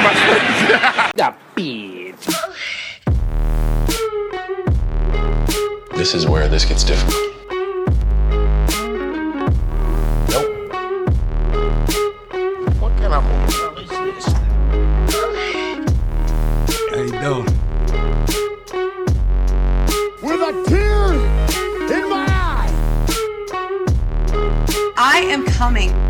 in my face. Ah, bitch. This is where this gets difficult. What kind of hotel is this? How you? With a tear in my eye. I am coming.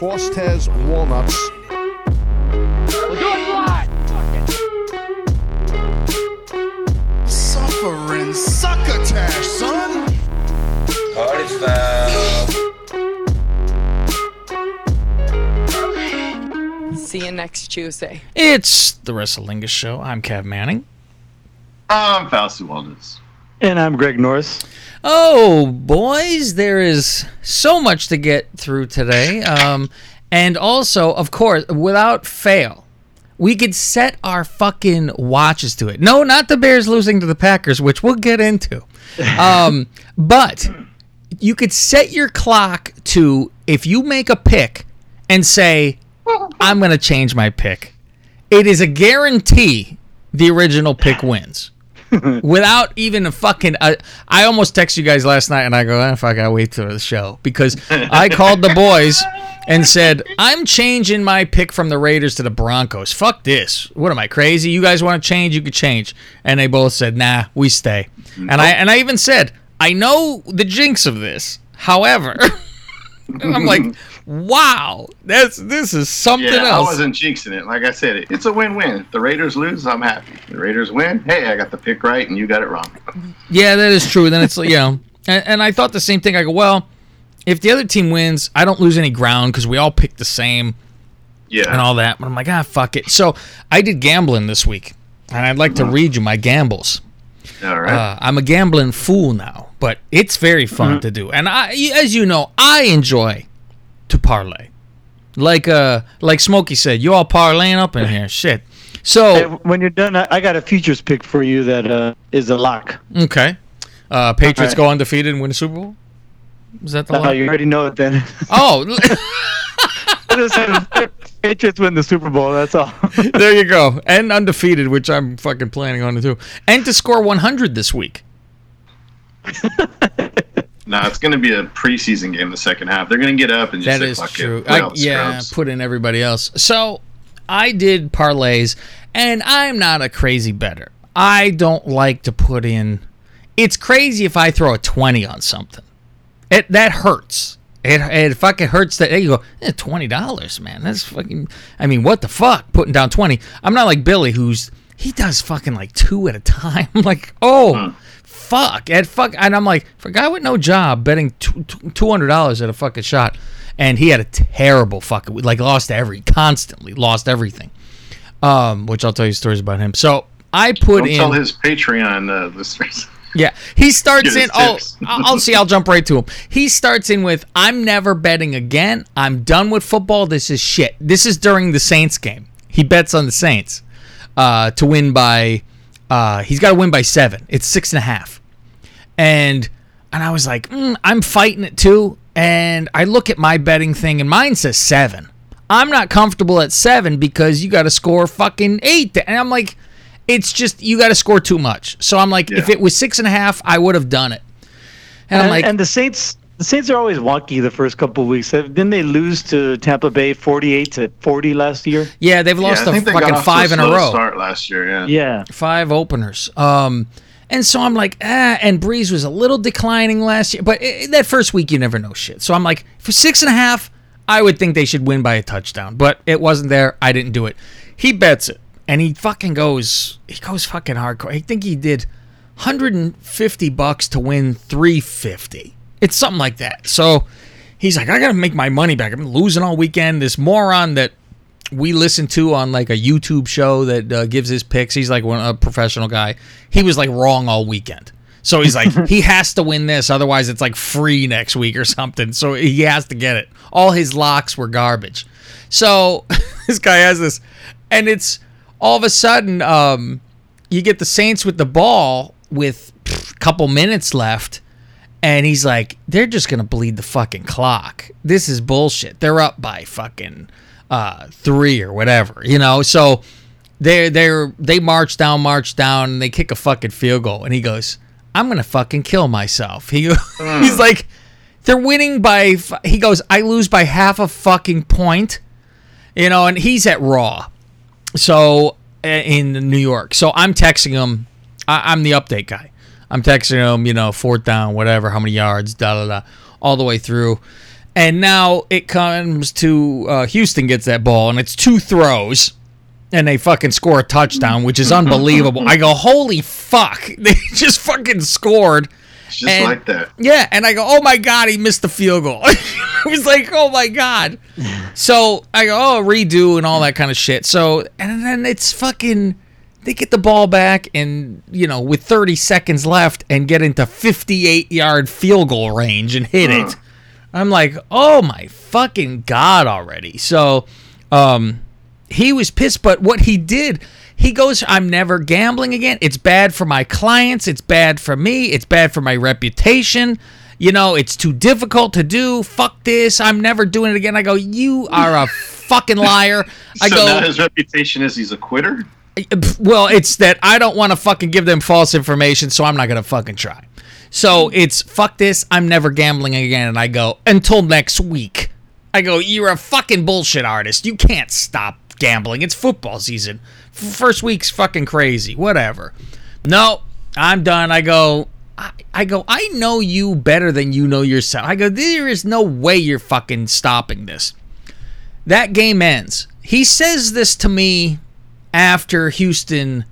Frost has walnuts. Suffering succotash, son. Party foul. See you next Tuesday. It's the Wrestlingus Show. I'm Cav Manning. I'm Fausti Wellness. And I'm Greg Norris. Oh, boys, there is so much to get through today. Um, and also, of course, without fail, we could set our fucking watches to it. No, not the Bears losing to the Packers, which we'll get into. Um, but you could set your clock to if you make a pick and say, I'm going to change my pick. It is a guarantee the original pick wins. Without even a fucking, uh, I almost texted you guys last night, and I go, "Ah, "Fuck, I wait till the show," because I called the boys and said, "I'm changing my pick from the Raiders to the Broncos. Fuck this. What am I crazy? You guys want to change? You could change." And they both said, "Nah, we stay." And I and I even said, "I know the jinx of this. However." I'm like, wow, that's this is something else. Yeah, I wasn't jinxing it. Like I said, it, it's a win-win. If the Raiders lose, I'm happy. If the Raiders win, hey, I got the pick right and you got it wrong. Yeah, that is true. Then it's you know, and, and I thought the same thing. I go, well, if the other team wins, I don't lose any ground because we all picked the same Yeah. and all that. But I'm like, ah, fuck it. So I did gambling this week, and I'd like to read you my gambles. All right. Uh, I'm a gambling fool now, but it's very fun Mm-hmm. to do, and I, as you know, I enjoy to parlay. Like uh, like Smokey said, you all parlaying up in here, shit. So Hey, when you're done, I, I got a futures pick for you that uh, is a lock. okay, uh, Patriots Alright. go undefeated and win the Super Bowl. Is that the Uh, one? you already know it then. Oh, I just said Patriots win the Super Bowl. That's all. there you go. And undefeated, which I'm fucking planning on to do. And to score 100 this week. No, it's going to be a preseason game the second half. They're going to get up and just That say, is fuck true. it. Put I, yeah, scrubs. put in everybody else. So I did parlays, and I'm not a crazy better. I don't like to put in. It's crazy if I throw a 20 on something. It that hurts. It, it fucking hurts that you go eh, twenty dollars, man. That's fucking. I mean, what the fuck? Putting down twenty. I'm not like Billy, who's he does fucking like two at a time. I'm like, oh, fuck, and fuck, and I'm like, for a guy with no job, betting two hundred dollars at a fucking shot, and he had a terrible fucking like lost every constantly lost everything. Um, which I'll tell you stories about him. So I put Don't in. tell his Patreon uh, listeners. Yeah, he starts in. Oh, I'll see. I'll jump right to him. He starts in with, "I'm never betting again. I'm done with football. This is shit." This is during the Saints game. He bets on the Saints uh, to win by. Uh, he's got to win by seven. It's six and a half, and and I was like, mm, I'm fighting it too. And I look at my betting thing, and mine says seven. I'm not comfortable at seven because you got to score fucking eight. And I'm like, it's just you got to score too much. So I'm like, if it was six and a half, I would have done it. And, I'm like, and the Saints, the Saints are always wonky the first couple of weeks. Didn't they lose to Tampa Bay 48 to 40 last year? yeah, they've lost I think a they fucking off to five in a row. Start last year, yeah. Yeah. five openers. Um, and so I'm like, ah, and Brees was a little declining last year, but i that first week you never know shit. So I'm like, for six and a half, I would think they should win by a touchdown, but it wasn't there. I didn't do it. He bets it, and he fucking goes, he goes fucking hardcore. I think he did 150 bucks to win 350. It's something like that. So he's like, I gotta make my money back. I've been losing all weekend. This moron that we listen to on like a YouTube show that uh, gives his picks. He's like one a professional guy. He was like wrong all weekend. So he's like he has to win this otherwise it's like free next week or something. So he has to get it. All his locks were garbage. So this guy has this and it's all of a sudden, um, you get the Saints with the ball with a couple minutes left, and he's like, they're just gonna bleed the fucking clock. This is bullshit. They're up by fucking uh, three or whatever, you know. So they they're they march down, march down, and they kick a fucking field goal, and he goes, I'm gonna fucking kill myself. He he's like, they're winning by. f- He goes, I lose by half a fucking point, you know, and he's at Raw, so uh, in New York. So I'm texting him. I, I'm the update guy. I'm texting him, you know, fourth down, whatever, how many yards, da da da, all the way through. And now it comes to uh, Houston gets that ball, and it's two throws, and they fucking score a touchdown, which is unbelievable. I go, holy fuck! They just fucking scored. It's just And- like that. Yeah, and I go, oh my god, he missed the field goal. I was like, oh my god. So I go, oh redo and all that kind of shit. So and then it's fucking. They get the ball back and you know with 30 seconds left and get into 58 yard field goal range and hit it. I'm like, oh my fucking god already. So, um, he was pissed, but what he did, he goes, I'm never gambling again. It's bad for my clients. It's bad for me. It's bad for my reputation. You know, it's too difficult to do. Fuck this. I'm never doing it again. I go, you are a fucking liar. I so go, now his reputation is he's a quitter. Well, it's that I don't want to fucking give them false information, so I'm not gonna fucking try. So it's fuck this. I'm never gambling again. And I go until next week. I go. You're a fucking bullshit artist. You can't stop gambling. It's football season. First week's fucking crazy. Whatever. No, I'm done. I go. I, I go. I know you better than you know yourself. I go. There is no way you're fucking stopping this. That game ends. He says this to me after Houston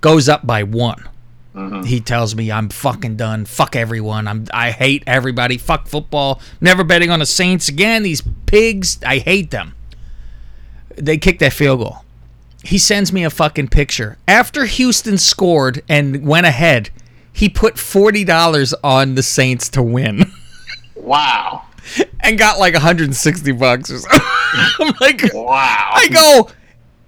goes up by one. Mm-hmm. He tells me I'm fucking done. Fuck everyone. I'm I hate everybody. Fuck football. Never betting on the Saints again. These pigs. I hate them. They kicked that field goal. He sends me a fucking picture. After Houston scored and went ahead, he put forty dollars on the Saints to win. Wow. and got like 160 bucks or something. I'm like, Wow. I go,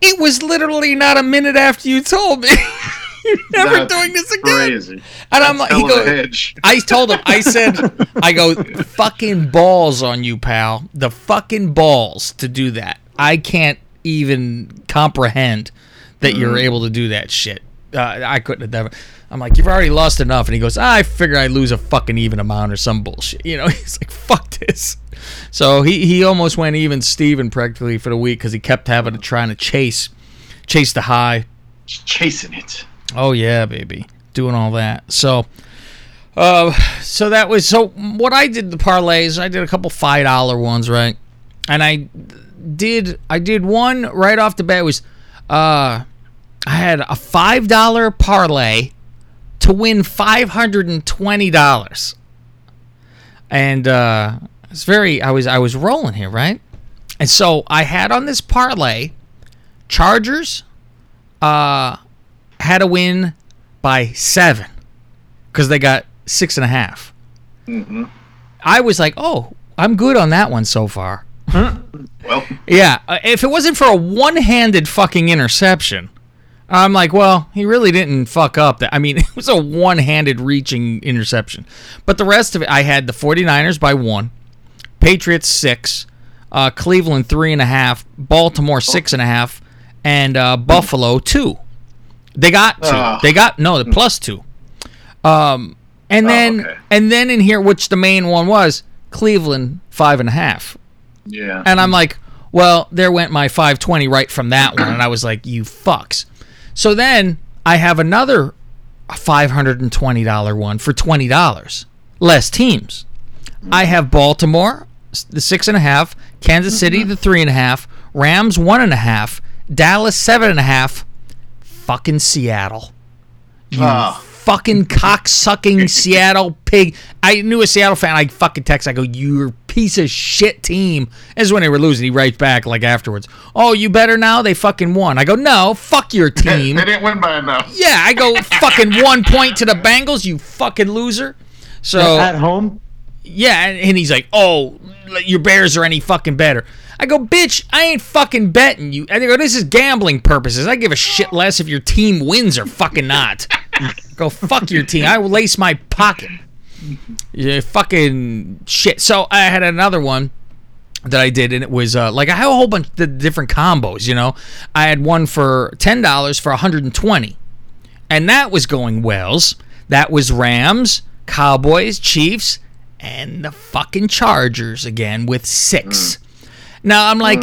it was literally not a minute after you told me. You're never That's doing this again. Crazy. And I'm like, he goes, hedge. I told him, I said, I go, fucking balls on you, pal. The fucking balls to do that. I can't even comprehend that you're Mm-hmm. able to do that shit. Uh, I couldn't have never. I'm like, you've already lost enough. And he goes, I figure I lose a fucking even amount or some bullshit. You know, he's like, fuck this. So he, he almost went even Steven practically for the week because he kept having to trying to chase, chase the high. Chasing it. Oh yeah, baby, doing all that. So, uh, so that was so. What I did the parlays, I did a couple five dollar ones, right? And I did, I did one right off the bat was, uh, I had a five dollar parlay to win five hundred and twenty dollars, and uh, it's very. I was I was rolling here, right? And so I had on this parlay, Chargers, uh, had to win by seven because they got six and a half. I was like, oh, I'm good on that one so far. Well, Yeah, uh, if it wasn't for a one-handed fucking interception, I'm like, well, he really didn't fuck up. That I mean, it was a one-handed reaching interception. But the rest of it, I had the 49ers by one, Patriots six, uh, Cleveland three and a half, Baltimore six and a half, and uh, Buffalo two. They got two. Ah. They got no, the plus two. Um, and then okay. and then in here, which the main one was Cleveland five and a half. yeah. And I'm like, well, there went my 520 right from that one. And I was like, you fucks. So then I have another $520 one for $20. Less teams. I have Baltimore, the six and a half, Kansas City, the three and a half, Rams, one and a half, Dallas, seven and a half, fucking Seattle. You Ah. fucking cocksucking Seattle pig. I knew a Seattle fan. I fucking text. I go, "You piece of shit team." This is when they were losing. He writes back like afterwards. Oh, you better now. They fucking won. I go, "No, fuck your team." They didn't win by enough. yeah, I go, "Fucking one point to the Bengals. You fucking loser." So At home, Yeah, and, and he's like, "Oh, your Bears are any fucking better." I go, "Bitch, I ain't fucking betting you." I go, "This is gambling purposes. I give a shit less if your team wins or fucking not." go fuck your team. I will lace my pocket. Yeah, fucking shit. So I had another one that I did, and it was uh, like I have a whole bunch of different combos. You know, I had one for ten dollars for 120, and that was going Wells. That was Rams, Cowboys, Chiefs, and the fucking Chargers again with six. Now I'm like,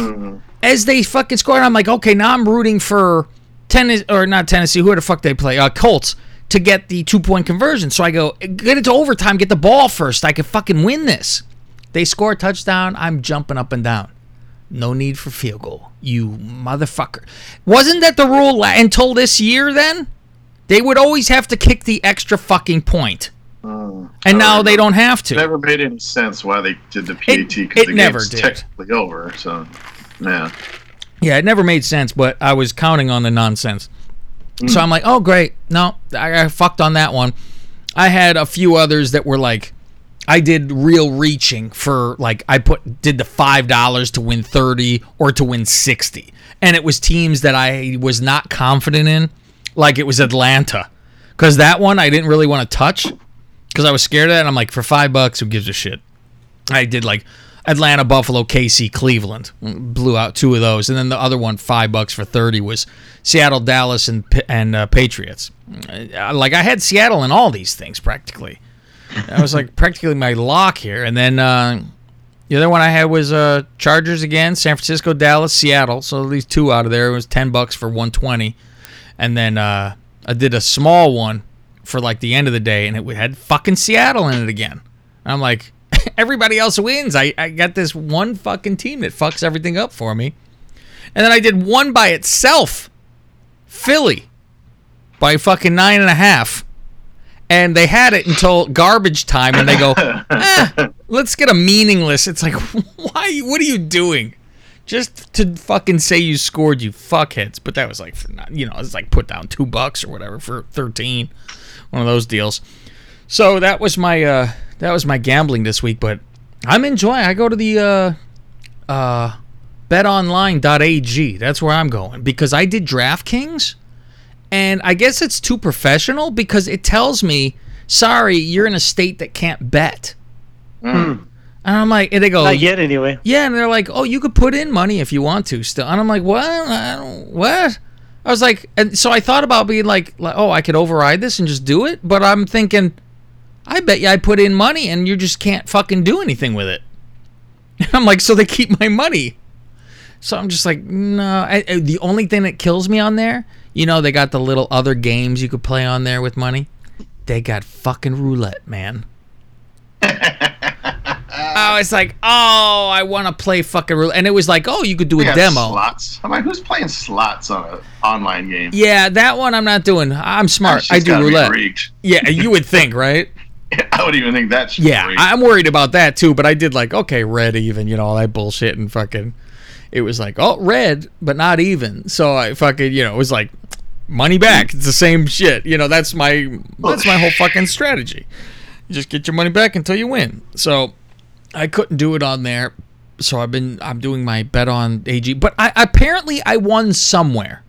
as they fucking scored, I'm like, okay, now I'm rooting for Tennessee or not Tennessee. Who the fuck they play? Uh, Colts to get the two point conversion. So I go get it to overtime, get the ball first. I could fucking win this. They score a touchdown. I'm jumping up and down. No need for field goal. You motherfucker. Wasn't that the rule la- until this year then? They would always have to kick the extra fucking point. Uh, and now they don't have to. It Never made any sense why they did the PAT because the never game's did. technically over. So, yeah. Yeah, it never made sense, but I was counting on the nonsense. So I'm like, oh great, no, I, I fucked on that one. I had a few others that were like, I did real reaching for like I put did the five dollars to win thirty or to win sixty, and it was teams that I was not confident in, like it was Atlanta, because that one I didn't really want to touch, because I was scared of. And I'm like, for five bucks, who gives a shit? I did like Atlanta, Buffalo, KC, Cleveland. Blew out two of those, and then the other one, five bucks for thirty, was Seattle, Dallas, and and uh, Patriots. Uh, Like I had Seattle in all these things practically. I was like practically my lock here, and then uh, the other one I had was uh, Chargers again, San Francisco, Dallas, Seattle. So at least two out of there. It was ten bucks for one twenty, and then uh, I did a small one for like the end of the day, and it had fucking Seattle in it again. I'm like, everybody else wins. I, I got this one fucking team that fucks everything up for me. And then I did one by itself, Philly, by fucking nine and a half. And they had it until garbage time, and they go, eh, let's get a meaningless. It's like, why? What are you doing? Just to fucking say you scored, you fuckheads. But that was like, for not, you know, it's like put down two bucks or whatever for 13. One of those deals. So that was my uh that was my gambling this week, but I'm enjoying. I go to the uh uh betonline.ag. That's where I'm going because I did DraftKings and I guess it's too professional because it tells me, "Sorry, you're in a state that can't bet." And I'm like, and they go, Not yet, anyway. yeah, and they're like, "Oh, you could put in money if you want to still." And I'm like, "What? I don't, what?" I was like, and so I thought about being like, like, "Oh, I could override this and just do it," but I'm thinking, I bet you I put in money and you just can't fucking do anything with it. And I'm like, so they keep my money. So I'm just like, no. I, I- the only thing that kills me on there, you know, they got the little other games you could play on there with money. They got fucking roulette, man. I was like, oh, I want to play fucking roulette, and it was like, oh, you could do a They got demo. Slots. I'm like, who's playing slots on an online game? Yeah, that one I'm not doing. I'm smart. I do roulette. Yeah, you would think, right? I would even think that's Yeah, rigged. I'm worried about that too. But I did like, okay, red even, you know, all that bullshit and fucking. It was like, oh, red, but not even. So I fucking, you know, it was like, money back. It's the same shit. You know, that's my that's my whole fucking strategy. You just get your money back until you win. So I couldn't do it on there. So I've been I'm doing my bet on AG, but I apparently I won somewhere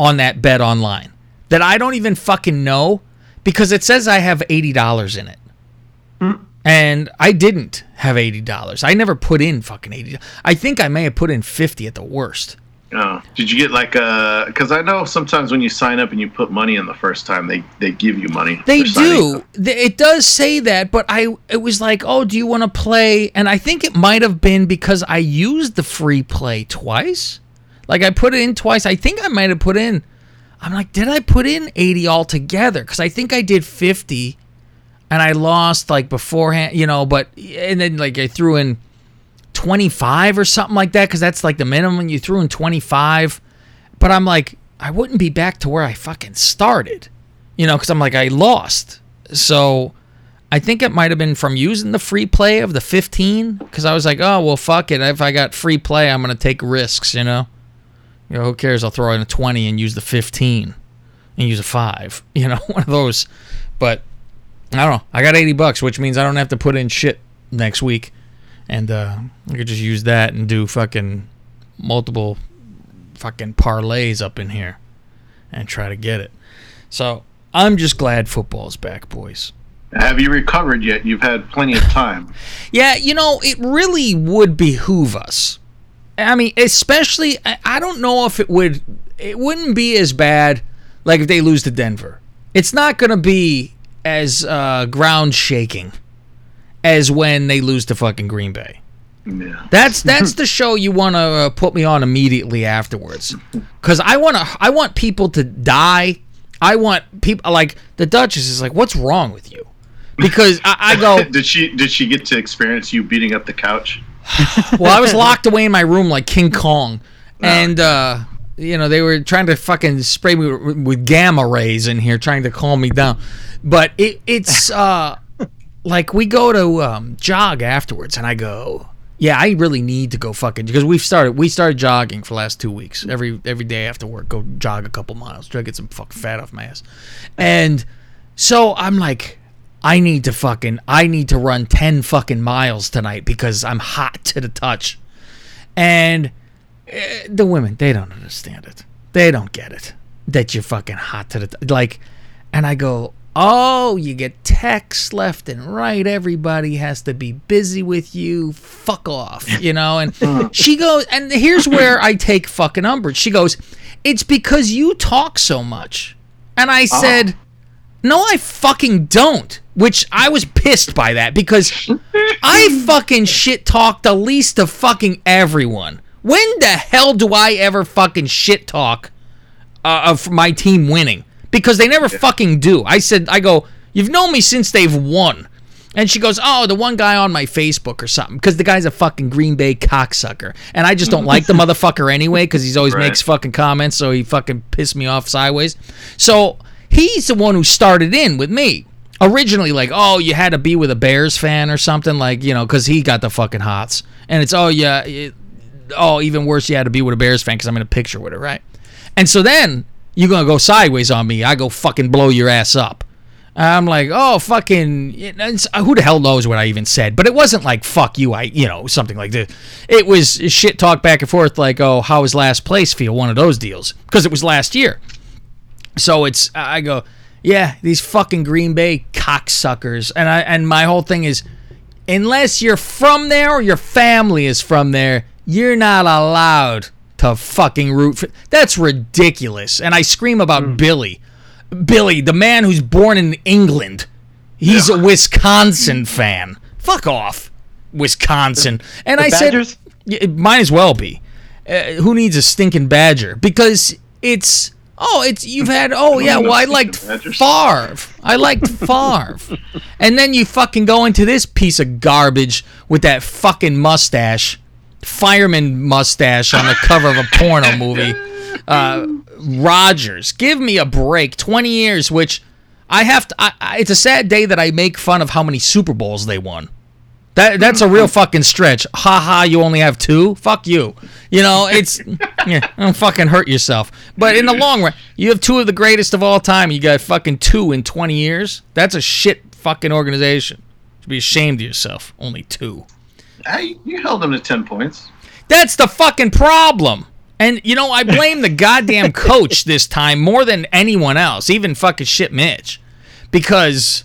on that bet online that I don't even fucking know because it says I have eighty dollars in it, and I didn't have eighty dollars. I never put in fucking eighty. I think I may have put in fifty at the worst. Oh. Did you get like uh, a? Because I know sometimes when you sign up and you put money in the first time, they they give you money. They do. It does say that, but I it was like, oh, do you want to play? And I think it might have been because I used the free play twice. Like I put it in twice. I think I might have put in. I'm like, did I put in 80 altogether? Because I think I did 50, and I lost like beforehand, you know. But and then like I threw in 25 or something like that because that's like the minimum. You threw in 25, but I'm like, I wouldn't be back to where I fucking started you know, because I'm like, I lost. So I think it might have been from using the free play of the 15, because I was like, oh, well, fuck it. If I got free play, I'm going to take risks, you know? You know, who cares? I'll throw in a 20 and use the 15 and use a 5, you know, one of those. But I don't know. I got 80 bucks, which means I don't have to put in shit next week, and uh, I could just use that and do fucking multiple fucking parlays up in here and try to get it. So I'm just glad football's back, boys. Have you recovered yet? You've had plenty of time. Yeah, you know, it really would behoove us. I mean, especially, I, don't know if it would, it wouldn't be as bad like if they lose to Denver. It's not going to be as uh, ground shaking as when they lose to fucking Green Bay. Yeah. That's that's the show you want to uh, put me on immediately afterwards, because I want to I want people to die. I want people like the Duchess is like, what's wrong with you? Because I, I go, Did she did she get to experience you beating up the couch? well, I was locked away in my room like King Kong, and uh, you know they were trying to fucking spray me with, gamma rays in here, trying to calm me down. But it, it's uh, like we go to um, jog afterwards, and I go, yeah, I really need to go fucking because we've started we started jogging for the last two weeks. Every every day after work, go jog a couple miles, try to get some fucking fat off my ass, and so I'm like. I need to fucking I need to run 10 fucking miles tonight because I'm hot to the touch. And eh, the women, they don't understand it. They don't get it. That you're fucking hot to the t- like and I go, "Oh, you get texts left and right. Everybody has to be busy with you. Fuck off." You know, and she goes and here's where I take fucking umbrage. She goes, "It's because you talk so much." And I said, no, I fucking don't. Which I was pissed by that because I fucking shit talk the least of fucking everyone. When the hell do I ever fucking shit talk uh, of my team winning? Because they never fucking do. I said, I go, you've known me since they've won. And she goes, oh, the one guy on my Facebook or something. Because the guy's a fucking Green Bay cocksucker. And I just don't like the motherfucker anyway because he's always Right. makes fucking comments. So he fucking pissed me off sideways. So he's the one who started in with me. Originally, like, oh, you had to be with a Bears fan or something, like, you know, because he got the fucking hots. And it's, oh, yeah, it, oh, even worse, you had to be with a Bears fan because I'm in a picture with her, right? And so then you're to go sideways on me. I go fucking blow your ass up. I'm like, oh, fucking, it's- uh, who the hell knows what I even said? But it wasn't like, fuck you, I, you know, something like this. It was shit talk back and forth, like, oh, how was last place feel? One of those deals. Because it was last year. So it's I go, yeah, these fucking Green Bay cocksuckers, and I and my whole thing is, unless you're from there or your family is from there, you're not allowed to fucking root for. That's ridiculous. And I scream about Billy, Billy, the man who's born in England. He's a Wisconsin fan. Fuck off, Wisconsin. And I said, yeah, it might as well be. Uh, who needs a stinking badger? Because it's oh, it's you've had oh yeah. Well, I liked. Favre. I liked Favre, and then you fucking go into this piece of garbage with that fucking mustache, fireman mustache on the cover of a porno movie. Uh, Rodgers, give me a break. Twenty years, which I have to. I, I, it's a sad day that I make fun of how many Super Bowls they won. That that's a real fucking stretch. Ha ha, you only have two? Fuck you. You know, it's yeah, don't fucking hurt yourself. But in the long run, you have two of the greatest of all time. You got fucking two in 20 years. That's a shit fucking organization. You should be ashamed of yourself. Only two. Hey, you held them to ten points. That's the fucking problem. And you know, I blame the goddamn coach this time more than anyone else, even fucking shit Mitch. Because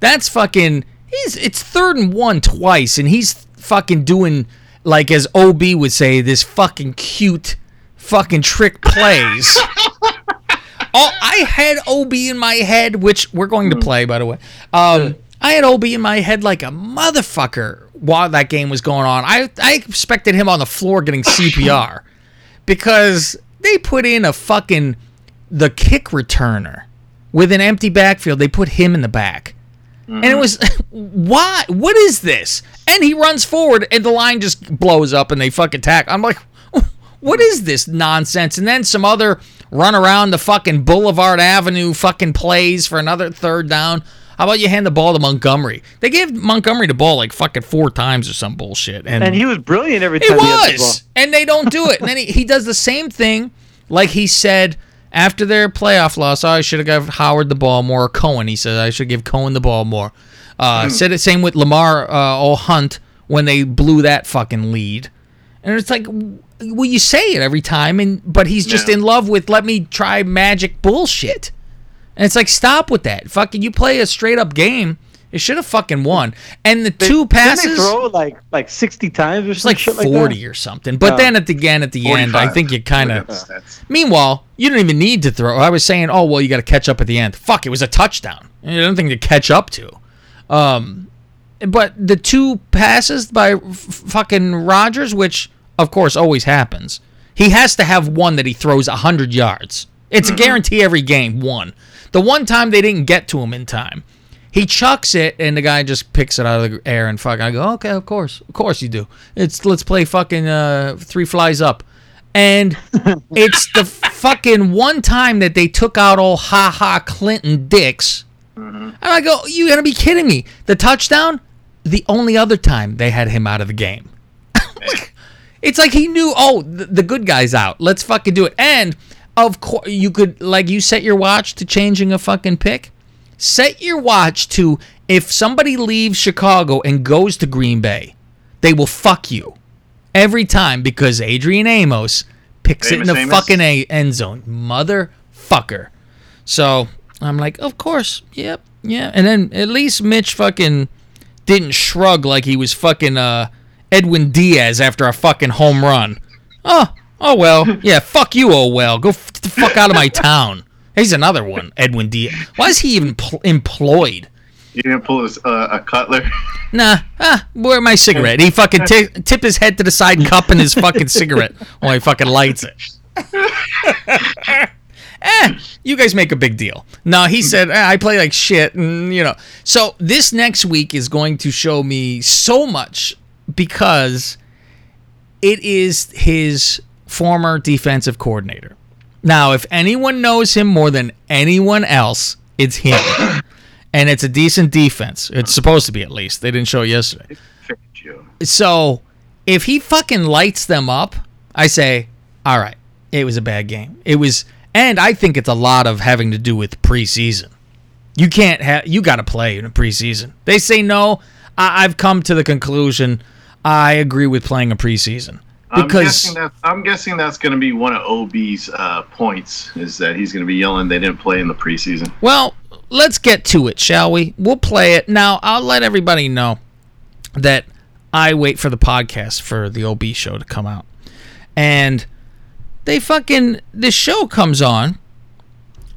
that's fucking he's it's third and one twice and he's fucking doing like as OB would say this fucking cute fucking trick plays. Oh, I had OB in my head, which we're going to play, by the way. Um, I had OB in my head like a motherfucker while that game was going on. I, I expected him on the floor getting CPR because they put in a fucking the kick returner with an empty backfield. They put him in the back. Mm-hmm. And it was why? What is this? And he runs forward, and the line just blows up, and they fucking tack. I'm like, what is this nonsense? And then some other run around the fucking Boulevard Avenue fucking plays for another third down. How about you hand the ball to Montgomery? They gave Montgomery the ball like fucking four times or some bullshit, and, And he was brilliant every he time he had the ball. was, and they don't do it. And then he, he does the same thing, like he said after their playoff loss. Oh, I should have given Howard the ball more. Cohen, he said I should give Cohen the ball more. Uh, Said it same with Lamar uh, or Hunt when they blew that fucking lead. And it's like, well, you say it every time, and but he's just Yeah. in love with let me try magic bullshit. And it's like, stop with that. Fucking, you play a straight up game. It should have fucking won. And the two Didn't passes, they throw like like 60 times or it's something? like shit like forty that? or something. But Oh. then at the again at the end, I think you kind of. at the stats. Meanwhile, you don't even need to throw. I was saying, oh well, you got to catch up at the end. Fuck, it was a touchdown. You don't think to catch up to. Um, but the two passes by f- fucking Rodgers, which of course always happens, he has to have one that he throws hundred yards. It's a guarantee every game. One. The one time they didn't get to him in time, he chucks it and the guy just picks it out of the air and fucking. I go, okay, of course, of course you do. It's let's play fucking uh, three flies up, and it's the fucking one time that they took out old ha ha Clinton Dix. And I go, you gotta be kidding me. The touchdown, the only other time they had him out of the game. it's like he knew, oh, the, the good guy's out. Let's fucking do it. And of course, you could, like, you set your watch to changing a fucking pick. Set your watch to if somebody leaves Chicago and goes to Green Bay, they will fuck you every time because Adrian Amos picks it in the Amos? fucking a- end zone. Motherfucker. So I'm like, of course, yep, yeah. And then at least Mitch fucking didn't shrug like he was fucking uh, Edwin Diaz after a fucking home run. Oh, oh well, yeah, fuck you, oh well. Go f- the fuck out of my town. He's another one, Edwin Diaz. Why is he even pl- employed? You didn't pull his, uh, a cutler. Nah, ah, where my cigarette? He fucking t- tip his head to the side, cupping his fucking cigarette while he fucking lights it. eh, you guys make a big deal. No, he said eh, I play like shit, and you know. So this next week is going to show me so much because it is his former defensive coordinator. Now, if anyone knows him more than anyone else, it's him. and it's a decent defense. It's supposed to be at least. They didn't show it yesterday. So if he fucking lights them up, I say, all right, it was a bad game. It was, and I think it's a lot of having to do with preseason. You can't have, you got to play in a preseason. They say no. I, I've come to the conclusion I agree with playing a preseason I'm because guessing that I'm guessing that's going to be one of OB's uh, points is that he's going to be yelling they didn't play in the preseason. Well, let's get to it, shall we? We'll play it. Now, I'll let everybody know that I wait for the podcast for the OB show to come out. And they fucking this show comes on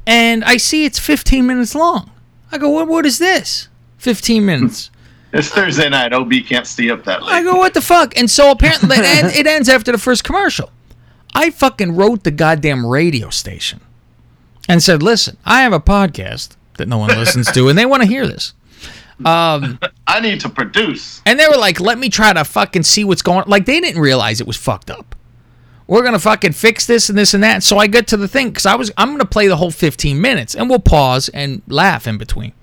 and I see it's 15 minutes long. I go, "What what is this?" 15 minutes. It's Thursday night. OB can't stay up that late. I go, what the fuck? And so apparently it ends after the first commercial. I fucking wrote the goddamn radio station and said, listen, I have a podcast that no one listens to, and they want to hear this. Um, I need to produce. and they were like, let me try to fucking see what's going on. Like, they didn't realize it was fucked up. We're going to fucking fix this and this and that. So I get to the thing because I was, I'm going to play the whole 15 minutes and we'll pause and laugh in between.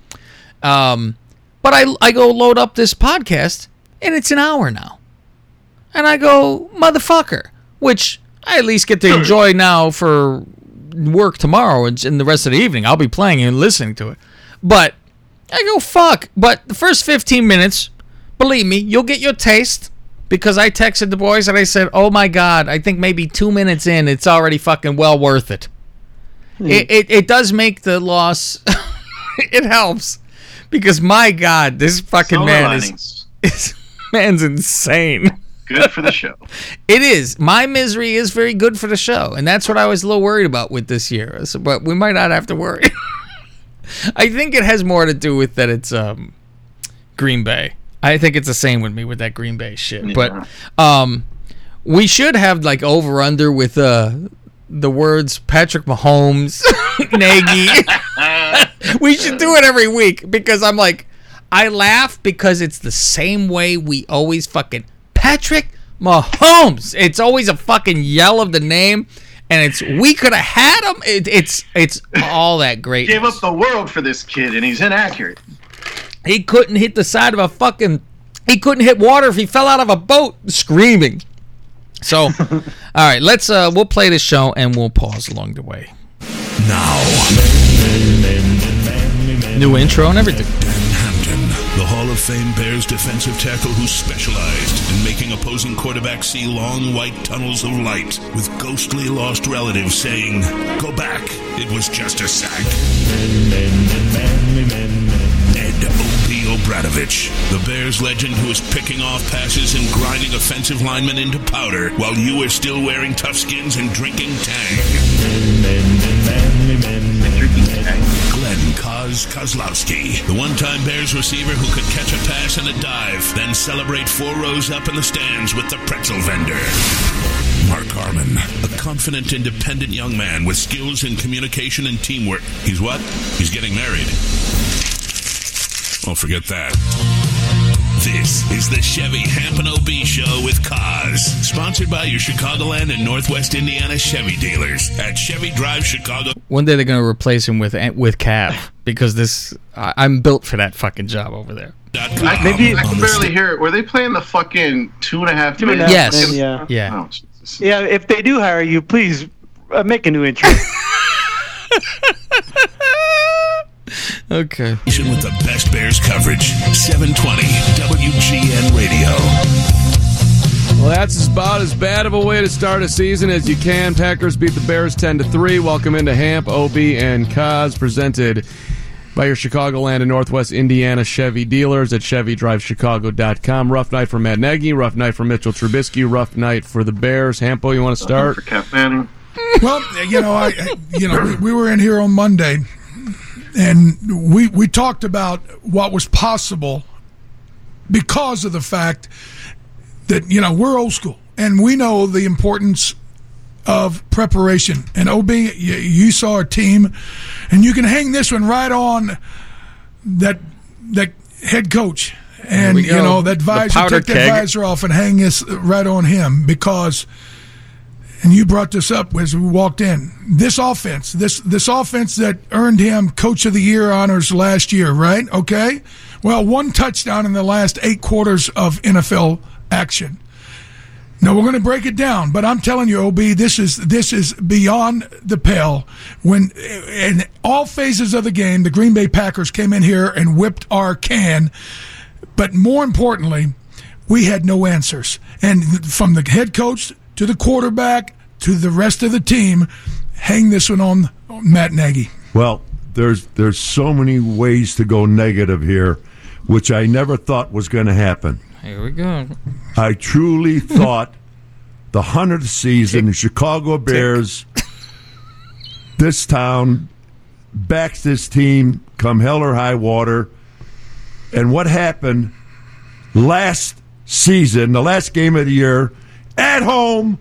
Um, but I, I go load up this podcast and it's an hour now. And I go, motherfucker, which I at least get to enjoy now for work tomorrow and, and the rest of the evening. I'll be playing and listening to it. But I go, fuck. But the first 15 minutes, believe me, you'll get your taste because I texted the boys and I said, oh my God, I think maybe two minutes in, it's already fucking well worth it. Hmm. It, it, it does make the loss, it helps because my God, this fucking Silver man is, linings. is, man's insane. Good for the show. It is. My misery is very good for the show, and that's what I was a little worried about with this year. So- But we might not have to worry. I think it has more to do with that it's um, Green Bay. I think it's the same with me with that Green Bay shit. But um, we should have like over under with uh, the words Patrick Mahomes, Nagy. we should do it every week because I'm like, I laugh because it's the same way we always fucking Patrick Mahomes. It's always a fucking yell of the name, and it's we could have had him. It, it's it's all that great. Gave up the world for this kid, and he's inaccurate. He couldn't hit the side of a fucking. He couldn't hit water if he fell out of a boat screaming. So, all right, let's uh we'll play this show and we'll pause along the way. Now, New intro and everything. Dan Hampton, the Hall of Fame Bears defensive tackle who specialized in making opposing quarterbacks see long white tunnels of light with ghostly lost relatives saying, Go back, it was just a sack. Ed. O'Bradovich, the Bears legend who is picking off passes and grinding offensive linemen into powder while you are still wearing tough skins and drinking Tang. Koz Kozlowski, the one-time Bears receiver who could catch a pass and a dive, then celebrate four rows up in the stands with the pretzel vendor. Mark Harmon, a confident, independent young man with skills in communication and teamwork. He's what? He's getting married. Oh, forget that. This is the Chevy Hampton OB Show with Cause, sponsored by your Chicagoland and Northwest Indiana Chevy dealers at Chevy Drive Chicago. One day they're gonna replace him with with Cav because this I, I'm built for that fucking job over there. I, Maybe- I can barely hear it. Were they playing the fucking two and a half minutes? half Yes. men, yeah. Yeah. Oh, Yeah, if they do hire you, please uh, make a new intro. Okay. With the best Bears coverage, 720 WGN Radio. Well, that's about as bad of a way to start a season as you can. Packers beat the Bears 10 to 3. Welcome into Hamp, OB, and Koz, presented by your Chicagoland and Northwest Indiana Chevy dealers at ChevyDriveChicago.com. Rough night for Matt Nagy, rough night for Mitchell Trubisky, rough night for the Bears. Hampo, you want to start? For Cap Manning. Well, you know, I, I- you know, we, we were in here on Monday, and we we talked about what was possible because of the fact that you know we're old school and we know the importance of preparation. And Ob, you, you saw our team, and you can hang this one right on that that head coach. And you know that visor, take that visor off and hang this right on him because and you brought this up as we walked in. This offense, this this offense that earned him Coach of the Year honors last year, right? Okay. Well, one touchdown in the last eight quarters of NFL action. Now we're going to break it down, but I'm telling you, Ob, this is this is beyond the pale. When in all phases of the game, the Green Bay Packers came in here and whipped our can. But more importantly, we had no answers. And from the head coach to the quarterback to the rest of the team, hang this one on Matt Nagy. Well, there's there's so many ways to go negative here, which I never thought was going to happen. Here we go. I truly thought the hundredth season, the Chicago Bears, this town backs this team come hell or high water. And what happened last season, the last game of the year, at home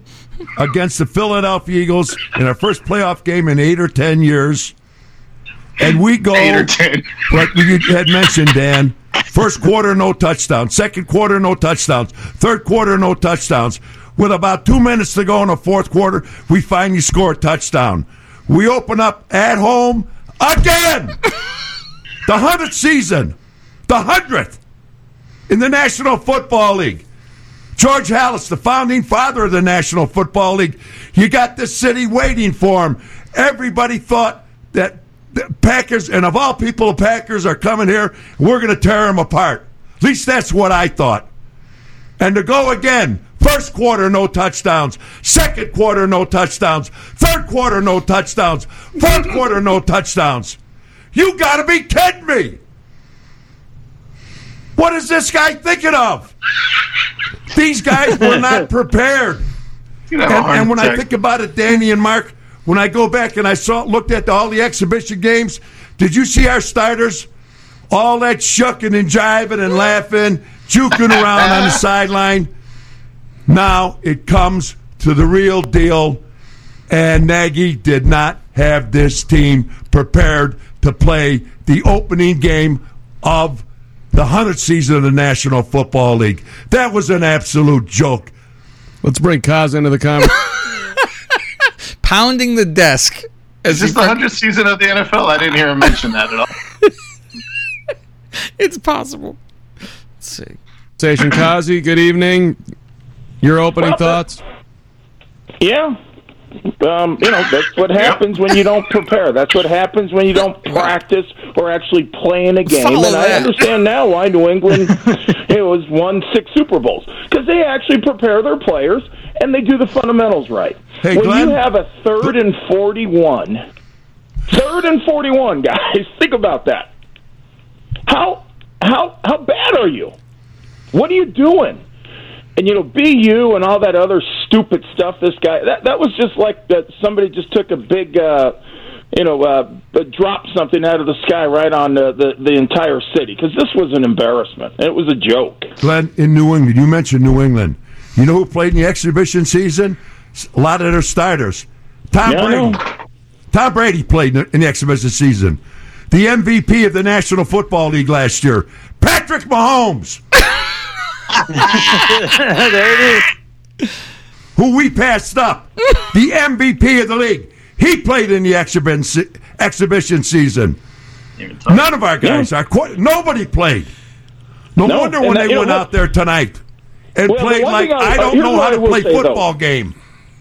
against the Philadelphia Eagles in our first playoff game in eight or ten years. And we go Eight or ten. like you had mentioned, Dan. First quarter, no touchdowns. Second quarter, no touchdowns. Third quarter, no touchdowns. With about two minutes to go in the fourth quarter, we finally score a touchdown. We open up at home again. the hundredth season, the hundredth in the National Football League. George Halas, the founding father of the National Football League, you got this city waiting for him. Everybody thought that the Packers, and of all people, the Packers are coming here. We're going to tear them apart. At least that's what I thought. And to go again, first quarter, no touchdowns. Second quarter, no touchdowns. Third quarter, no touchdowns. Fourth quarter, no touchdowns. You got to be kidding me. What is this guy thinking of? These guys were not prepared. You have a And, and when I think about it, Danny and Mark, when I go back and I saw looked at all the exhibition games, did you see our starters? All that shucking and jiving and laughing, juking around on the sideline. Now it comes to the real deal, and Nagy did not have this team prepared to play the opening game of the 100th season of the National Football League. That was an absolute joke. Let's bring Koz into the conversation. Pounding the desk. As Is this the fuck- hundredth season of the NFL? I didn't hear him mention that at all. it's possible. Let's see. Station Kazi, good evening. Your opening thoughts? Yeah. Um, you know, that's what happens when you don't prepare. That's what happens when you don't practice or actually play in a game. Follow and I understand now why New England it was won six Super Bowls because they actually prepare their players and they do the fundamentals right. Hey, when Glenn? you have a third and forty-one, third and forty-one, guys, think about that. How how how bad are you? What are you doing? And you know, BU and all that other stupid stuff. This guy that that was just like that. Somebody just took a big, uh, you know, uh, dropped something out of the sky right on the the, the entire city because this was an embarrassment. It was a joke. Glenn, in New England, you mentioned New England. You know who played in the exhibition season? A lot of their starters. Tom Yeah, Brady. Tom Brady played in the exhibition season. The MVP of the National Football League last year, Patrick Mahomes, there it is. who we passed up, the MVP of the league. He played in the exhibition exhibition season. None of our guys are quite. Nobody played. No, No, wonder when that- uh, they you know went what? out there tonight and Well, played like I- I don't know how to play say, though. football game.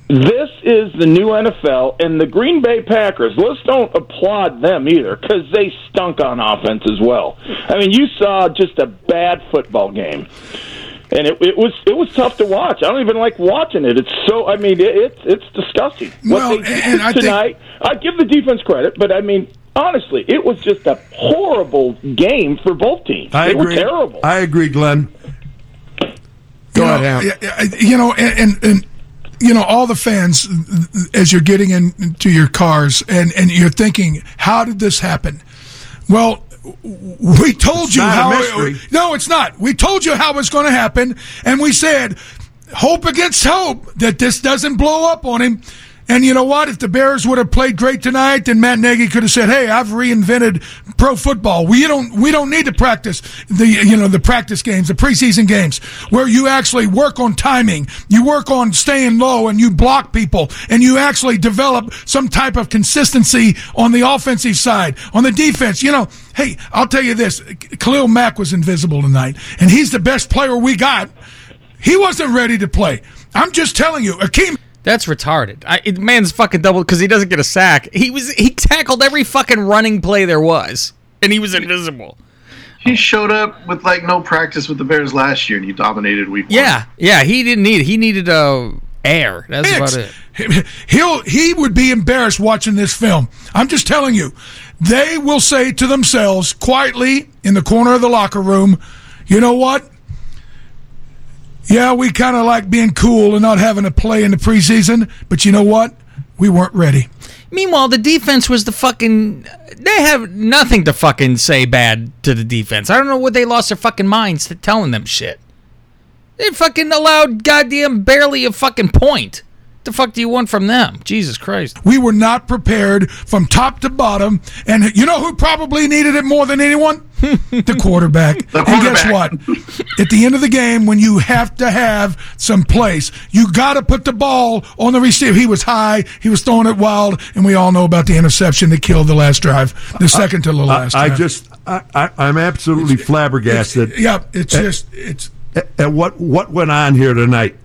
This is the new NFL, and the Green Bay Packers. Let's don't applaud them either, because they stunk on offense as well. I mean, you saw just a bad football game, and it, it was it was tough to watch. I don't even like watching it. It's so. I mean, it, it's it's disgusting. Well, what they did and I think- tonight, I give the defense credit, but I mean. Honestly, it was just a horrible game for both teams. I they agree. were terrible. I agree, Glenn. Go you ahead, Ham. yeah, yeah, You know, and, and, and you know, all the fans, as you're getting into your cars and, and you're thinking, how did this happen? Well, we told It's you how. mystery. no, it's not. We told you how it's going to happen, and we said, hope against hope that this doesn't blow up on him. And you know what? If the Bears would have played great tonight, then Matt Nagy could have said, "Hey, I've reinvented pro football. We don't we don't need to practice the you know the practice games, the preseason games, where you actually work on timing, you work on staying low, and you block people, and you actually develop some type of consistency on the offensive side, on the defense. You know, hey, I'll tell you this: Khalil Mack was invisible tonight, and he's the best player we got. He wasn't ready to play. I'm just telling you, Akeem. That's retarded. I, it, man's fucking double because he doesn't get a sack. He was he tackled every fucking running play there was, and he was invisible. He showed up with like no practice with the Bears last year, and he dominated week one. Yeah, yeah. He didn't need. He needed uh, air. That's about it. He'll he would be embarrassed watching this film. I'm just telling you. They will say to themselves quietly in the corner of the locker room, "You know what? Yeah, we kind of like being cool and not having to play in the preseason, but you know what? We weren't ready." Meanwhile, the defense was the fucking. They have nothing to fucking say bad to the defense. I don't know what they lost their fucking minds to telling them shit. They fucking allowed goddamn barely a fucking point. The fuck do you want from them? Jesus Christ. We were not prepared from top to bottom. And you know who probably needed it more than anyone? the quarterback. The And guess what? At the end of the game, when you have to have some place, you got to put the ball on the receiver. He was high, he was throwing it wild, and we all know about the interception that killed the last drive, the second to the last I, I just, I, I, I'm absolutely flabbergasted. yeah, it's just, it's. at, at what what went on here tonight.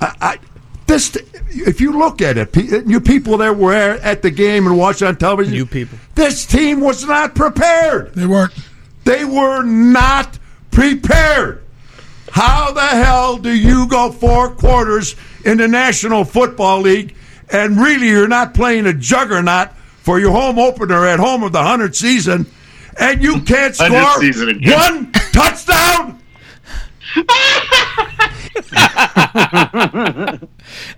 I, I this if you look at it, pe- you people that were at the game and watched on television, You people. this team was not prepared. They weren't. They were not prepared. How the hell do you go four quarters in the National Football League and really you're not playing a juggernaut for your home opener at home of the 100th season and you can't score one touchdown?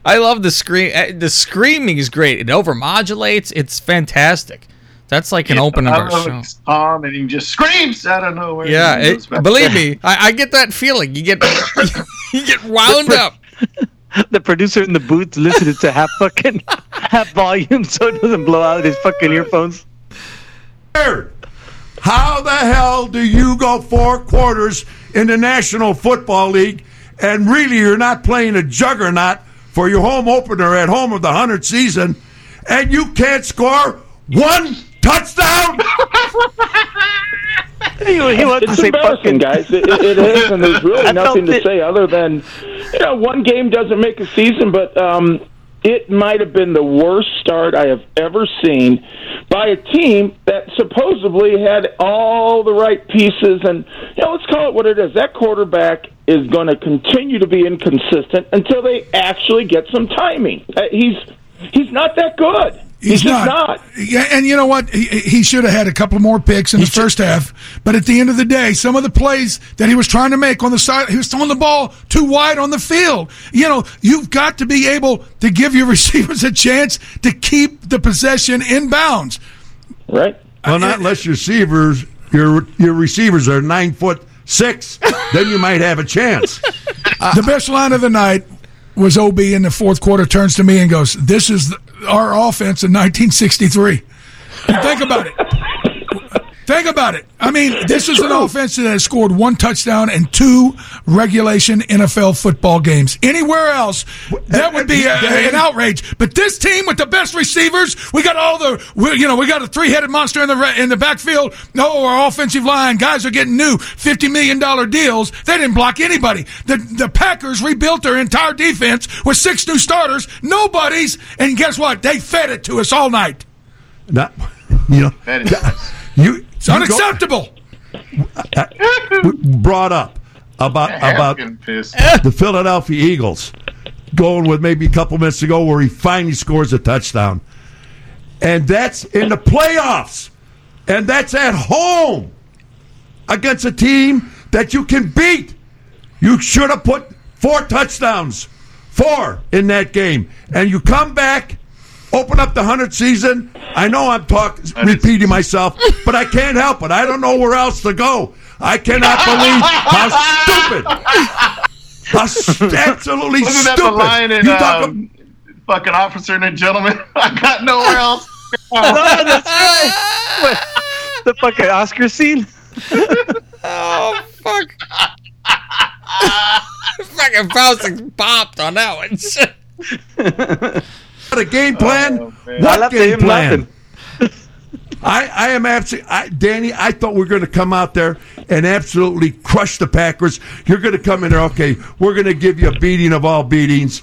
I love the scream. uh, The screaming is great. It overmodulates. It's fantastic. That's like an open of I our show. it's Tom, and he just screams out of nowhere. Yeah, and he it, believe me, I, I get that feeling. You get you get wound up. The producer in the booth listening to half fucking half volume so it doesn't blow out his fucking earphones. How the hell do you go four quarters in the National Football League and really you're not playing a juggernaut for your home opener at home of the 100th season and you can't score one touchdown? He, he wants to it's say embarrassing, fucking guys. It, it, it is, and there's really nothing to it. say other than, you know, one game doesn't make a season, but um, it might have been the worst start I have ever seen by a team that supposedly had all the right pieces. And you know, let's call it what it is. That quarterback is going to continue to be inconsistent until they actually get some timing. Uh, he's he's not that good. He's, just not. Yeah, and you know what? He, he should have had a couple more picks in the first half. But at the end of the day, some of the plays that he was trying to make on the side, he was throwing the ball too wide on the field. You know, you've got to be able to give your receivers a chance to keep the possession in bounds. Right. Well, not unless your receivers your your receivers are nine foot six, then you might have a chance. the best line of the night was OB in the fourth quarter turns to me and goes, "This is the, our offense in 1963." Think about it. Think about it. I mean, this is an offense that has scored one touchdown in two regulation NFL football games. Anywhere else, that would be a, an outrage. But this team with the best receivers, we got all the, we, you know, we got a three-headed monster in the re- in the backfield. No, our offensive line guys are getting new fifty million dollar deals. They didn't block anybody. The the Packers rebuilt their entire defense with six new starters. Nobody's, and guess what? They fed it to us all night. Not, you know, you It's unacceptable. Uh, uh, brought up about about the Philadelphia Eagles going with maybe a couple minutes ago where he finally scores a touchdown. And that's in the playoffs. And that's at home against a team that you can beat. You should have put four touchdowns, four in that game. And you come back, open up the 100th season. I know I'm talking, repeating myself, but I can't help it. I don't know where else to go. I cannot believe how stupid. How st- absolutely Wasn't stupid. that the line in You talk um, fucking officer and a gentleman? I got nowhere else. no, that's right. the fucking Oscar scene. oh fuck! Fucking Faustin popped on that one. What a game plan? Oh, man. I what left game plan? I, I am absolutely, I, Danny. I thought we were going to come out there and absolutely crush the Packers. You're going to come in there, okay? We're going to give you a beating of all beatings,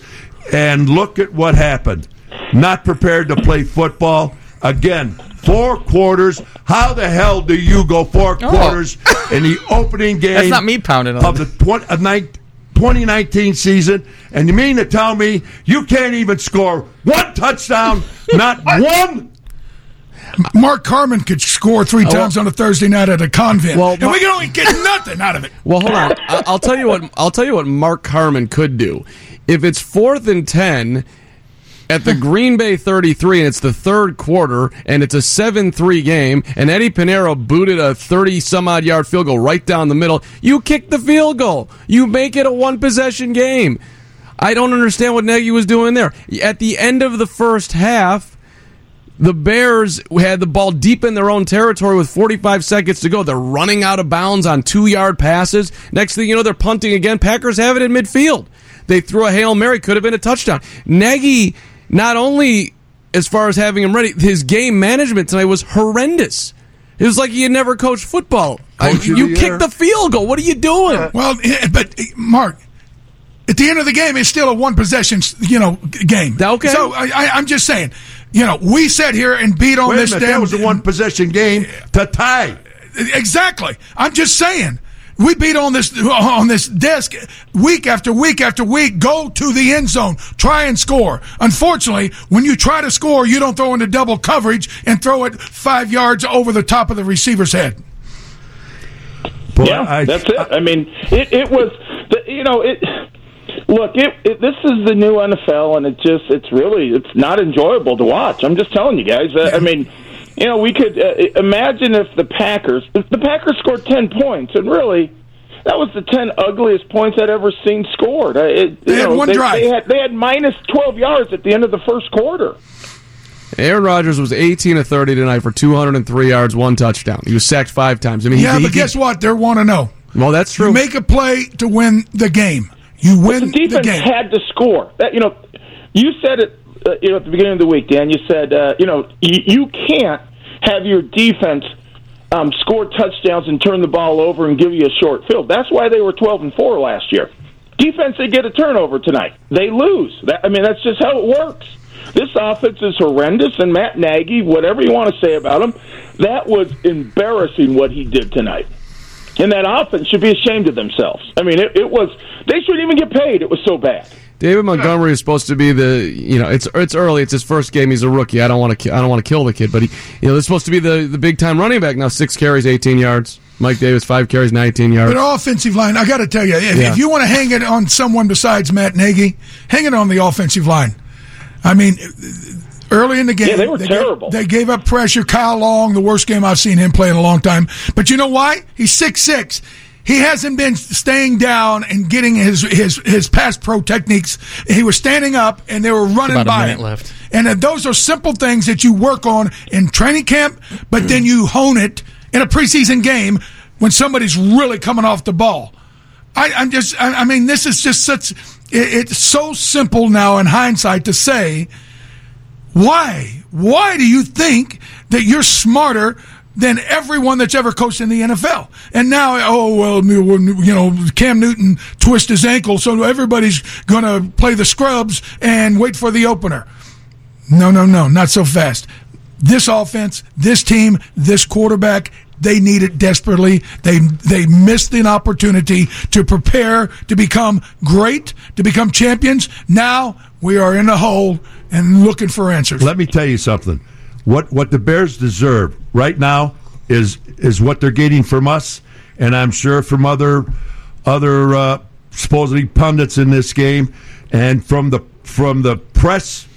and look at what happened. Not prepared to play football again. Four quarters. How the hell do you go four quarters in the opening game? That's not me pounding on of the 20, uh, nine- 2019 season, and you mean to tell me you can't even score one touchdown? Not one. Mark Carman could score three uh, times on a Thursday night at a convent, Well, and we can only get nothing out of it. Well, hold on. I- I'll tell you what. I'll tell you what Mark Carman could do. If it's fourth and ten at the Green Bay 33, and it's the third quarter, and it's a 7-3 game, and Eddy Pineiro booted a 30 some odd yard field goal right down the middle, you kick the field goal. You make it a one possession game. I don't understand what Nagy was doing there. At the end of the first half, the Bears had the ball deep in their own territory with 45 seconds to go. They're running out of bounds on two yard passes. Next thing you know, they're punting again. Packers have it in midfield. They threw a Hail Mary, could have been a touchdown. Nagy, not only as far as having him ready, his game management tonight was horrendous. It was like he had never coached football. I- Coach of you the kicked the field goal. What are you doing? Well, eh, but eh, Mark, at the end of the game, it's still a one possession, you know, game. Okay. So I, I, I'm just saying, you know, we sat here and beat on Wait a this minute, damn. that was a one possession game to tie. Exactly. I'm just saying. We beat on this on this desk week after week after week. Go to the end zone, try and score. Unfortunately, when you try to score, you don't throw into double coverage and throw it five yards over the top of the receiver's head. Boy, yeah, I- that's it. I mean, it, it was, the, you know, it. Look, it, it, this is the new NFL, and it just, it's really, it's not enjoyable to watch. I'm just telling you guys. Uh, I mean, you know, we could uh, imagine if the Packers, if the Packers scored ten points, and really, that was the ten ugliest points I'd ever seen scored. Uh, It, They had know, one they, drive. They had, they had minus twelve yards at the end of the first quarter. Aaron Rodgers was 18 of 30 tonight for 203 yards, one touchdown. He was sacked five times. I mean, he- Yeah, he, but guess what? They want to know. Well, that's true. You make a play to win the game. You the win the defense game. had to score. That you know, you said it. Uh, you know, at the beginning of the week, Dan. You said, uh, you know, you, you can't have your defense um, score touchdowns and turn the ball over and give you a short field. That's why they were twelve and four last year. Defense, they get a turnover tonight. They lose. That, I mean, that's just how it works. This offense is horrendous, and Matt Nagy, whatever you want to say about him, that was embarrassing what he did tonight. And that offense should be ashamed of themselves. I mean, it, it was. They shouldn't even get paid. It was so bad. David Montgomery is supposed to be the you know it's it's early it's his first game he's a rookie I don't want to I don't want to kill the kid but he you know they're supposed to be the the big time running back now six carries 18 yards Mike Davis five carries 19 yards But offensive line, I got to tell you, if, Yeah. if you want to hang it on someone besides Matt Nagy, hang it on the offensive line. I mean, early in the game, Yeah, they were gave- terrible. they gave up pressure. Kyle Long, the worst game I've seen him play in a long time. But you know why? He's six six. He hasn't been staying down and getting his his his pass pro techniques. He was standing up and they were running About by him. left. And uh, those are simple things that you work on in training camp, but then you hone it in a preseason game when somebody's really coming off the ball. I, I'm just, I, I mean, this is just such, it, it's so simple now in hindsight to say, why? Why do you think that you're smarter than everyone that's ever coached in the NFL? And now, oh, well, you know, Cam Newton twist his ankle, so everybody's going to play the scrubs and wait for the opener. No, no, no, not so fast. This offense, this team, this quarterback, they need it desperately. They they missed an opportunity to prepare to become great, to become champions. Now we are in a hole and looking for answers. Let me tell you something. What what the Bears deserve right now is is what they're getting from us, and I'm sure from other other uh, supposedly pundits in this game, and from the from the press,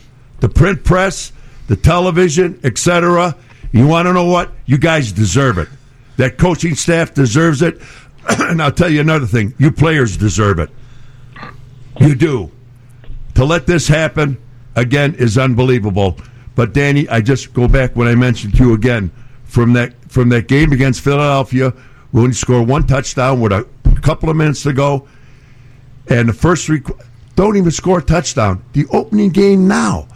the print press, the television, etc. You want to know what? You guys deserve it. That coaching staff deserves it, and I'll tell you another thing. You players deserve it. You do to let this happen again is unbelievable. But Danny, I just go back when I mentioned to you again from that from that game against Philadelphia when you score one touchdown with a couple of minutes to go, and the first three don't even score a touchdown. The opening game now,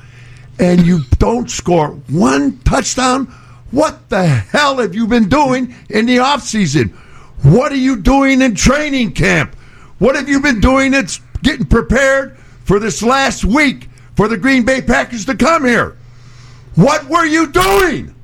and you don't score one touchdown. What the hell have you been doing in the offseason? What are you doing in training camp? What have you been doing that's getting prepared for this last week for the Green Bay Packers to come here? What were you doing?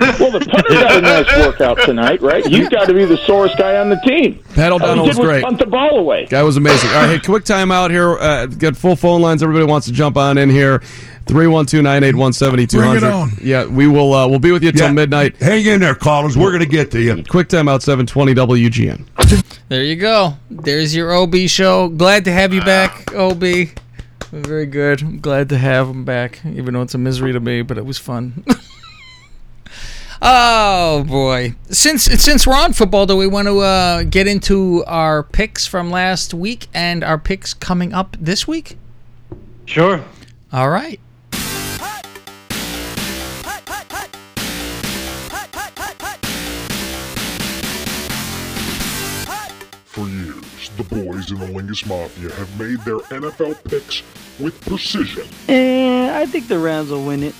Well, the punter got a nice workout tonight, right? You've got to be the sorest guy on the team. Pat All he O'Donnell was great. punt the ball away. Guy was amazing. All right, hey, quick timeout here. Uh, got full phone lines. Everybody wants to jump on in here. 312-981-7200. Bring it on. Yeah, we will uh, we'll be with you till Yeah. midnight. Hang in there, callers. We're going to get to you. Quick timeout 720 WGN. There you go. There's your OB show. Glad to have you back, OB. Very good. I'm glad to have him back, even though it's a misery to me, but it was fun. oh boy! Since since we're on football, do we want to uh, get into our picks from last week and our picks coming up this week? Sure. All right. The boys in the Lingus Mafia have made their NFL picks with precision. And I think the Rams will win it.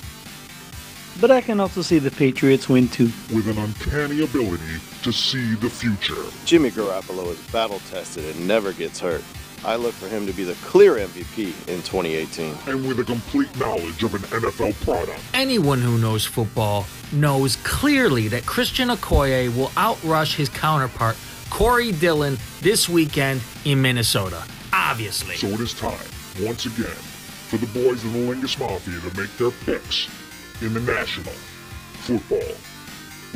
But I can also see the Patriots win too. with an uncanny ability to see the future. Jimmy Garoppolo is battle tested and never gets hurt. I look for him to be the clear MVP in 2018. And with a complete knowledge of an NFL product. Anyone who knows football knows clearly that Christian Okoye will outrush his counterpart, Corey Dillon, this weekend in Minnesota. Obviously. So it is time, once again, for the boys in the Lingus Mafia to make their picks in the National Football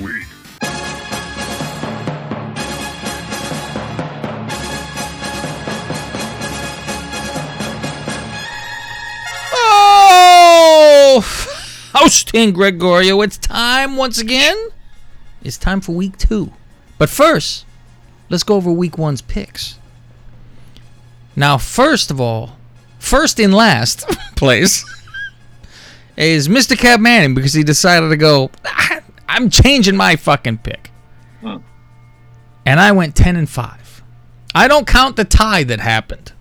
League. Oh, Faustin Gregorio, it's time once again. It's time for week two. But first, let's go over week one's picks. Now, first of all, first in last place is Mr. Cav Manning because he decided to go, "Ah, I'm changing my fucking pick. And I went 10 and 5. I don't count the tie that happened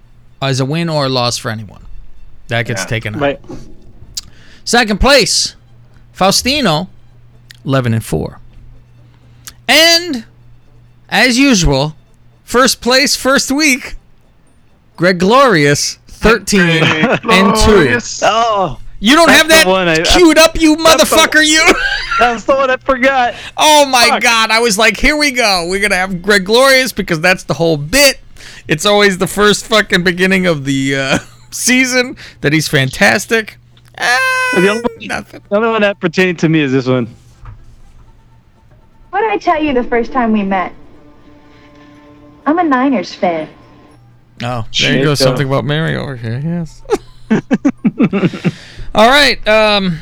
as a win or a loss for anyone. That gets Yeah. taken out. Right. Second place, Faustino, 11 and 4. And as usual, first place first week, Greg Glorious, 13 and 2. Oh, You don't have that one I- queued up, you That's the- motherfucker, you. That's the one I forgot. Oh my god! I was like, here we go. We're gonna have Greg Glorious because that's the whole bit. It's always the first fucking beginning of the uh, season that he's fantastic. Ah, The only, one, the only one that pertaining to me is this one. What did I tell you the first time we met? I'm a Niners fan. Oh, there Shit, you go. Something about Mary over here. Yes. All right. Um,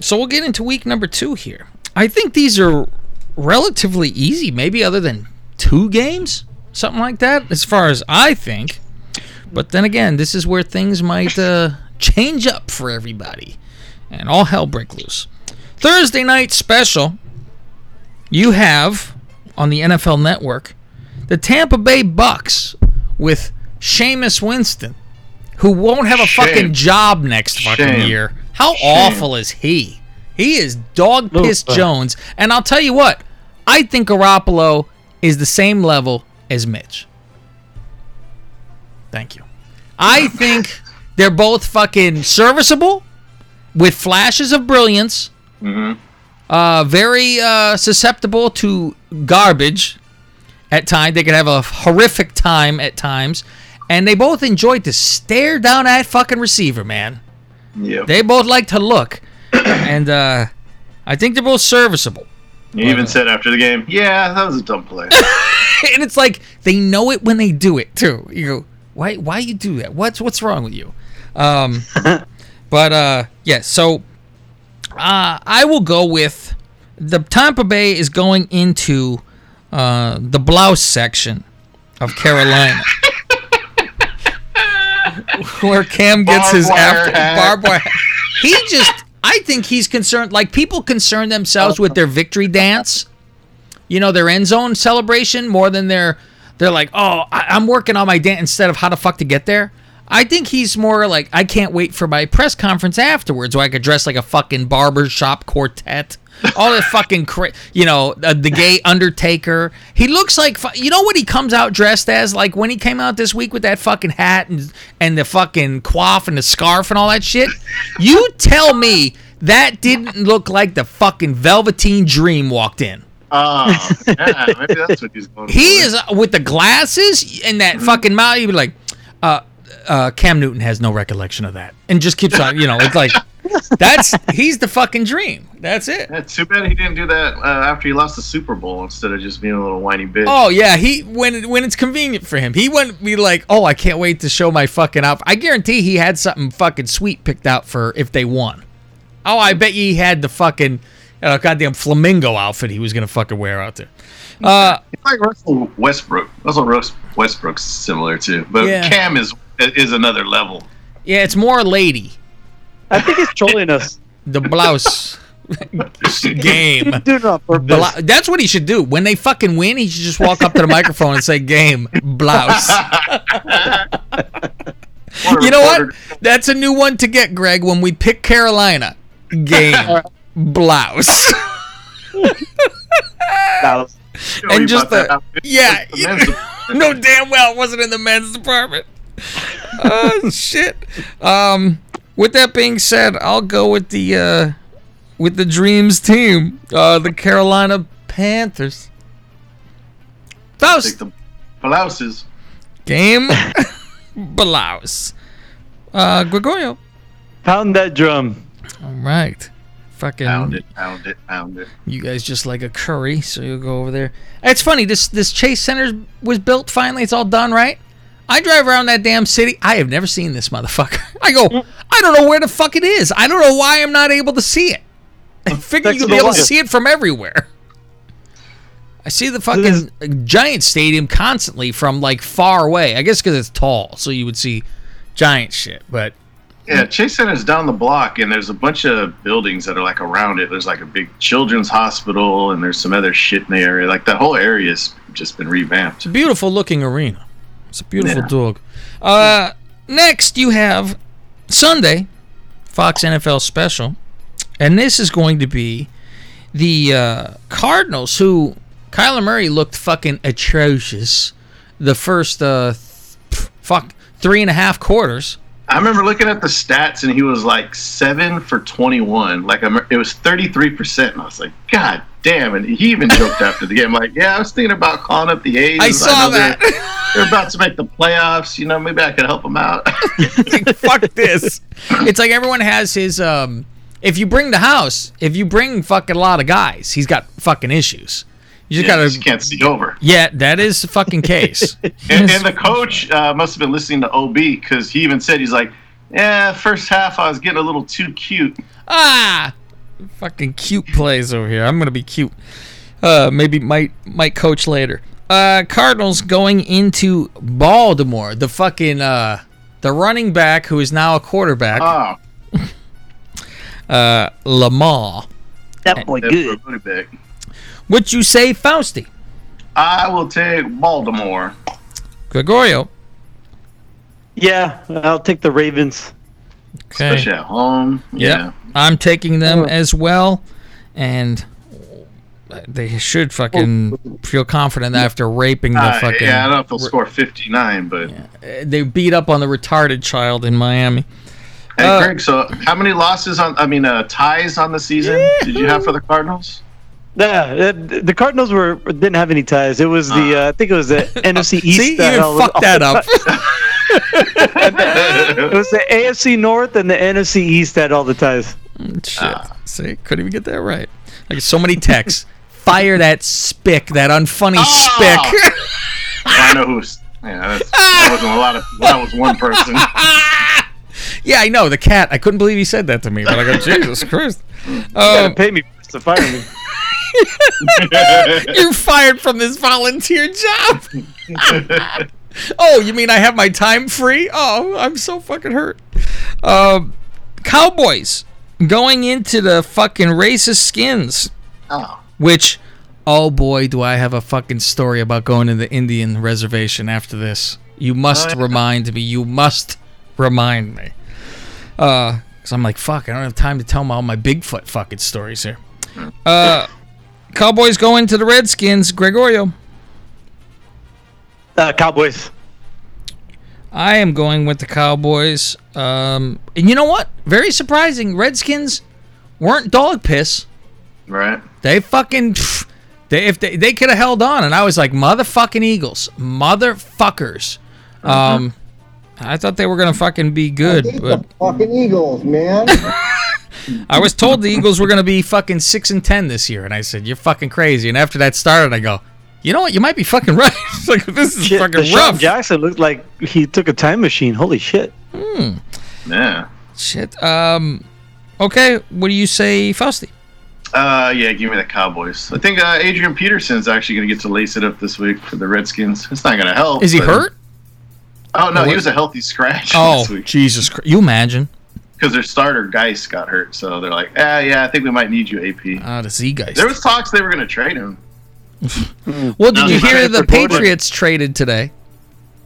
so we'll get into week number two here. I think these are relatively easy, maybe other than two games, something like that, as far as I think. But then again, this is where things might uh, change up for everybody, and all hell break loose. Thursday night special. You have on the NFL Network the Tampa Bay Bucks with Jameis Winston, who won't have a Shame. fucking job next fucking Shame. year. How Shame. awful is he? He is dog piss Jones. And I'll tell you what, I think Garoppolo is the same level as Mitch. Thank you. I think they're both fucking serviceable with flashes of brilliance. Mm-hmm. Uh, very uh, susceptible to garbage at times. They could have a horrific time at times. And they both enjoyed to stare down that fucking receiver, man. Yep. They both like to look. and uh, I think they're both serviceable. You even said after the game, yeah, that was a dumb play. and it's like they know it when they do it too. You go, why? Why you do that? What's what's wrong with you? Um, but uh, yeah. So uh, I will go with the Tampa Bay is going into uh, the blouse section of Carolina. Where Cam gets his after barbed wire. He just, I think he's concerned. Like people concern themselves with their victory dance you know their end zone celebration more than their they're like oh I, i'm working on my dance instead of how the fuck to get there i think he's more like i can't wait for my press conference afterwards where i could dress like a fucking barber shop quartet all that fucking cra- you know uh, the gay undertaker. He looks like fu- you know what he comes out dressed as? Like when he came out this week with that fucking hat and and the fucking coif and the scarf and all that shit? You tell me that didn't look like the fucking velveteen dream walked in. Oh, yeah, maybe that's what he's going he is uh, with the glasses and that fucking mouth. You'd be like, uh, uh, Cam Newton has no recollection of that, and just keeps on. You know, it's like that's he's the fucking dream. That's it. Yeah, too bad he didn't do that uh, after he lost the Super Bowl instead of just being a little whiny bitch. Oh yeah, he when when it's convenient for him, he wouldn't be like, oh, I can't wait to show my fucking outfit. I guarantee he had something fucking sweet picked out for if they won. Oh, I bet you he had the fucking uh, goddamn flamingo outfit he was gonna fucking wear out there. Uh, It's like Russell Westbrook. Russell Rus- Westbrook's similar too, but Yeah. Cam is is another level. yeah, it's more lady. I think he's trolling us. The blouse game. Doing it on purpose. Bla- that's what he should do. When they fucking win, he should just walk up to the microphone and say, "Game blouse." you know what? That's a new one to get, Greg. When we pick Carolina, game blouse. and just the yeah, no damn well it wasn't in the men's department. Oh shit. Um, with that being said, I'll go with the uh, with the Dreams team, uh, the Carolina Panthers. Faust the blouses. game blouse. Uh, Gregorio. Pound that drum. All right. Fucking Pound it, pound it, pound it. You guys just like a curry, so you'll go over there. It's funny. This this Chase Center was built finally. It's all done, right? I drive around that damn city. I have never seen this motherfucker. I go. I don't know where the fuck it is. I don't know why I'm not able to see it. I figure you'll be able to see it from everywhere. I see the fucking Giant Stadium constantly from like far away. I guess because it's tall, so you would see giant shit. But Yeah, Chase Center's down the block, and there's a bunch of buildings that are like around it. There's like a big children's hospital, and there's some other shit in the area. Like the whole area's just been revamped. It's a beautiful looking arena. It's a beautiful Yeah. dog. Uh, next, you have Sunday, Fox NFL special. And this is going to be the uh, Cardinals, who Kyler Murray looked fucking atrocious the first uh, th- fuck three and a half quarters. I remember looking at the stats and he was like seven for 21. Like it was 33%. And I was like, God damn. And he even joked after the game, like, yeah, I was thinking about calling up the A's. I saw know they're- that. They're about to make the playoffs. You know, maybe I could help them out. Fuck this. It's like everyone has his. um If you bring the house, if you bring fucking a lot of guys, he's got fucking issues. You just Yeah, gotta. just can't see over. Yeah, that is the fucking case. And, and the coach uh, must have been listening to OB because he even said, he's like, yeah, first half I was getting a little too cute. ah, fucking cute plays over here. I'm gonna be cute. Uh, maybe might might coach later. Uh, Cardinals going into Baltimore. The fucking uh, the running back who is now a quarterback. Oh, Uh, Lamar. That boy good. good. What you say, Fausty? I will take Baltimore. Gregorio. Yeah, I'll take the Ravens. Okay. Especially at home. Yep. Yeah. I'm taking them as well, and they should fucking feel confident after raping the Uh, fucking. yeah, I don't know if they'll score 59, but. They beat up on the retarded child in Miami. Hey, Uh, Greg, so how many losses on, I mean, uh, ties on the season did you have for the Cardinals? Yeah, uh, the Cardinals were didn't have any ties. It was the uh, I think it was the NFC East. See, you that even fucked that the up. ties. it was the AFC North and the NFC East had all the ties. Shit. See, couldn't even get that right. Like so many texts. Fire that spick, that unfunny spick. I know who's. Yeah, that's, that wasn't a lot of. That was one person. yeah, I know the cat. I couldn't believe he said that to me, but I go, Jesus Christ. You gotta Um, pay me to fire me. You're fired from this volunteer job. Oh, you mean I have my time free? Oh, I'm so fucking hurt. Um, Cowboys going into the fucking racist skins. Oh. Which, oh boy, do I have a fucking story about going to the Indian reservation after this. You must Oh, yeah. remind me. You must remind me. Uh, cause I'm like, fuck, I don't have time to tell all my Bigfoot fucking stories here. Uh, Cowboys go into the Redskins. Gregorio. Uh, Cowboys. I am going with the Cowboys. Um, and you know what? Very surprising. Redskins weren't dog piss. Right. They fucking. pff, They if they, they could have held on, and I was like, motherfucking Eagles, motherfuckers. Um, I thought they were gonna fucking be good, but Fucking Eagles, man. I was told the Eagles were gonna be fucking six and ten this year, and I said, you're fucking crazy. And after that started, I go, you know what? You might be fucking right. It's like this is Shit, fucking DeSean rough. Jackson looked like he took a time machine. Holy shit. Hmm. Yeah. Shit. Um. Okay. What do you say, Fausty? Uh, yeah, give me the Cowboys. I think uh, Adrian Peterson's actually going to get to lace it up this week for the Redskins. It's not going to help. Is he but- hurt? Oh no, Or he was a healthy scratch Oh, this week Jesus Christ! You imagine? because their starter Guice got hurt. So they're like, ah, yeah, I think we might need you, AP. Ah, the Z guys. There was talks they were going to trade him. Hmm. Well, did No, you hear the for Portland. Patriots traded today?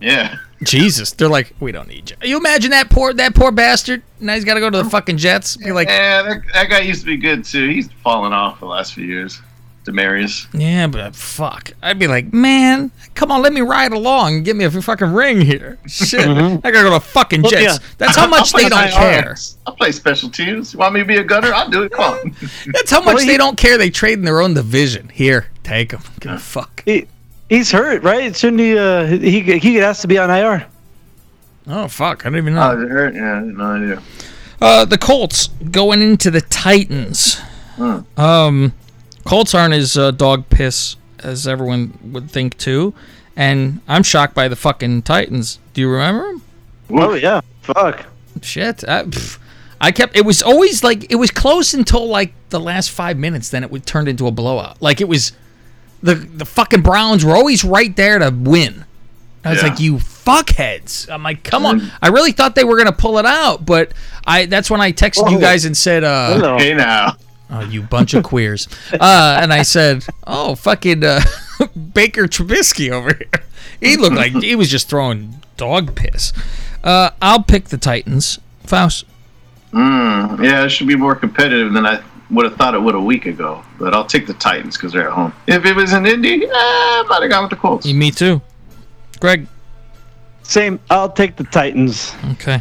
Yeah. Jesus, they're like, we don't need you. You imagine that poor that poor bastard? Now he's got to go to the fucking Jets. Be like, Yeah, that, that guy used to be good too. He's fallen off the last few years. Demaryius. yeah, but fuck. I'd be like, man, come on, let me ride along and give me a fucking ring here. Shit, Mhm. I gotta go to fucking Well, Jets. yeah. That's how much they don't IR. care. I'll play special teams. You want me to be a gunner? I'll do it. Come on. That's how much Well, they he- don't care. They trade in their own division. Here, take them. Give a fuck. He, he's hurt, right? Shouldn't he? Uh, he he has to be on IR. Oh fuck, I didn't even know. Oh, is it hurt? Yeah, I had no idea. Uh, the Colts going into the Titans. Hmm. Um, Colts aren't as uh, dog piss as everyone would think too, and I'm shocked by the fucking Titans. Do you remember them? Oh yeah, fuck. Shit, I, pff, I kept. It was always like it was close until like the last five minutes. Then it would turn into a blowout. Like it was the the fucking Browns were always right there to win. I was Yeah. like, you fuckheads. I'm like, come on. I really thought they were gonna pull it out, but I that's when I texted you guys and said, uh, Hello. Hey now. Oh, you bunch of queers. Uh, and I said, oh, fucking uh, Baker Trubisky over here. He looked like he was just throwing dog piss. Uh, I'll pick the Titans. Faust. Mm, yeah, it should be more competitive than I would have thought it would a week ago. But I'll take the Titans because they're at home. If it was in Indy, eh, I might have gone with the Colts. Me too. Greg. Same. I'll take the Titans. Okay.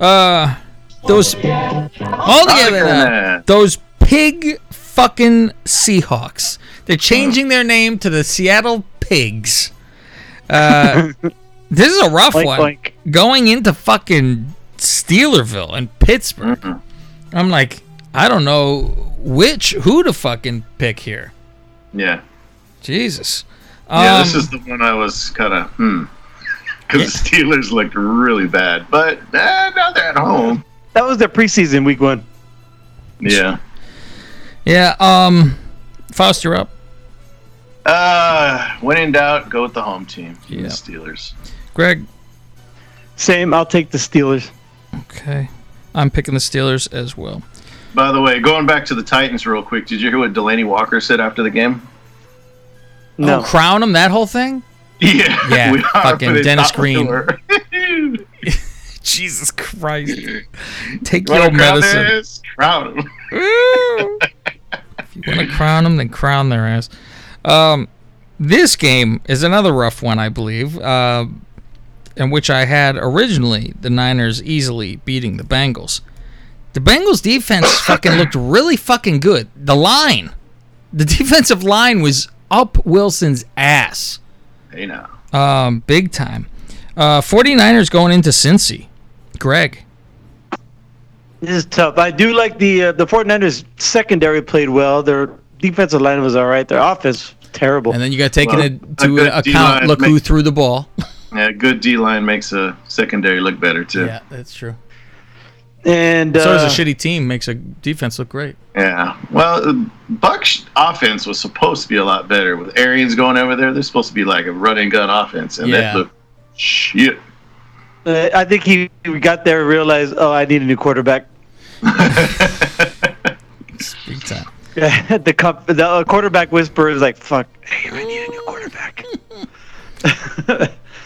Uh, those all together those pig fucking Seahawks. They're changing their name to the Seattle Pigs. Uh, this is a rough Oink, one. oink. Going into fucking Steelerville and Pittsburgh. I'm like, I don't know which who to fucking pick here. Yeah. Jesus. Yeah, Um, this is the one I was kind of hmm. Because the Steelers looked really bad, but eh, now they're at home. That was their preseason week one. Yeah. Yeah. Um, Faust, you're up. Uh, when in doubt, go with the home team. Yeah. The Steelers. Greg. Same. I'll take the Steelers. Okay. I'm picking the Steelers as well. By the way, going back to the Titans real quick, did you hear what Delanie Walker said after the game? No. Oh, crown him that whole thing. Yeah. Yeah. fucking Dennis Green. Jesus Christ. Take Wanna your medicine. this? Crown him. If you want to crown them, then crown their ass. Um, this game is another rough one, I believe, uh, in which I had originally the Niners easily beating the Bengals. The Bengals defense fucking looked really fucking good. The line, the defensive line was up Wilson's ass. Hey now. Um, big time. Uh, 49ers going into Cincy. Greg. This is tough. I do like the uh, the 49ers secondary played well. Their defensive line was all right. Their offense terrible. And then you got taken Well, into a account. D-line Look who threw the ball. Yeah, good D line makes a secondary look better too. Yeah, that's true. And so does uh, a shitty team makes a defense look great. Yeah. Well, uh, Buck's offense was supposed to be a lot better with Arians going over there. They're supposed to be like a running gun offense, and Yeah. that looked shit. uh, I think he he got there and realized, oh, I need a new quarterback. Big time. the cup, the uh, quarterback whisperer is like, "Fuck, hey, I need a new quarterback."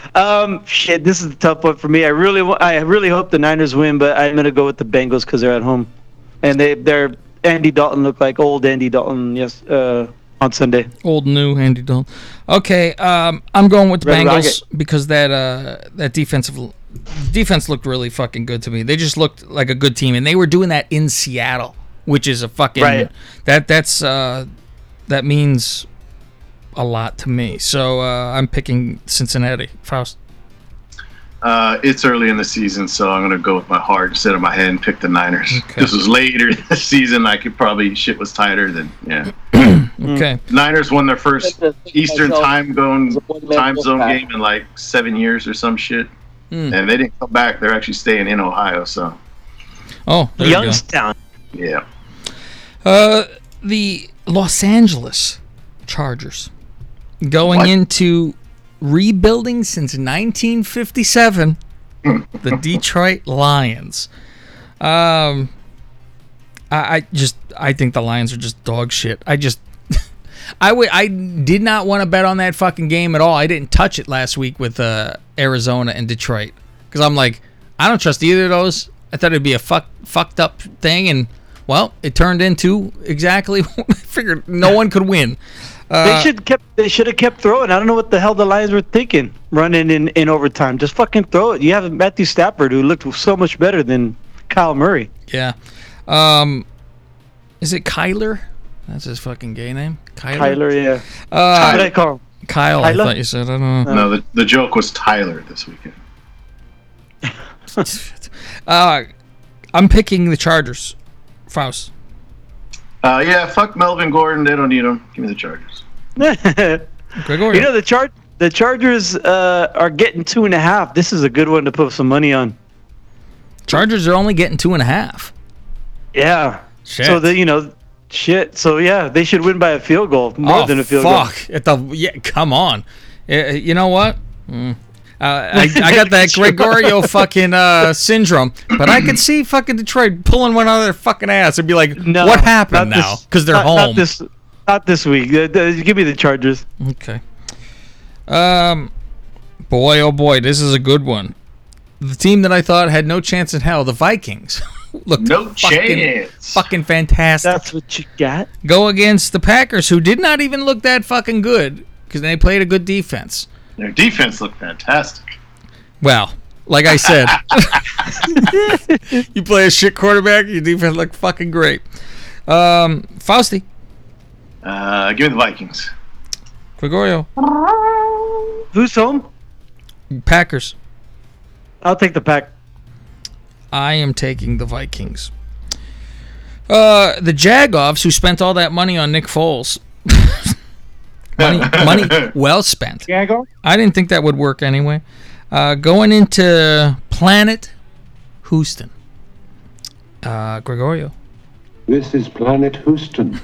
um, shit, this is a tough one for me. I really, wa- I really hope the Niners win, but I'm gonna go with the Bengals because they're at home, and they, they're Andy Dalton looked like old Andy Dalton. Yes, uh, on Sunday. Old new Andy Dalton. Okay, um, I'm going with the Red Bengals because that uh, that defensive defense looked really fucking good to me. They just looked like a good team, and they were doing that in Seattle, which is a fucking Right. that that's uh, that means a lot to me. So uh, I'm picking Cincinnati. Faust. Uh, it's early in the season, so I'm gonna go with my heart instead of my head and pick the Niners. This was later in the season. I could probably shit was tighter than yeah. Okay. Niners won their first Eastern time going one-man time zone game in like seven years or some shit, Hmm. and they didn't come back. They're actually staying in Ohio. So Oh, there you go. Youngstown. yeah. Uh, the Los Angeles Chargers going What? into rebuilding since 1957. the Detroit Lions. Um, I, I just I think the Lions are just dog shit. I just I would I did not want to bet on that fucking game at all. I didn't touch it last week with uh, Arizona and Detroit because I'm like I don't trust either of those. I thought it'd be a fuck fucked up thing, and well, it turned into exactly. I figured no one could win. Uh, they should kept. They should have kept throwing. I don't know what the hell the Lions were thinking, running in in overtime. Just fucking throw it. You have Matthew Stafford, who looked so much better than Kyle Murray. Yeah. Um, is it Kyler? That's his fucking gay name. Kyler. Kyler, yeah. Uh, what did I call him? Kyle. I thought you said. I don't know. No, the, the joke was Tyler this weekend. Uh, I'm picking the Chargers. Faust. Uh, yeah, fuck Melvin Gordon. They don't need him. Give me the Chargers. Gregorio. You know the chart. The Chargers uh, are getting two and a half. This is a good one to put some money on. Chargers are only getting two and a half. Yeah. Shit. So the you know, shit. So yeah, they should win by a field goal, more oh, than a field goal. fuck. At the yeah, come on. Uh, you know what? Mm. Uh, I, I got that Gregorio fucking uh, syndrome, but I could see fucking Detroit pulling one out of their fucking ass and be like. No, "What happened now?" Because they're not- home. Not this. Not this week. Uh, give me the Chargers. Okay. Um, boy, oh boy, this is a good one. The team that I thought had no chance in hell, the Vikings, looked No fucking, chance. fucking fantastic. That's what you got. Go against the Packers, who did not even look that fucking good because they played a good defense. Their defense looked fantastic. Well, Like I said, you play a shit quarterback, your defense look fucking great. Um, Fausti, Uh, give me the Vikings. Gregorio, Who's home? Packers. I'll take the pack. I am taking the Vikings. Uh, the Jagoffs, who spent all that money on Nick Foles. money, money well spent. Jago? I didn't think that would work anyway. Uh, going into Planet Houston. Uh, Gregorio. This is Planet Houston.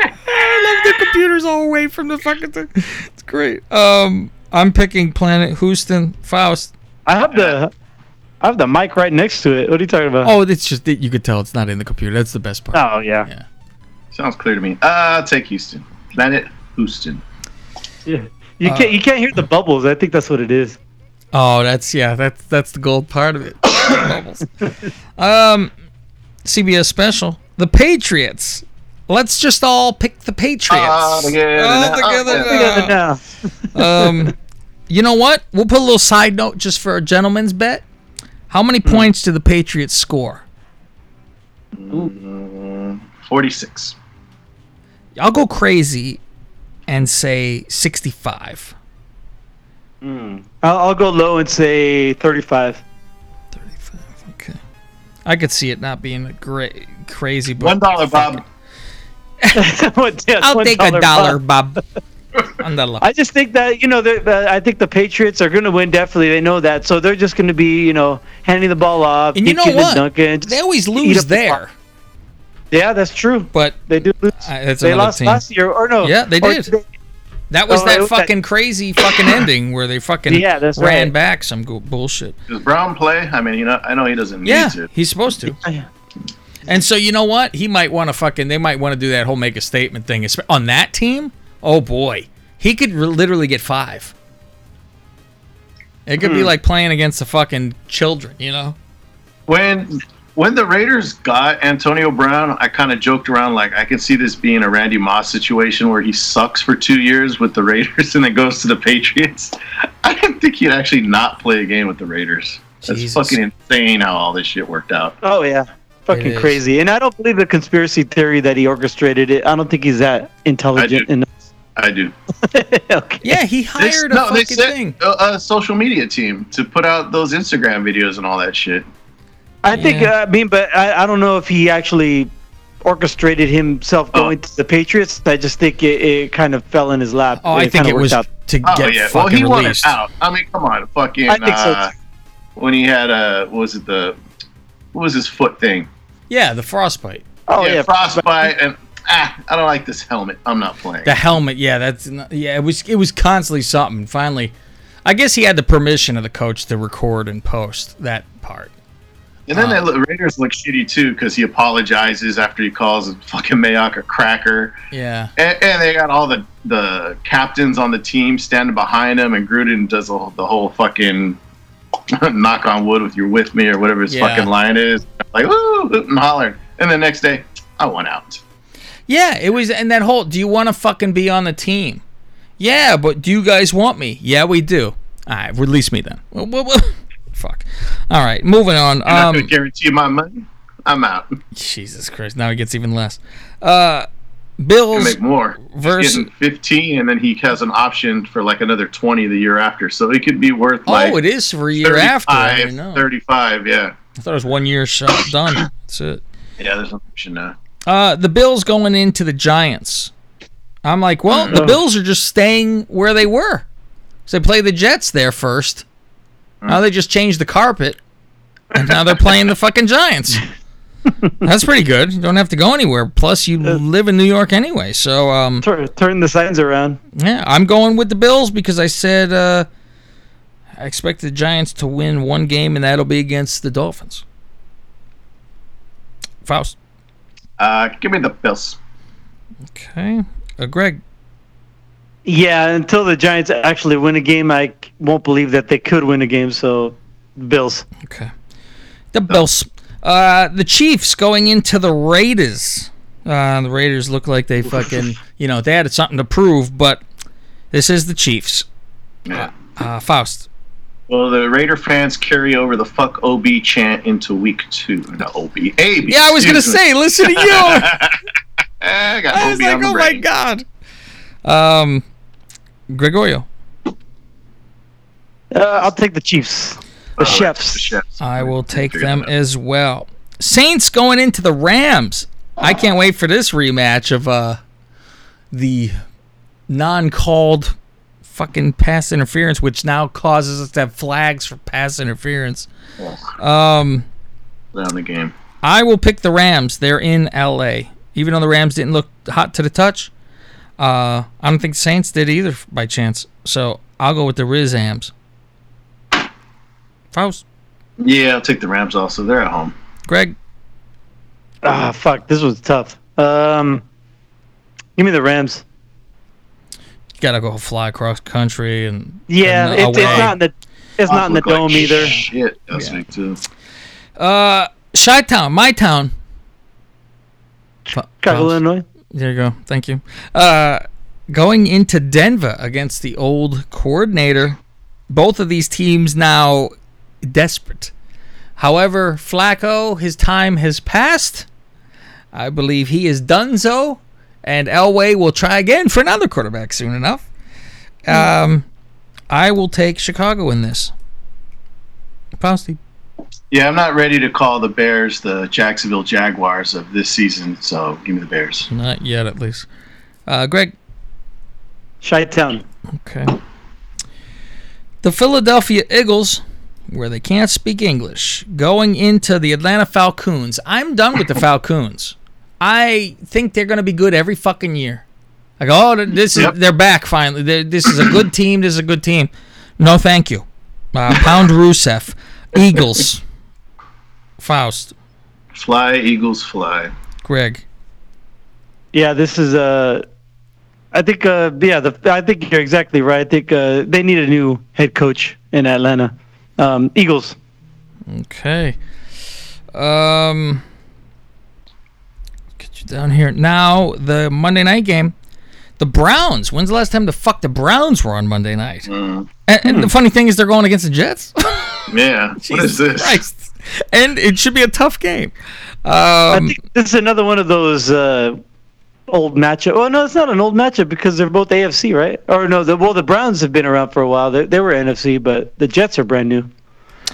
I love the computers all away from the fucking thing. It's great. Um, I'm picking Planet Houston. Faust. I have the I have the mic right next to it. What are you talking about? Oh, it's just you could tell it's not in the computer. That's the best part. Oh yeah. Yeah. Sounds clear to me. Uh, I'll take Houston. Planet Houston. Yeah. You Uh, can't you can't hear the bubbles. I think that's what it is. Oh, that's yeah. That's that's the gold part of it. Bubbles. Um, CBS special. The Patriots. Let's just all pick the Patriots. All together All together All now. together now. um, you know what? We'll put a little side note just for a gentleman's bet. How many Hmm. points do the Patriots score? Mm, 46. I'll go crazy and say 65. I'll, I'll go low and say 35. 35, okay. I could see it not being a great crazy. But One dollar, Bob. I'll take a dollar, Bob. Dollar. I just think that you know, the, the, I think the Patriots are going to win. Definitely, they know that, so they're just going to be, you know, handing the ball off. And you know kicking what? Duncan, They always lose up the there. Yeah, that's true. But they do lose. that's they lost team. last year, or no? Yeah, they or did. That was Oh, that it was that- fucking crazy fucking ending where they fucking Yeah, that's ran right. back some go- bullshit. Does Brown play? I mean, you know, I know he doesn't need Yeah, to. he's supposed to. And so you know what? He might want to fucking. They might want to do that whole make a statement thing on that team. Oh boy, he could re- literally get five. It could be Hmm. like playing against the fucking children, you know. When when the Raiders got Antonio Brown, I kind of joked around like I can see this being a Randy Moss situation where he sucks for two years with the Raiders and then goes to the Patriots. I didn't think he'd actually not play a game with the Raiders. That's Jesus. fucking insane how all this shit worked out. Oh yeah, fucking crazy. And I don't believe the conspiracy theory that he orchestrated it. I don't think he's that intelligent enough. I do. Yeah, he They- hired a no, they fucking set thing. A, a social media team to put out those Instagram videos and all that shit. I think. Uh, I mean, but I, I don't know if he actually orchestrated himself Oh. going to the Patriots. I just think it, it kind of fell in his lap. Oh, I think it was out. to Oh get yeah, well fucking he wanted released. out. I mean, come on, fucking. I think so, uh, when he had uh, what was it the, what was his foot thing? Yeah, the frostbite. Oh yeah, frostbite and ah, I don't like this helmet. I'm not playing. The helmet, yeah, that's not, yeah. It was it was constantly something. Finally, I guess he had the permission of the coach to record and post that part. And then the Raiders look shitty too because he apologizes after he calls fucking Mayock a cracker. Yeah. And, and they got all the the captains on the team standing behind him, and Gruden does the whole, the whole fucking knock on wood with "you're with me" or whatever his Yeah. fucking line is. Like woo, and hollering, and the next day, I went out. Yeah, it was, and that whole. Do you want to fucking be on the team? Yeah, but do you guys want me? Yeah, we do. All right, release me then. Well, well, well, Fuck. All right, moving on. You're not Um, gonna guarantee my money. I'm out. Jesus Christ! Now it gets even less. Uh, Bills make more. versus- He's getting 15, and then he has an option for like another 20 the year after. So it could be worth Like Oh, it is for a year after. I 35, didn't know. 35, yeah. I thought it was one year shot done. That's it. Yeah, there's an option now. Uh, the Bills going into the Giants. I'm like, well, the Bills are just staying where they were. So they played the Jets there first. Now they just changed the carpet, and now they're playing the fucking Giants. That's pretty good. You don't have to go anywhere. Plus, you live in New York anyway. So, um, turn, turn the signs around. Yeah, I'm going with the Bills because I said uh, I expect the Giants to win one game, and that'll be against the Dolphins. Faust. Uh, give me the Bills. Okay. Uh, Greg. Yeah, until the Giants actually win a game, I won't believe that they could win a game. So, Bills. Okay. The Bills. Uh, the Chiefs going into the Raiders. Uh, the Raiders look like they fucking, you know, they had something to prove, but this is the Chiefs. Yeah. Uh, Faust. Well, the Raider fans carry over the "fuck OB" chant into week two. Not OB, AB. Yeah, I was gonna say, listen to you. I got I was OB like, the oh my god. Um, Gregorio. Uh, I'll take the Chiefs. The chefs. I will take them as well. Saints going into the Rams. I can't wait for this rematch of uh the non-called fucking pass interference, which now causes us to have flags for pass interference. Um, Down the game. I will pick the Rams. They're in L.A. Even though the Rams didn't look hot to the touch, uh, I don't think Saints did either by chance. So I'll go with the Rizams. Faust, Yeah, I'll take the Rams. Also, they're at home. Greg. Ah, fuck. This was tough. Um, give me the Rams. Gotta go fly across country and Yeah, and it's, it's not in the it's not in the Look like dome either. Shit, that's me too. Uh, Chi Town, my town. Fa- Chicago, Illinois. There you go. Thank you. Uh, going into Denver against the old coordinator. Both of these teams now desperate. However, Flacco, his time has passed. I believe he is done so, and Elway will try again for another quarterback soon enough. Um, I will take Chicago in this. Fausty. Yeah, I'm not ready to call the Bears the Jacksonville Jaguars of this season, so give me the Bears. Not yet, at least. Uh, Greg. Chi Town. Okay. The Philadelphia Eagles, where they can't speak English, going into the Atlanta Falcons. I'm done with the Falcons. I think they're going to be good every fucking year. Like, oh, this is Yep. they're back finally. They're- this is a good team. This is a good team. No, thank you. Uh, Pound Rusev, Eagles, Faust, Fly, Eagles, fly. Greg. Yeah, this is uh I think uh yeah, the I think you're exactly right. I think uh they need a new head coach in Atlanta. Um Eagles. Okay. Um, get you down here now. The Monday night game, the Browns. When's the last time the fuck the Browns were on Monday night? And, and the funny thing is, they're going against the Jets. Yeah, what Jesus is this? Christ. And it should be a tough game. I Um, think this is another one of those uh old matchup. Oh no, it's not an old matchup because they're both AFC, right? Or no, the well the Browns have been around for a while. They, they were NFC, but the Jets are brand new.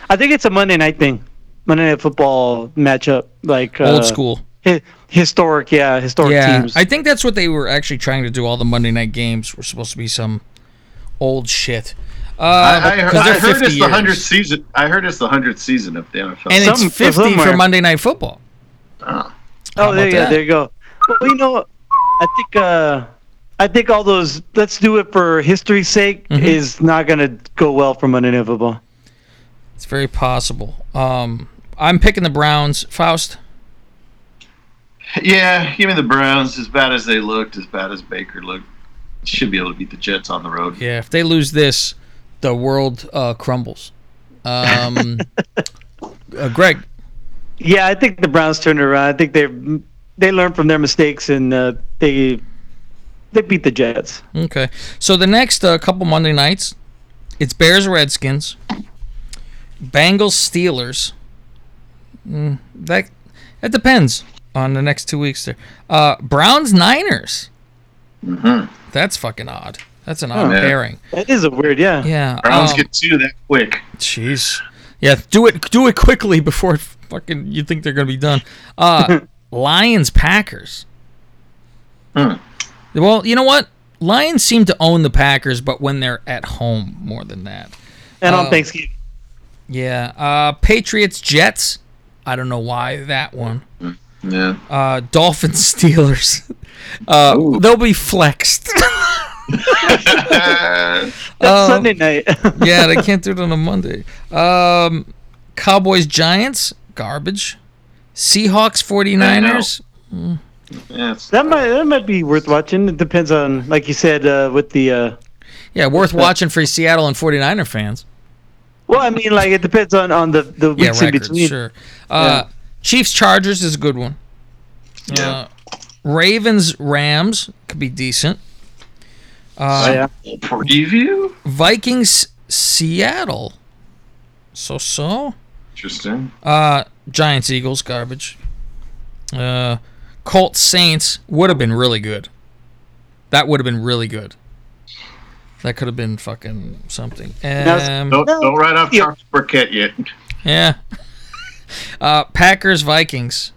I think it's a Monday night thing. Monday night football matchup like uh, Old school. Hi- historic, yeah, historic yeah, teams. I think that's what they were actually trying to do. All the Monday night games were supposed to be some old shit. Uh, I, I, heard, 'cause they're I heard 50 it's the hundredth season. I heard it's the hundredth season of the NFL. and it's Some- 50 for somewhere. Monday night football. Oh. Oh, there about you go. that? There you go. Well, you know, I think uh, I think all those "let's do it for history's sake" Mm-hmm. is not going to go well for Monday Night Football. It's very possible. Um, I'm picking the Browns. Faust. Yeah, give me the Browns. As bad as they looked, as bad as Baker looked, should be able to beat the Jets on the road. Yeah, if they lose this, the world uh, crumbles. Um, uh, Greg. Yeah, I think the Browns turned it around. I think they they learned from their mistakes and uh, they they beat the Jets. Okay. So the next uh, couple Monday nights, it's Bears Redskins, Bengals Steelers. Mm, that that depends on the next two weeks there. Uh, Browns Niners. Mm-hmm. That's fucking odd. That's an Oh, odd yeah. pairing. That is a weird, yeah. Yeah. Browns um, get two that quick. Jeez. Yeah, do it do it quickly before fucking you think they're gonna be done. Uh Lions Packers. Hmm. Well, you know what? Lions seem to own the Packers, but when they're at home more than that. And on Uh, Thanksgiving, Yeah. Uh Patriots Jets. I don't know why that one. Yeah. Uh Dolphins Steelers. Uh they'll be flexed. that's um, Sunday night. yeah, they can't do it on a Monday. Um, Cowboys Giants, garbage. Seahawks 49ers. Yeah, it's- that might that might be worth watching. It depends on, like you said, uh, with the. Uh, Yeah, worth watching for Seattle and 49er fans. well, I mean, like it depends on on the the Yeah, weeks in between. sure. Uh, Chiefs Chargers is a good one. Uh, Ravens Rams could be decent. Uh, Oh, yeah. Preview? Vikings Seattle. So so. Interesting. Uh, Giants Eagles garbage. Uh, Colts Saints would have been really good. That would have been really good. That could have been fucking something. Um, don't, don't write off Charles Burkett yet. yeah. Uh, Packers Vikings.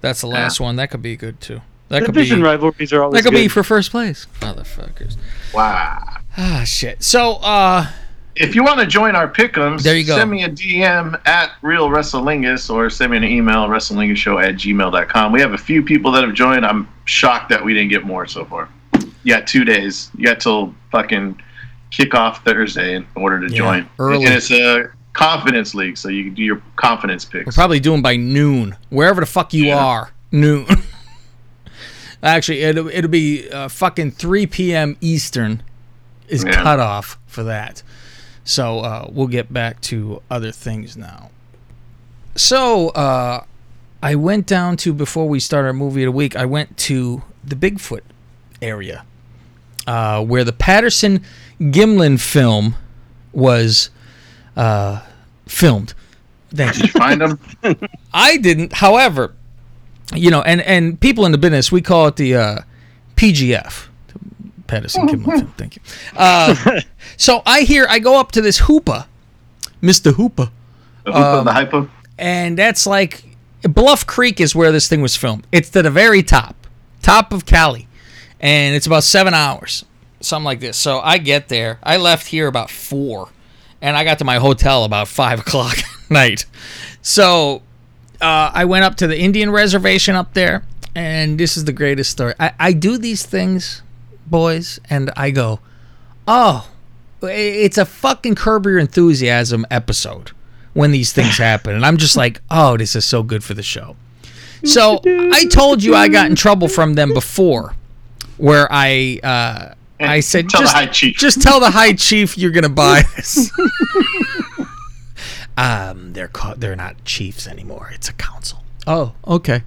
That's the last one. That could be good too. That could Division be. rivalries are always That could be for first place, motherfuckers. Wow. Ah, shit. So, uh, If you want to join our pickums, There you go. send me a DM at Real Wrestlingus or send me an email, WrestlingLingus at gmail.com. We have a few people that have joined. I'm shocked that we didn't get more so far. You got two days. You got till fucking kickoff Thursday in order to Yeah, join. early. And it's a confidence league, so you can do your confidence picks. we're probably doing by noon, wherever the fuck you are. Noon. Actually, it'll, it'll be uh, fucking 3 p.m. Eastern is Yeah. cut off for that. So uh, we'll get back to other things now. So uh, I went down to before we start our movie of the week. I went to the Bigfoot area, uh, where the Patterson Gimlin film was uh, filmed. Thank you. Find them. I didn't. However, you know, and and people in the business we call it the uh, PGF. Patterson Gimlin. Thank you. Uh, so I hear I go up to this Hoopa, Mister Hoopa. The Hoopa, Um, the hypo. and that's like Bluff Creek is where this thing was filmed. It's to the very top, top of Cali, and it's about seven hours, something like this. So I get there. I left here about four, and I got to my hotel about five o'clock at night. So uh, I went up to the Indian reservation up there, and this is the greatest story. I, I do these things, boys, and I go, oh, it's a fucking Curb Your Enthusiasm episode when these things happen, and I'm just like, oh, this is so good for the show. So I told you I got in trouble from them before, where I uh, I said tell the just high chief." just tell the high chief you're gonna buy this. um, they're called, they're not chiefs anymore. It's a council. Oh, okay.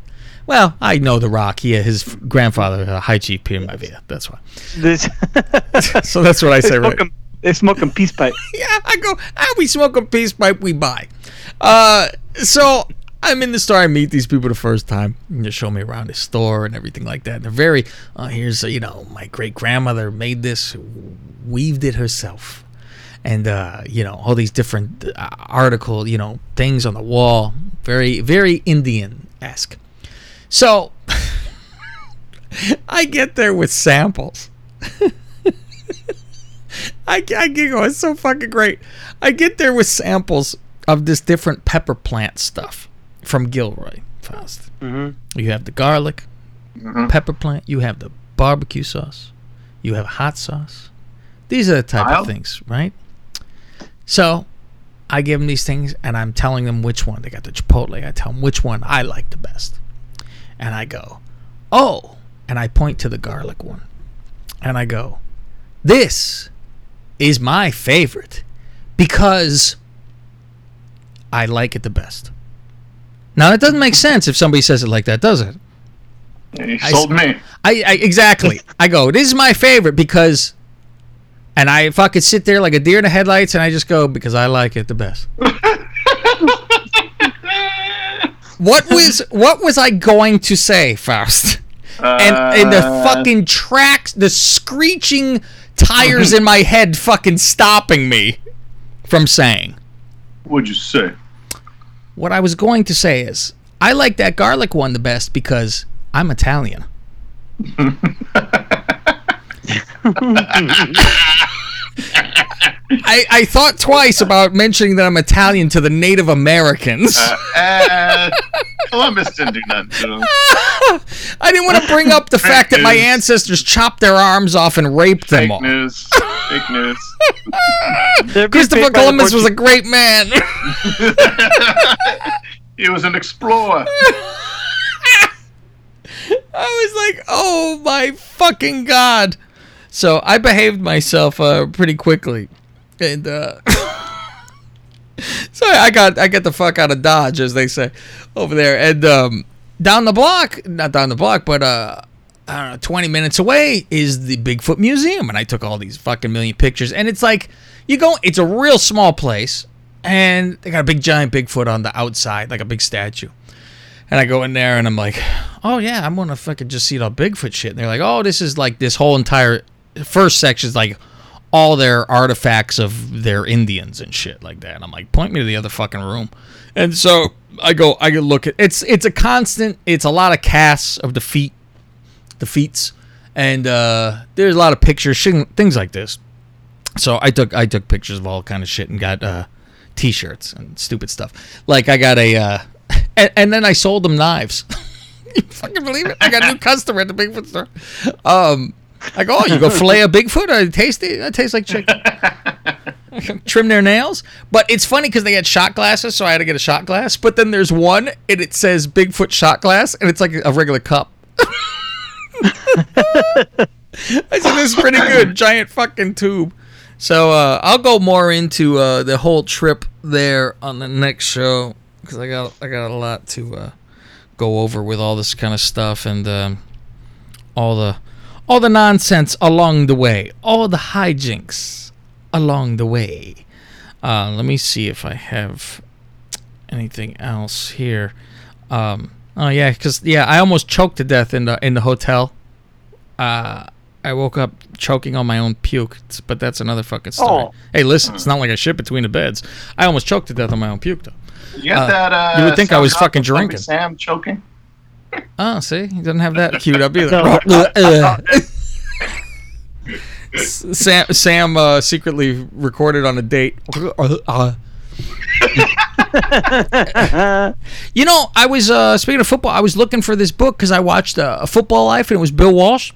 Well, I know The Rock. He his grandfather, uh, High Chief Peter Maivia. That's why. This, so that's what I say, right? smoking, they smoking peace pipe. yeah, I go, ah, we smoke a peace pipe, we buy. Uh, so I'm in the store, I meet these people the first time. And they show me around the store and everything like that. And they're very, uh, here's, uh, you know, my great grandmother made this, weaved it herself. And, uh, you know, all these different uh, article, you know, things on the wall. Very, very Indian esque. So I get there with samples. I, I giggle. It's so fucking great. I get there with samples of this different pepper plant stuff from Gilroy Fest. Mm-hmm. You have the garlic, Mm-hmm. pepper plant. You have the barbecue sauce. You have hot sauce. These are the type Mild? of things, right? So I give them these things, and I'm telling them which one. They got the chipotle. I tell them which one I like the best, and I go, "Oh!" and I point to the garlic one, and I go, "This is my favorite because I like it the best." Now it doesn't make sense if somebody says it like that, does it? You sold s- me. I, I exactly. I go. This is my favorite because, and I fucking sit there like a deer in the headlights, and I just go because I like it the best. what was what was I going to say, Faust? and and the Uh, fucking tracks, the screeching tires in my head, fucking stopping me from saying. What'd you say? What I was going to say is, I like that garlic one the best because I'm Italian. I, I thought twice about mentioning that I'm Italian to the Native Americans. Uh, Columbus didn't do nothing to him. I didn't want to bring up the fact that my ancestors chopped their arms off and raped them all. Fake news. Fake news. Christopher Columbus was a great man. he was an explorer. I was like, oh my fucking god. So I behaved myself uh, pretty quickly, and uh, so I got I got the fuck out of Dodge, as they say over there, and um, down the block, not down the block, but uh, I don't know, twenty minutes away is the Bigfoot Museum, and I took all these fucking million pictures, and it's like you go, it's a real small place, and they got a big giant Bigfoot on the outside, like a big statue. And I go in there and I'm like, oh yeah, I'm gonna fucking just see all Bigfoot shit. And they're like, oh, this is like this whole entire first section is like all their artifacts of their Indians and shit like that. And I'm like, point me to the other fucking room. And so I go, I look at it's it's a constant. It's a lot of casts of the defeats, and uh, there's a lot of pictures, things like this. So I took I took pictures of all kind of shit and got uh, t-shirts and stupid stuff. Like I got a, uh, and, and then I sold them knives. you fucking believe it? I got a new customer at the Bigfoot store. Um, I go, oh, you go fillet a Bigfoot? I taste it. It tastes like chicken. Trim their nails, but it's funny because they had shot glasses, so I had to get a shot glass. But then there's one, and it says Bigfoot shot glass, and it's like a regular cup. I said, this is pretty good. Giant fucking tube. So uh, I'll go more into uh, the whole trip there on the next show because I got I got a lot to uh, go over with all this kind of stuff and um, all the all the nonsense along the way, all the hijinks along the way. Uh, let me see if I have anything else here. Um, oh yeah, because yeah, I almost choked to death in the in the hotel. Uh, I woke up choking on my own puke, but that's another fucking story. Oh. Hey, listen, it's not like I shit between the beds. I almost choked to death on my own puke, though. You got Uh, that? Uh, you would think I was fucking drinking. Sam choking. Oh, see, he doesn't have that queued up either. No. Sam, Sam uh, secretly recorded on a date. you know, I was uh, speaking of football. I was looking for this book because I watched uh, a Football Life, and it was Bill Walsh.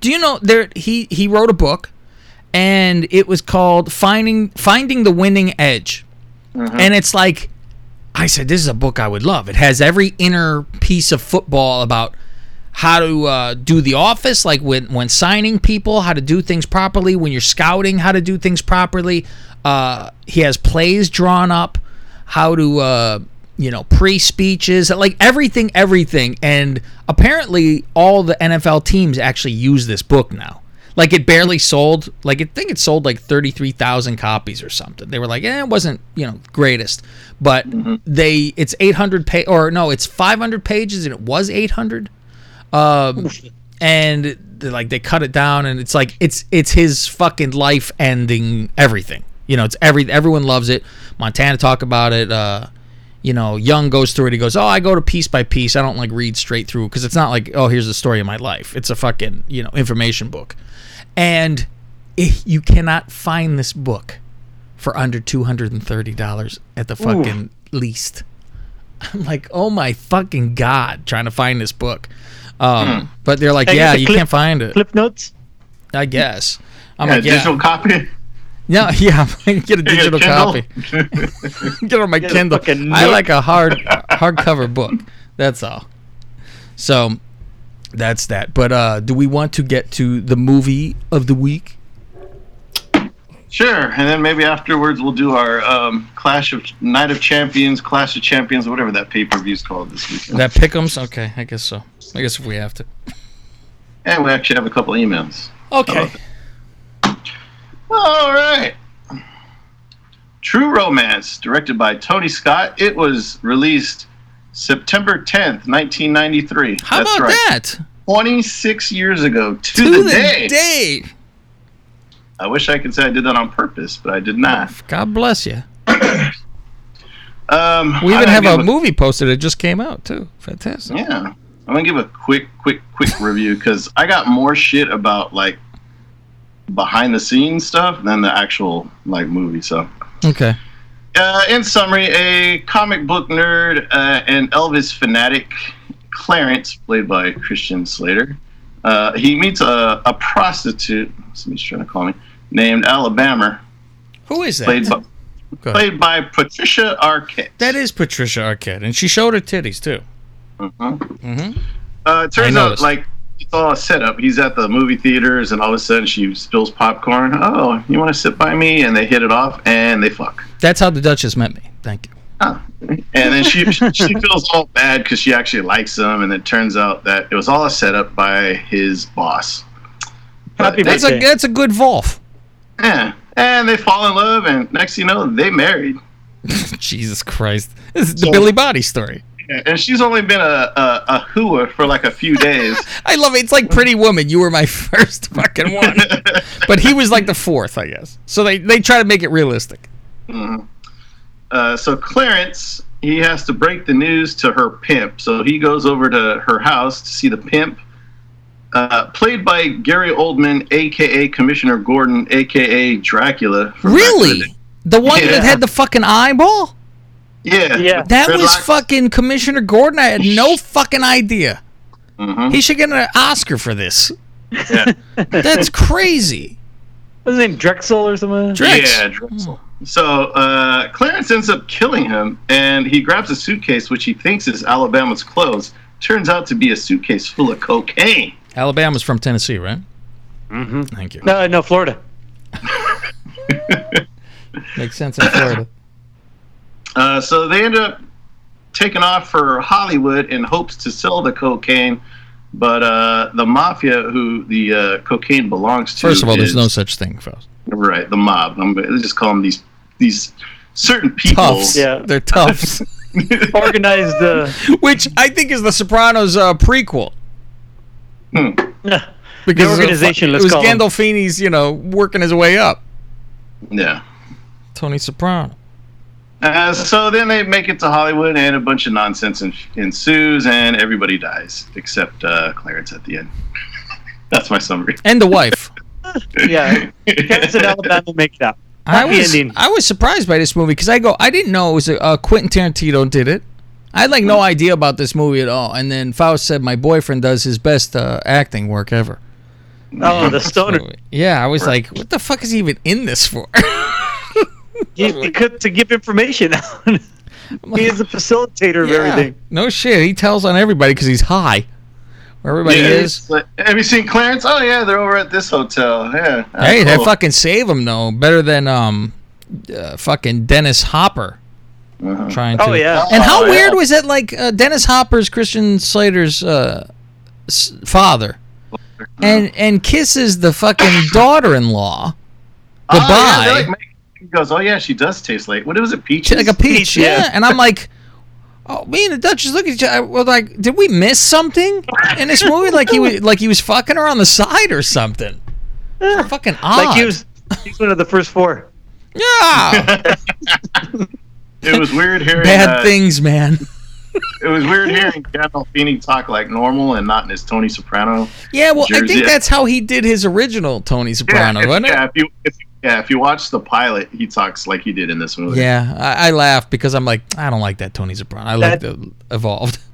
Do you know there? He he wrote a book, and it was called Finding Finding the Winning Edge, and it's like I said, this is a book I would love. It has every inner piece of football about how to uh, do the office, like when when signing people, how to do things properly, when you're scouting, how to do things properly. Uh, he has plays drawn up, how to uh, you know pre speeches, like everything, everything. And apparently, all the NFL teams actually use this book now. Like it barely sold. Like I think it sold like thirty three thousand copies or something. They were like, eh, it wasn't you know greatest, but they it's eight hundred page or no, it's five hundred pages and it was eight hundred. Um, and like they cut it down and it's like it's it's his fucking life ending everything. You know, it's every everyone loves it. Montana talk about it. Uh, you know, Young goes through it. He goes, "Oh, I go to piece by piece. I don't like read straight through because it's not like, oh, here's the story of my life. It's a fucking you know information book." And if you cannot find this book for under two hundred and thirty dollars at the fucking least. I'm like, oh my fucking god, trying to find this book. Um, but they're like, yeah, you clip- can't find it. Clip notes. I guess. I'm Yeah, like, yeah, digital copy. Yeah, yeah. Get a Get a digital copy. Get on my Get Kindle. I like a hard hardcover book. That's all. So that's that. But uh, do we want to get to the movie of the week? Sure, and then maybe afterwards we'll do our um, Clash of Night of Champions, Clash of Champions, whatever that pay per view is called this weekend. That Pickums? Okay, I guess so. I guess if we have to. and we actually have a couple emails. Okay. All right. True Romance, directed by Tony Scott. It was released September 10th, 1993. How That's about right. that? 26 years ago to, To the, the day. day. I wish I could say I did that on purpose, but I did not. God bless you. Um, We even have give a movie posted. that just came out too. Fantastic. Yeah, I'm gonna give a quick, quick, quick review because I got more shit about like behind the scenes stuff than the actual like movie. So, Okay. uh, in summary, a comic book nerd uh, and Elvis fanatic, Clarence, played by Christian Slater, uh, he meets a, a prostitute. Somebody's trying to call me. Named Alabama, Who is that? played by, played by Patricia Arquette. That is Patricia Arquette, and she showed her titties too. Mhm. Mm-hmm. Uh, it turns out like it's all a setup. He's at the movie theaters, and all of a sudden she spills popcorn. Oh, you want to sit by me? And they hit it off, and they fuck. That's how the Duchess met me. Thank you. And then she she feels all bad because she actually likes him, and it turns out that it was all a setup by his boss. Happy That's a that's a good Volf. Yeah, and they fall in love, and next you know, they married. Jesus Christ. This is the Billy Body story. And she's only been a, a, a hooah for like a few days. I love it. It's like Pretty Woman. You were my first fucking one. but he was like the fourth, I guess. So they, they try to make it realistic. Mhm. Uh, so Clarence, he has to break the news to her pimp. So he goes over to her house to see the pimp, uh, played by Gary Oldman, aka Commissioner Gordon, aka Dracula. from back in the Really? The one Yeah. that had the fucking eyeball? Yeah. Yeah. That was Dreadlocks. fucking Commissioner Gordon. I had no fucking idea. Mhm. He should get an Oscar for this. Yeah. That's crazy. What's his name? Drexl or something? Drex. Yeah, Drexl. So uh, Clarence ends up killing him, and he grabs a suitcase which he thinks is Alabama's clothes. Turns out to be a suitcase full of cocaine. Alabama's from Tennessee, right? Mm-hmm. Thank you. No, no, Florida. Makes sense in Florida. Uh, so they end up taking off for Hollywood in hopes to sell the cocaine, but uh, the mafia, who the uh, cocaine belongs to, First of all, there's no such thing, Faust. right the mob. I'm gonna just call them these these certain people. Toughs. Yeah. They're toughs. Organized. Uh, Which I think is the Sopranos uh, prequel. Hmm. Because The organization, it let's was call 'em. Gandolfini's, you know, working his way up. Yeah. Tony Soprano. Uh, so then they make it to Hollywood, and a bunch of nonsense en- ensues, and everybody dies except uh, Clarence at the end. That's my summary. And the wife. yeah. Clarence and Alabama make it out. I Happy was ending. I was surprised by this movie because I go I didn't know it was a, uh, Quentin Tarantino did it. I had like no idea about this movie at all, and then Faust said my boyfriend does his best uh, acting work ever. Oh, the stoner. Yeah, I was like, what the fuck is he even in this for? He, he could to give information out. he is a facilitator of Yeah. everything. No shit, he tells on everybody because he's high. Where everybody Yeah, is. it's like, have you seen Clarence? Oh yeah, they're over at this hotel. Yeah. Ah, Hey, they cool. fucking save him though. Better than um, uh, fucking Dennis Hopper. Uh-huh. Trying to. Oh, yeah. And how Oh, weird yeah. was it? Like uh, Dennis Hopper's Christian Slater's uh, father, and and kisses the fucking daughter-in-law Oh, yeah, goodbye. they're like making- he goes, oh yeah, she does taste like what was it? peach? Like a peach, Peach, yeah. yeah. And I'm like, oh, me and the Duchess look at each other. We're like, did we miss something in this movie? Like he was like he was fucking her on the side or something. So fucking odd. Like he was, he's one of the first four. yeah. It was weird hearing Bad uh, things, man. It was weird hearing Gandolfini talk like normal and not in his Tony Soprano. Yeah, well, I think that's how he did his original Tony Soprano, yeah, if, wasn't it? yeah, if you if, yeah, if you watch the pilot, he talks like he did in this movie. Yeah, I, I laugh because I'm like, I don't like that Tony Soprano. I like That- the evolved.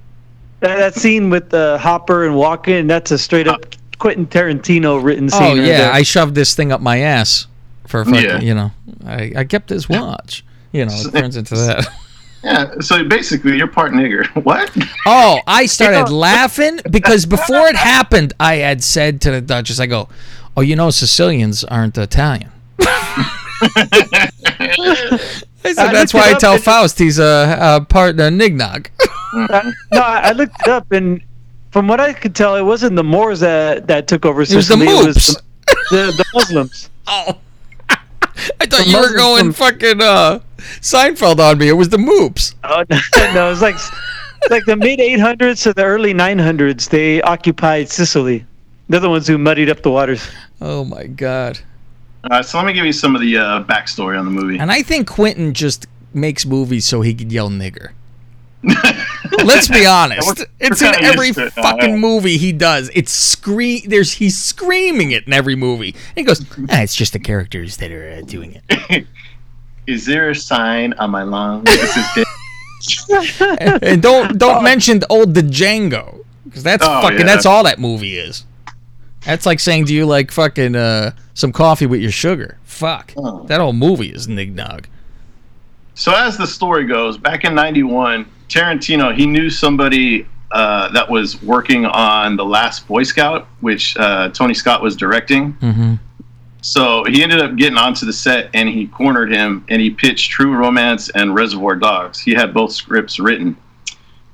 That, that scene with uh, Hopper and Walken, that's a straight up Quentin Tarantino written scene. Oh right yeah, there. I shoved this thing up my ass for a fucking, Yeah. you know. I, I kept his watch. You know, it turns into that. Yeah, so basically, you're part nigger. What? Oh, I started laughing because before it happened, I had said to the Duchess, I go, "Oh, you know, Sicilians aren't Italian." I said I that's why I tell Faust he's a, a part uh, Nignog. Uh, no, I, looked it up, and from what I could tell, it wasn't the Moors that, that took over Sicily. It was the. Moops. the, the, Muslims. Oh, I thought The you were going from- fucking uh, Seinfeld on me. It was the Moops. Oh no, no, it was like like the mid 800s to the early 900s. They occupied Sicily. They're the ones who muddied up the waters. Oh my god. Uh, so let me give you some of the uh, backstory on the movie. And I think Quentin just makes movies so he could yell nigger. Let's be honest. we're- It's we're in every it fucking movie he does. It's scream. There's he's screaming it in every movie. And he goes, ah, "It's just the characters that are uh, doing it." Is there a sign on my lawn? This is and, and don't don't mention the old Django because that's Oh, fucking yeah. that's all that movie is. That's like saying, "Do you like fucking uh, some coffee with your sugar?" Fuck. Oh. That whole movie is nignog. So as the story goes, back in '91, Tarantino he knew somebody uh, that was working on the Last Boy Scout, which uh, Tony Scott was directing. Mm-hmm. So he ended up getting onto the set and he cornered him and he pitched True Romance and Reservoir Dogs. He had both scripts written.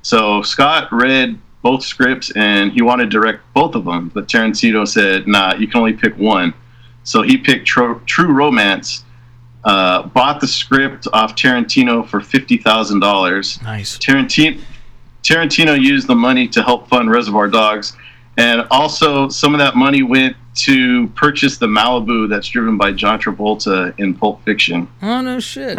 So Scott read both scripts and he wanted to direct both of them, but Tarantino said, "Nah, you can only pick one." So he picked Tro- True Romance, uh, bought the script off Tarantino for fifty thousand dollars. Nice. Tarantino Tarantino used the money to help fund Reservoir Dogs, and also some of that money went to purchase the Malibu that's driven by John Travolta in Pulp Fiction. Oh no shit.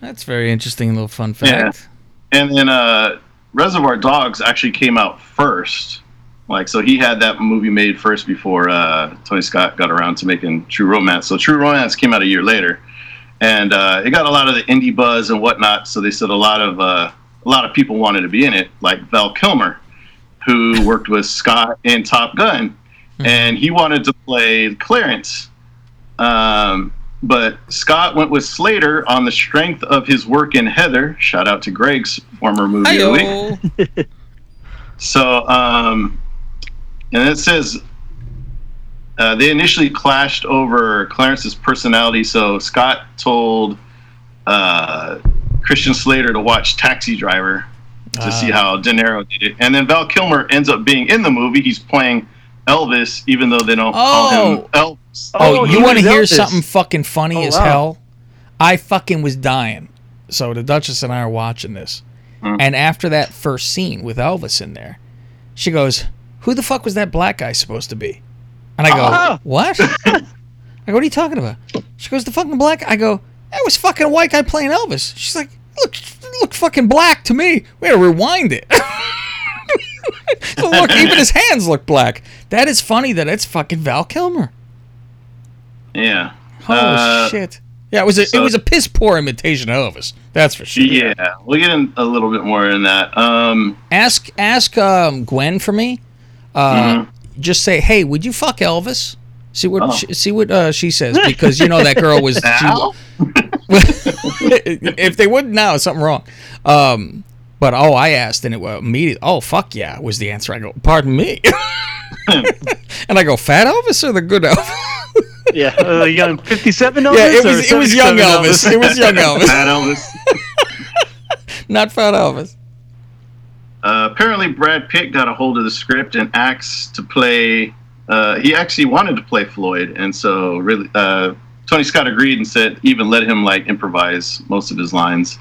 That's very interesting little fun fact. And then uh, Reservoir Dogs actually came out first. Like, so he had that movie made first before uh, Tony Scott got around to making True Romance. So True Romance came out a year later, and uh, it got a lot of the indie buzz and whatnot. So they said a lot of uh, a lot of people wanted to be in it, like Val Kilmer, who worked with Scott in Top Gun, and he wanted to play Clarence. Um, but Scott went with Slater on the strength of his work in Heather. Shout out to Greg's former movie. of the week. So, um, and it says uh, they initially clashed over Clarence's personality. So Scott told uh, Christian Slater to watch Taxi Driver to see how De Niro did it, and then Val Kilmer ends up being in the movie. He's playing Elvis, even though they don't call him Oh. Elvis. Oh, you want to hear Elvis. something fucking funny Oh, as wow. hell? I fucking was dying. So the Duchess and I are watching this. Hmm. And after that first scene with Elvis in there, she goes, Who the fuck was that black guy supposed to be? And I go, Ah. What? I go, What are you talking about? She goes, The fucking black I go, That was fucking a white guy playing Elvis. She's like, Look, look fucking black to me. We to rewind it. so look, even his hands look black. That is funny that it's fucking Val Kilmer. Yeah. Holy Uh, shit! Yeah, it was a so- it was a piss poor imitation of Elvis. That's for sure. Yeah, we'll get in a little bit more in that. Um, Ask ask um, Gwen for me. Uh, Just say, hey, would you fuck Elvis? See what Oh. she, see what uh, she says because you know that girl was. She, if they wouldn't now, something wrong. Um, but oh, I asked and it was immediate. Oh fuck yeah, was the answer. I go, pardon me, and I go, fat Elvis or the good Elvis? Yeah, uh, young 57 Elvis? Yeah, it was it was young 77 Elvis. It was young Elvis. Fat Elvis. Not fat Elvis. Uh, apparently, Brad Pitt got a hold of the script and asked to play. Uh, he actually wanted to play Floyd, and so really, uh, Tony Scott agreed and said even let him like improvise most of his lines.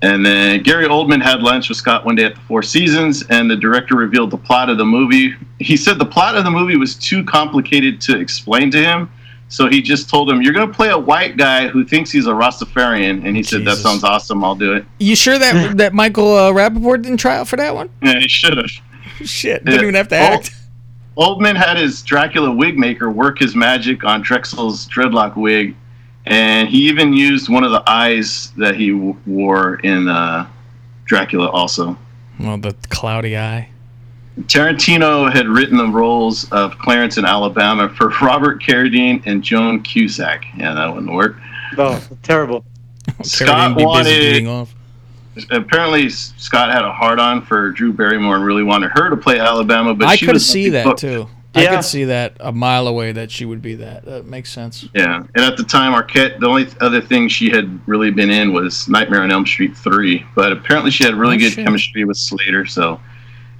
And then Gary Oldman had lunch with Scott one day at the Four Seasons, and the director revealed the plot of the movie. He said the plot of the movie was too complicated to explain to him, so he just told him, "You're going to play a white guy who thinks he's a Rastafarian," and he said, "That sounds awesome. I'll do it." You sure that that Michael uh, Rapaport didn't try out for that one? Yeah, he should have. Shit, didn't even have to act. Oldman had his Dracula wig maker work his magic on Drexl's dreadlock wig, and he even used one of the eyes that he w- wore in uh, Dracula also. Well, the cloudy eye. Tarantino had written the roles of Clarence in Alabama for Robert Carradine and Joan Cusack. Yeah, that wouldn't work. Oh, terrible. Scott Carradine be busy beating wanted. off. Apparently, Scott had a hard on for Drew Barrymore and really wanted her to play Alabama, but I she could see that booked. too. I could see that a mile away that she would be that. That makes sense. Yeah, and at the time, Arquette, the only other thing she had really been in was Nightmare on Elm Street 3. But apparently, she had really Oh, good shit. chemistry with Slater, so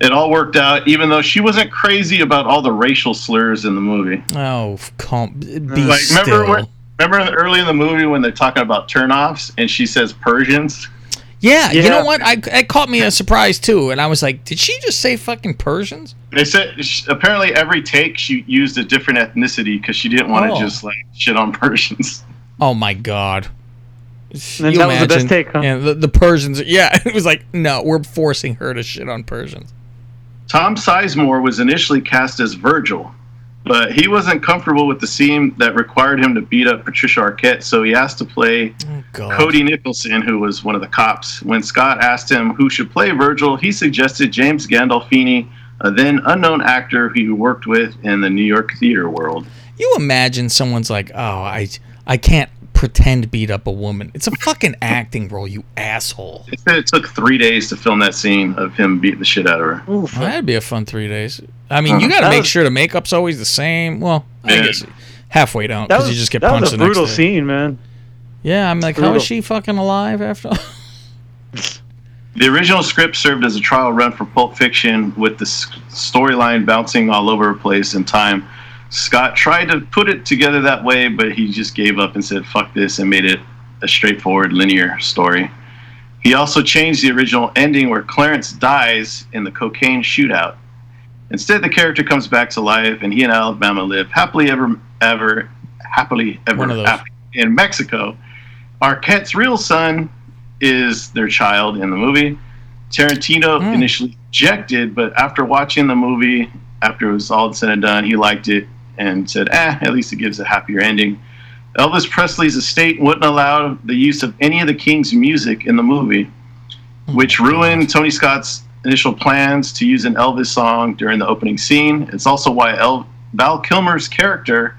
it all worked out, even though she wasn't crazy about all the racial slurs in the movie. Oh, f- calm, be like, still. remember, when, remember early in the movie when they're talking about turnoffs and she says Persians? yeah, you know what? I it caught me a surprise too, and I was like, did she just say fucking Persians? They said sh- apparently every take she used a different ethnicity because she didn't want to Oh. just like shit on Persians. Oh my god. And You that was the best take, huh? Yeah, the, the Persians. Yeah, it was like, no, we're forcing her to shit on Persians. Tom Sizemore was initially cast as Virgil, but he wasn't comfortable with the scene that required him to beat up Patricia Arquette, so he asked to play God. Cody Nicholson, who was one of the cops. When Scott asked him who should play Virgil, he suggested James Gandolfini, a then unknown actor who he worked with in the New York theater world. You imagine someone's like, oh, I, I can't pretend beat up a woman. It's a fucking acting role, you asshole. It said it took three days to film that scene of him beating the shit out of her. Well, that'd be a fun three days. I mean, you Uh, got to make was- sure the makeup's always the same. Well, I Yeah. guess halfway don't because you just get that punched was a the next brutal scene, man. Yeah, I'm like, how Brutal. is she fucking alive after? The original script served as a trial run for Pulp Fiction, with the s- storyline bouncing all over the place in time. Scott tried to put it together that way, but he just gave up and said, fuck this, and made it a straightforward linear story. He also changed the original ending where Clarence dies in the cocaine shootout. Instead, the character comes back to life, and he and Alabama live happily ever, ever, happily ever One of those. after in Mexico. Arquette's real son is their child in the movie. Tarantino Hmm. initially objected, but after watching the movie, after it was all said and done, he liked it and said, "Eh, at least it gives a happier ending." Elvis Presley's estate wouldn't allow the use of any of the King's music in the movie, which ruined Tony Scott's initial plans to use an Elvis song during the opening scene. It's also why El- Val Kilmer's character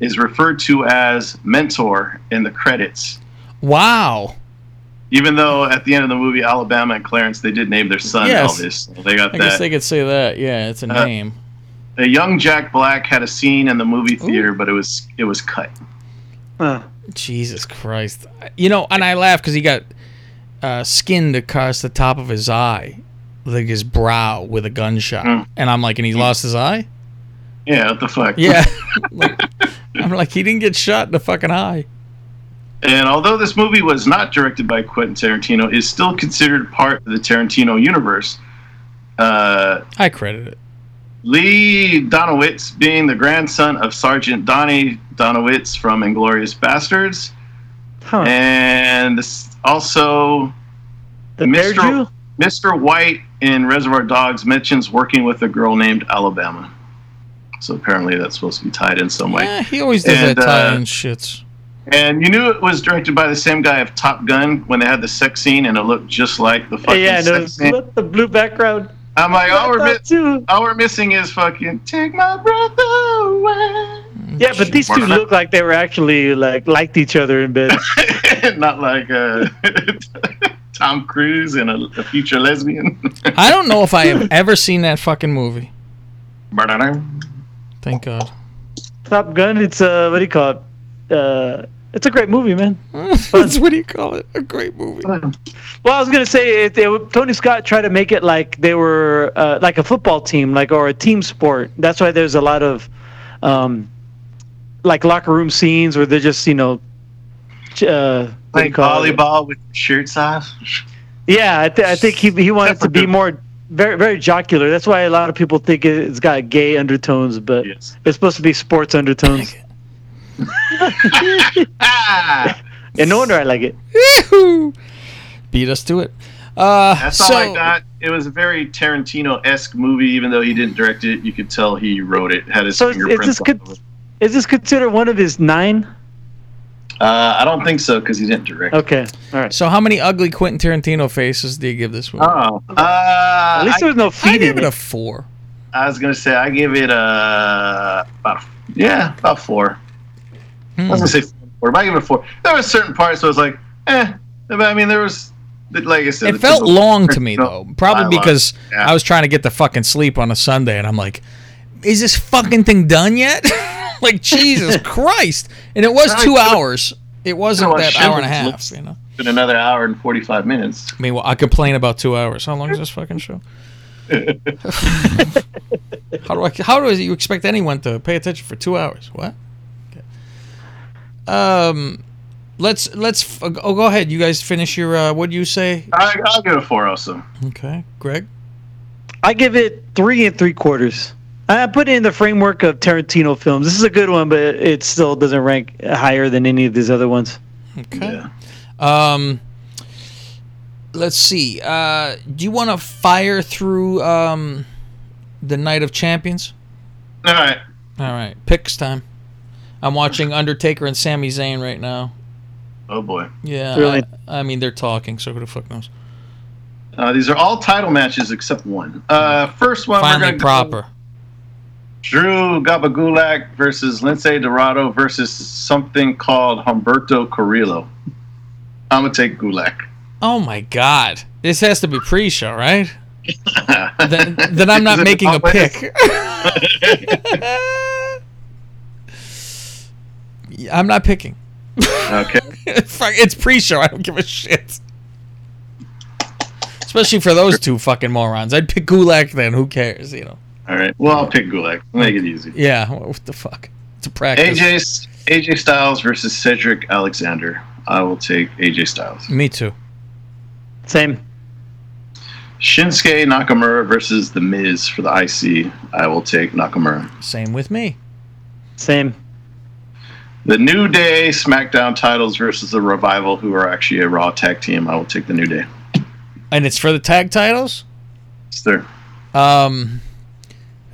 is referred to as mentor in the credits. Wow. Even though at the end of the movie, Alabama and Clarence, they did name their son Yes. Elvis. So they got I that. guess they could say that. Yeah, it's a Uh, name. A young Jack Black had a scene in the movie theater, but it was it was cut. Jesus Christ. You know, and I laugh because he got uh, skinned across the top of his eye, like his brow with a gunshot. Hmm. And I'm like, and he lost his eye? Yeah, what the fuck? Yeah. Like, I'm like, he didn't get shot in the fucking eye. And although this movie was not directed by Quentin Tarantino, is still considered part of the Tarantino universe. Uh, I credit it. Lee Donowitz being the grandson of Sergeant Donnie Donowitz from Inglourious Basterds. And this also Mr. Mr. White in Reservoir Dogs mentions working with a girl named Alabama. So apparently that's supposed to be tied in some way. Yeah, he always does And, that tie uh, in shits. And you knew it was directed by the same guy of Top Gun when they had the sex scene and it looked just like the fucking yeah, no, sex scene. with the blue background. I'm like, all we're, mi- all we're missing is fucking take my breath away. Yeah, but these two look like they were actually like liked each other in bed. Not like uh, Tom Cruise and a, a future lesbian. I don't know if I have ever seen that fucking movie. Thank God. Top Gun. It's uh, what do you call it? Uh, it's a great movie, man. That's what do you call it? A great movie. Well, I was gonna say if they, Tony Scott tried to make it like they were uh, like a football team, like or a team sport. That's why there's a lot of um, like locker room scenes where they're just you know uh, what do you Playing call it? volleyball with shirts off. Yeah, I, th- I think he he wanted to be more very very jocular. That's why a lot of people think it's got gay undertones, but it's supposed to be sports undertones. and no wonder I like it. Yahoo! Beat us to it. Uh, That's so, all I got. It was a very Tarantino esque movie, even though he didn't direct it. You could tell he wrote it, had his So is, is fingerprints this on con- it. is this considered one of his nine? Uh, I don't think so because he didn't direct. Okay, all right. So how many ugly Quentin Tarantino faces do you give this movie? Oh, uh, At least there was no I feet give in it it. a four. I was gonna say I give it a about yeah about four. I was gonna say four, but I give it four. There were certain parts where I was like, eh. But I mean, there was like I said, It felt long to me though, probably because Yeah. I was trying to get the fucking sleep on a Sunday, and I'm like, "Is this fucking thing done yet?" like Jesus Christ! And it was two hours. It wasn't that hour and a half. You know. Been another hour and forty five minutes. I mean, well, I complain about two hours. How long is this fucking show? how do I? How do you expect anyone to pay attention for two hours? What? Okay. Um, let's let's oh go ahead. You guys finish your. Uh, what do you say? I, I'll give it four also. Okay, Greg. I give it three and three quarters. I put it in the framework of Tarantino films. This is a good one, but it still doesn't rank higher than any of these other ones. Okay. Um, let's see. Uh, do you want to fire through um, the Night of Champions? All right. All right. Picks time. I'm watching Undertaker and Sami Zayn right now. Oh boy. Yeah. Really? I, I mean, they're talking, so who the fuck knows? Uh, these are all title matches except one. Uh, first one we're Finally gonna proper. Go Drew Gabagulak versus Lince Dorado versus something called Humberto Carrillo. I'm gonna take Gulak. Oh my god. This has to be pre-show, right? then, then I'm not making a pick. I'm not picking. Okay. Fuck, it's pre-show. I don't give a shit. Especially for those two fucking morons. I'd pick Gulak then. Who cares? You know. All right. Well, I'll pick Gulak. Make it easy. Yeah. What the fuck? It's a practice. AJ AJ Styles versus Cedric Alexander. I will take AJ Styles. Me too. Same. Shinsuke Nakamura versus The Miz for the IC. I will take Nakamura. Same with me. Same. The New Day SmackDown titles versus the Revival, who are actually a Raw tag team. I will take the New Day. And it's for the tag titles. It's there. Um.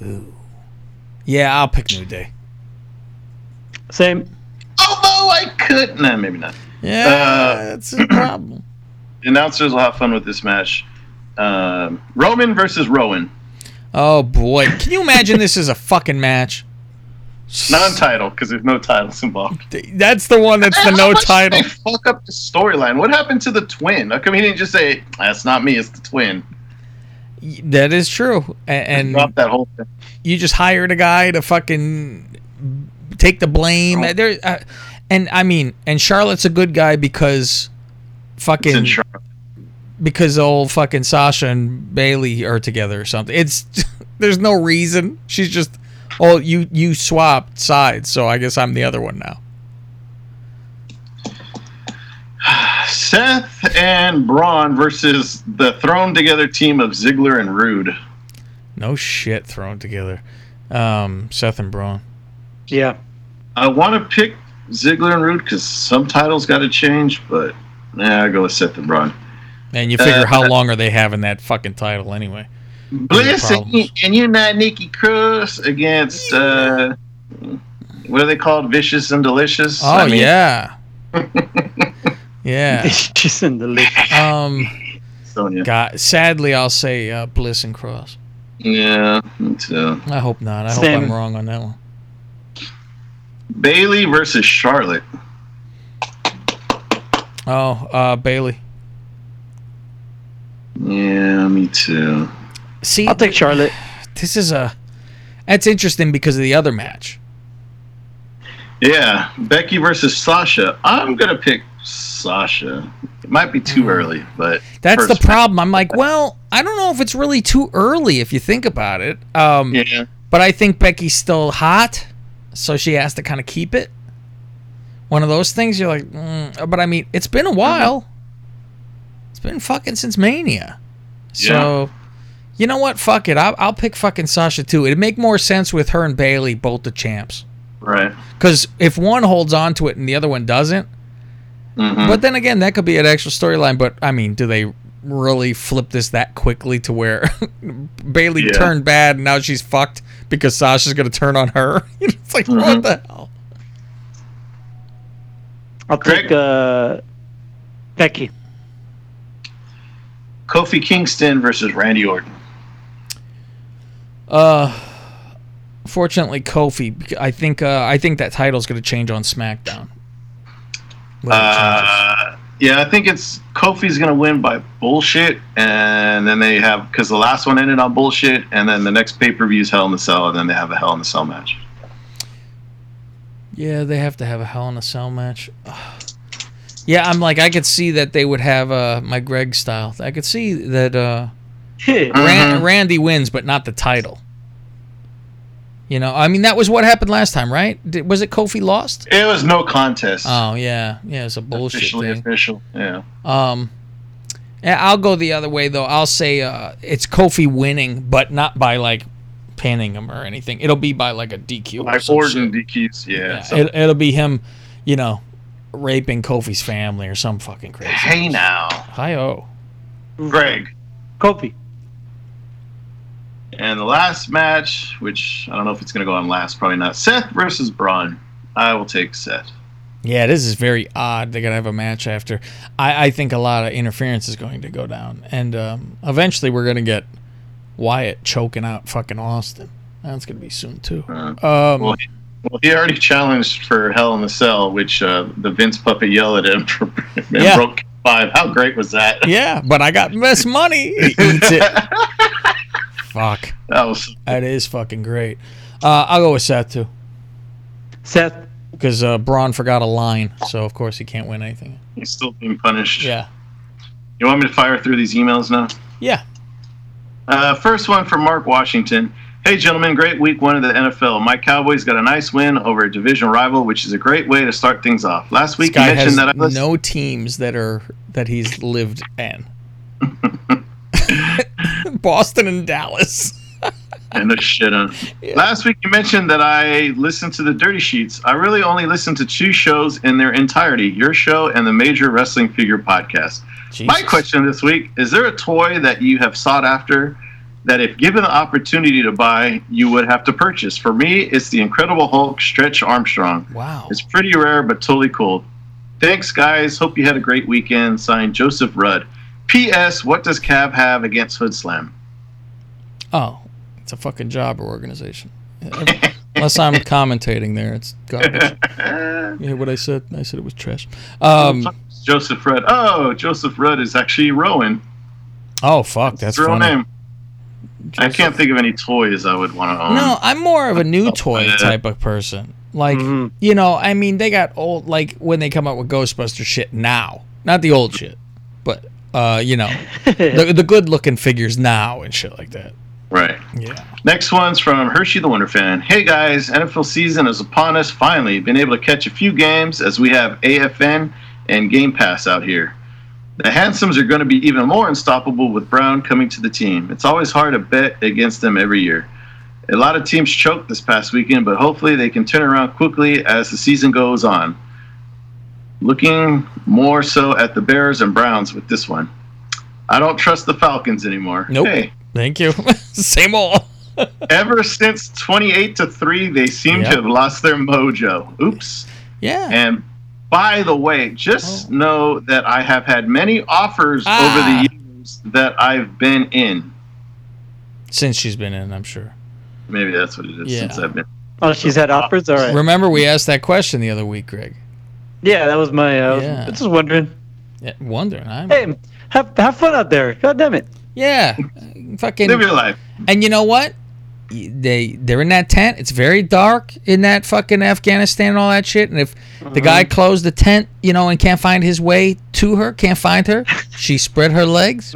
ooh. Yeah, I'll pick New Day. Same. Although I could, nah, maybe not. Yeah, Uh, that's a problem. The announcers will have fun with this match. Um, Roman versus Rowan, Oh boy, can you imagine this is a fucking match? Non-title because there's no titles involved. That's the one that's the How no much did title. They fuck up the storyline. What happened to the twin? How come he didn't just say, "That's not me, it's the twin"? That is true. And, Drop that whole thing. you just hired a guy to fucking take the blame. There, uh, and I mean, and Charlotte's a good guy because fucking because old fucking Sasha and Bayley are together or something. It's there's no reason. She's just oh you you swapped sides, so I guess I'm the other one now. Seth and Braun versus the thrown together team of Ziggler and Rude. No shit thrown together. Um, Seth and Braun. Yeah. I want to pick Ziggler and Rude because some titles got to change, but nah, I go with Seth and Braun. And you figure Uh, how long are they having that fucking title anyway? Bliss and, and you're not Nikki Cross against uh, what are they called? Vicious and Delicious. Oh I mean, yeah. yeah. Just in the list. Um Sonya. God, sadly I'll say uh, Bliss and Cross. Yeah, me too. I hope not. I Same. hope I'm wrong on that one. Bayley versus Charlotte. Oh, uh, Bayley. Yeah, me too. See, I'll take Charlotte. This is a. That's interesting because of the other match. Yeah, Becky versus Sasha. I'm gonna pick Sasha. It might be too early, but. That's the problem. I'm like, well, I don't know if it's really too early if you think about it. Um, Yeah. But I think Becky's still hot, so she has to kind of keep it. One of those things you're like, mm, but I mean, it's been a while. It's been fucking since Mania. So, you know what? Fuck it. I'll, I'll pick fucking Sasha too. It'd make more sense with her and Bayley both the champs. Right. Because if one holds on to it and the other one doesn't, Mhm. but then again, that could be an extra storyline. But I mean, do they really flip this that quickly to where Bayley Yeah. turned bad and now she's fucked because Sasha's going to turn on her? it's like Mm-hmm. what the hell? I'll take uh, Becky. Kofi Kingston versus Randy Orton. Uh, fortunately, Kofi. I think uh, I think that title's going to change on SmackDown. Uh, yeah, I think it's Kofi's gonna win by bullshit, and then they have because the last one ended on bullshit, and then the next pay per view is Hell in the Cell, and then they have a Hell in the Cell match. Yeah, they have to have a Hell in a Cell match. Yeah, I'm like I could see that they would have uh, my Greg style. I could see that uh, Ran- Randy wins, but not the title. You know, I mean that was what happened last time, right? Did, was it Kofi lost? It was no contest. Oh yeah, yeah, it's a bullshit Officially thing. official. Yeah. Um, yeah, I'll go the other way though. I'll say uh, it's Kofi winning, but not by like panning him or anything. It'll be by like a DQ. or Like some Orton shit. DQs. Yeah. Yeah, it, it'll be him, you know, raping Kofi's family or some fucking crazy. hey now, Hi oh. Greg. Kofi. And the last match, which I don't know if it's gonna go on last, probably not. Seth versus Braun. I will take Seth. Yeah, this is very odd. They're gonna have a match after. I, I think a lot of interference is going to go down, and um, eventually we're gonna get Wyatt choking out fucking Austin. That's gonna be soon too. Um, well, he, well, he already challenged for Hell in the Cell, which uh, the Vince puppet yelled at him for and Yeah. broke five. How great was that? yeah, but I got best money. He eats it. Fuck. That was That is fucking great. Uh, I'll go with Seth too. Seth. Because uh, Braun forgot a line, so of course he can't win anything. He's still being punished. Yeah. You want me to fire through these emails now? Yeah. Uh, first one from Mark Washington. Hey, gentlemen, great week one of the NFL. My Cowboys got a nice win over a division rival, which is a great way to start things off. Last week, This you mentioned has that I was. no teams that are that he's lived in. Boston and Dallas. and no shit on. Last week, you mentioned that I listened to the Dirty Sheets. I really only listened to two shows in their entirety your show and the Major Wrestling Figure podcast. My question this week is there a toy that you have sought after that, if given the opportunity to buy, you would have to purchase? For me, it's the Incredible Hulk Stretch Armstrong. Wow. It's pretty rare, but totally cool. Thanks, guys. Hope you had a great weekend. Signed, Joseph Ruud. P.S. What does Cav have against Hoodslam? Oh, it's a fucking job or organization. Unless I'm commentating there, it's garbage. you hear what I said? I said it was trash. Um, Joseph Ruud. Oh, Joseph Ruud is actually Rowan. oh fuck, that's His real funny. name. I can't think of any toys I would want to own. No, I'm more of a new toy type of person. Like, Mm-hmm. you know, I mean, they got old, like, when they come out with Ghostbuster shit now. Not the old shit, but, uh, you know, the, the good looking figures now and shit like that. Right. Yeah. Next one's from Hershey the Wonder Fan. Hey guys, NFL season is upon us. Finally, been able to catch a few games as we have AFN and Game Pass out here. The Handsoms are going to be even more unstoppable with Brown coming to the team. It's always hard to bet against them every year. A lot of teams choked this past weekend, but hopefully they can turn around quickly as the season goes on. Looking more so at the Bears and Browns with this one. I don't trust the Falcons anymore. Nope. Hey, Thank you. Same old. ever since 28 to 3 they seem Yep. to have lost their mojo oops Yeah. and by the way just know that i have had many offers Ah. over the years that i've been in Since she's been in, I'm sure. maybe that's what it is Yeah. since i've been Oh, she's had offers. All right. Remember, we asked that question the other week, Greg. Yeah, that was my. Uh, Yeah. I was just wondering. Yeah, wondering. I'm, Hey, have have fun out there. God damn it. Yeah, fucking live your life And you know what? They they're in that tent. It's very dark in that fucking Afghanistan and all that shit. And if the guy closed the tent, you know, and can't find his way to her, can't find her, she spread her legs,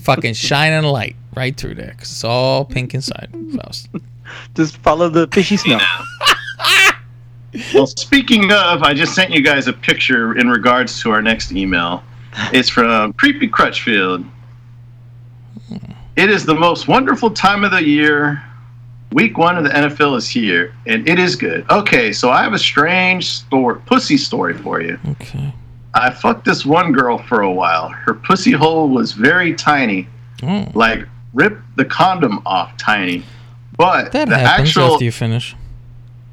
fucking shining light right through there because it's all pink inside. Faust. Just follow the fishy smell. well speaking of i just sent you guys a picture in regards to our next email. It's from creepy crutchfield. It is the most wonderful time of the year. Week one of the nfl is here and it is good. Okay so i have a strange story pussy story for you. Okay. i fucked this one girl for a while. Her pussy hole was very tiny Oh, like rip the condom off tiny. But that the happens actual after you finish.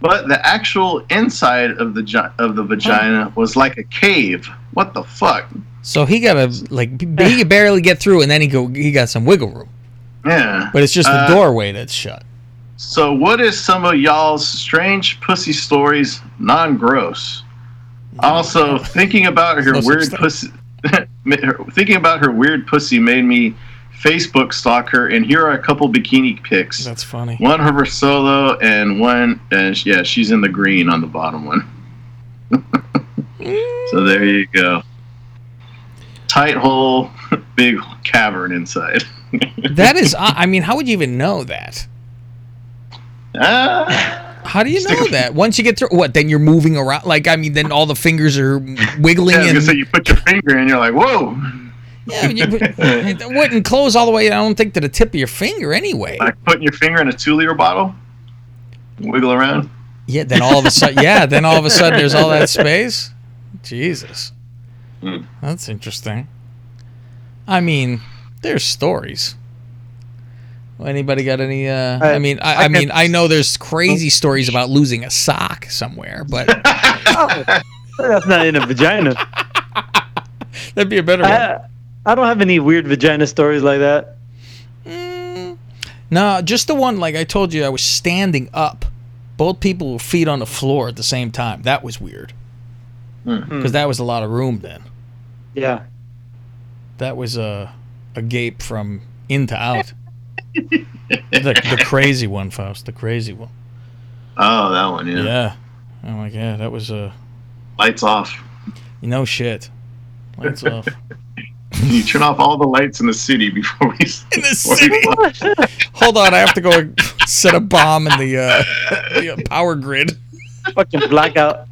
But the actual inside of the of the vagina was like a cave. What the fuck? So he got a like he could barely get through, and then he go he got some wiggle room. Yeah. But it's just the Uh, doorway that's shut. So, what is some of y'all's strange pussy stories non-gross? Also, thinking about her No weird pussy, thinking about her weird pussy made me Facebook stalk her, and here are a couple bikini pics. That's funny. One of her solo, and one, and yeah, she's in the green on the bottom one. so there you go. Tight hole, big cavern inside. That is, I mean, how would you even know that? Ah. How do you know that? Once you get through, what? Then you're moving around. Like, I mean, then all the fingers are wiggling Yeah, I was and say you put your finger in, you're like, whoa. Yeah, you, it wouldn't close all the way. I don't think to the tip of your finger anyway. Like putting your finger in a two liter bottle, wiggle around. Yeah, then all of a sudden, yeah, then all of a sudden there's all that space. Jesus, Hmm. that's interesting. I mean, there's stories. Anybody got any? Uh, I, I- mean, I, I I mean, I know there's crazy stories about losing a sock somewhere, but That's not in a vagina. that'd be a better one. I, I don't have any weird vagina stories like that. Mm. No, just the one like I told you. I was standing up, both people were feet on the floor at the same time. That was weird hmm. because that was a lot of room then. Yeah. That was a a gape from in to out. the, the crazy one, Faust. The crazy one. Oh, that one, yeah. Yeah. Oh my god, that was a Lights off. no shit. Lights off. you turn off all the lights in the city before we. In the city. Hold on, I have to go set a bomb in the, uh, the uh, power grid. Fucking blackout.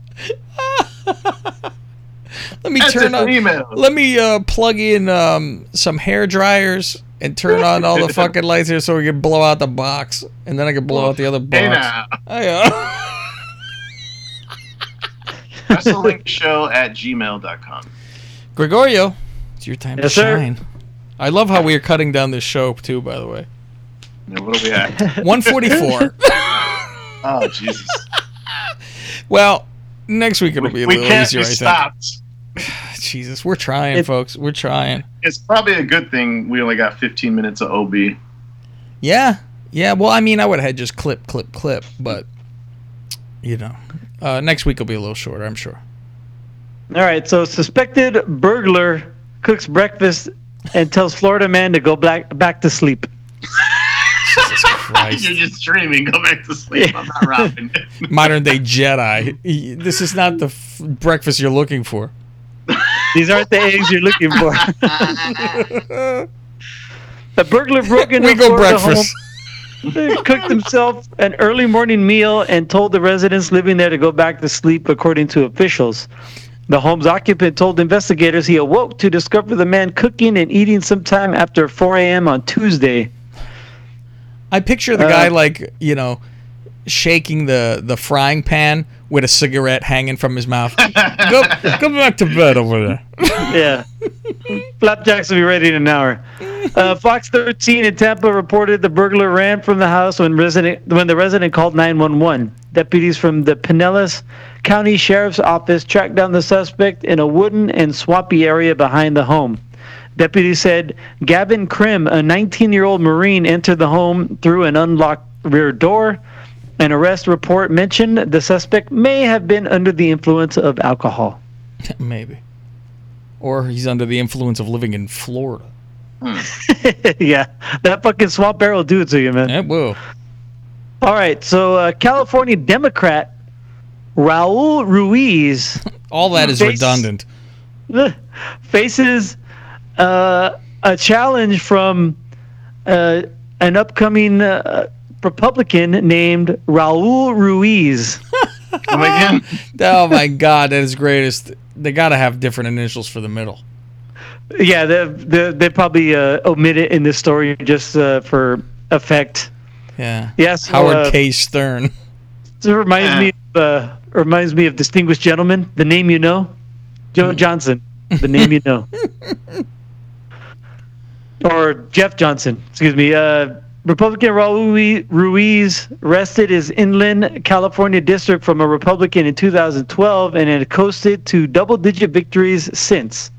Let me That's turn on. email. Let me uh, plug in um, some hair dryers and turn on all the fucking lights here so we can blow out the box, and then I can blow out the other box. Hey now. Hey, uh, Wrestling show at gmail.com. Gregorio, it's your time Yes, to sir. shine. I love how we are cutting down this show too. By the way, Yeah, what are we at? one forty-four. oh, Jesus. well, next week it'll be a little easier. we little can't easier. be think. stopped. Jesus, we're trying, folks. We're trying. It's probably a good thing we only got 15 minutes of OB. Yeah, yeah. Well, I mean, I would have had just clip, clip, clip, but you know, uh, next week will be a little shorter, I'm sure. All right, so suspected burglar cooks breakfast and tells Florida man to go back back to sleep. Christ. You're just streaming. Go back to sleep. I'm not robbing. Modern day Jedi. This is not the f- breakfast you're looking for. These aren't the eggs you're looking for. A burglar broke into We a go Florida breakfast. home, cooked himself an early morning meal, and told the residents living there to go back to sleep, according to officials. The home's occupant told investigators he awoke to discover the man cooking and eating sometime after 4 a.m. on Tuesday. I picture the Uh, guy like you know, shaking the the frying pan with a cigarette hanging from his mouth. go go back to bed over there. yeah. Flapjacks will be ready in an hour. Uh, Fox 13 in Tampa reported the burglar ran from the house when resident when the resident called 911. Deputies from the Pinellas County Sheriff's Office tracked down the suspect in a wooden and swampy area behind the home. Deputies said Gavin Krim, a 19-year-old Marine, entered the home through an unlocked rear door. An arrest report mentioned the suspect may have been under the influence of alcohol. Maybe. Or he's under the influence of living in Florida. yeah, that fucking swamp barrel will do it to you, man. It will. All right, so uh, California Democrat Raul Ruiz. All that is face- redundant. faces uh, a challenge from uh, an upcoming uh, Republican named Raul Ruiz. Come oh my god, that is greatest. They got to have different initials for the middle. Yeah, they they, they probably uh, omit it in this story just uh, for effect. Yeah. Yes, Howard uh, K. Stern. It reminds me of uh, reminds me of distinguished gentleman. The name you know, Joe Johnson. The name you know, or Jeff Johnson. Excuse me. Uh, Republican Raul Ruiz wrested his inland California district from a Republican in 2012 and had coasted to double-digit victories since.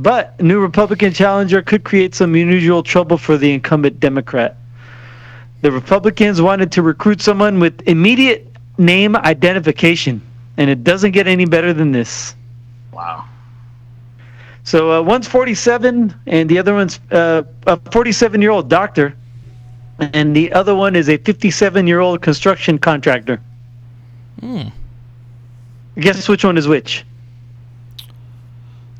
But new Republican challenger could create some unusual trouble for the incumbent Democrat. The Republicans wanted to recruit someone with immediate name identification, and it doesn't get any better than this. Wow. So uh, one's 47, and the other one's uh, a 47 year old doctor, and the other one is a 57 year old construction contractor. Hmm. Guess which one is which?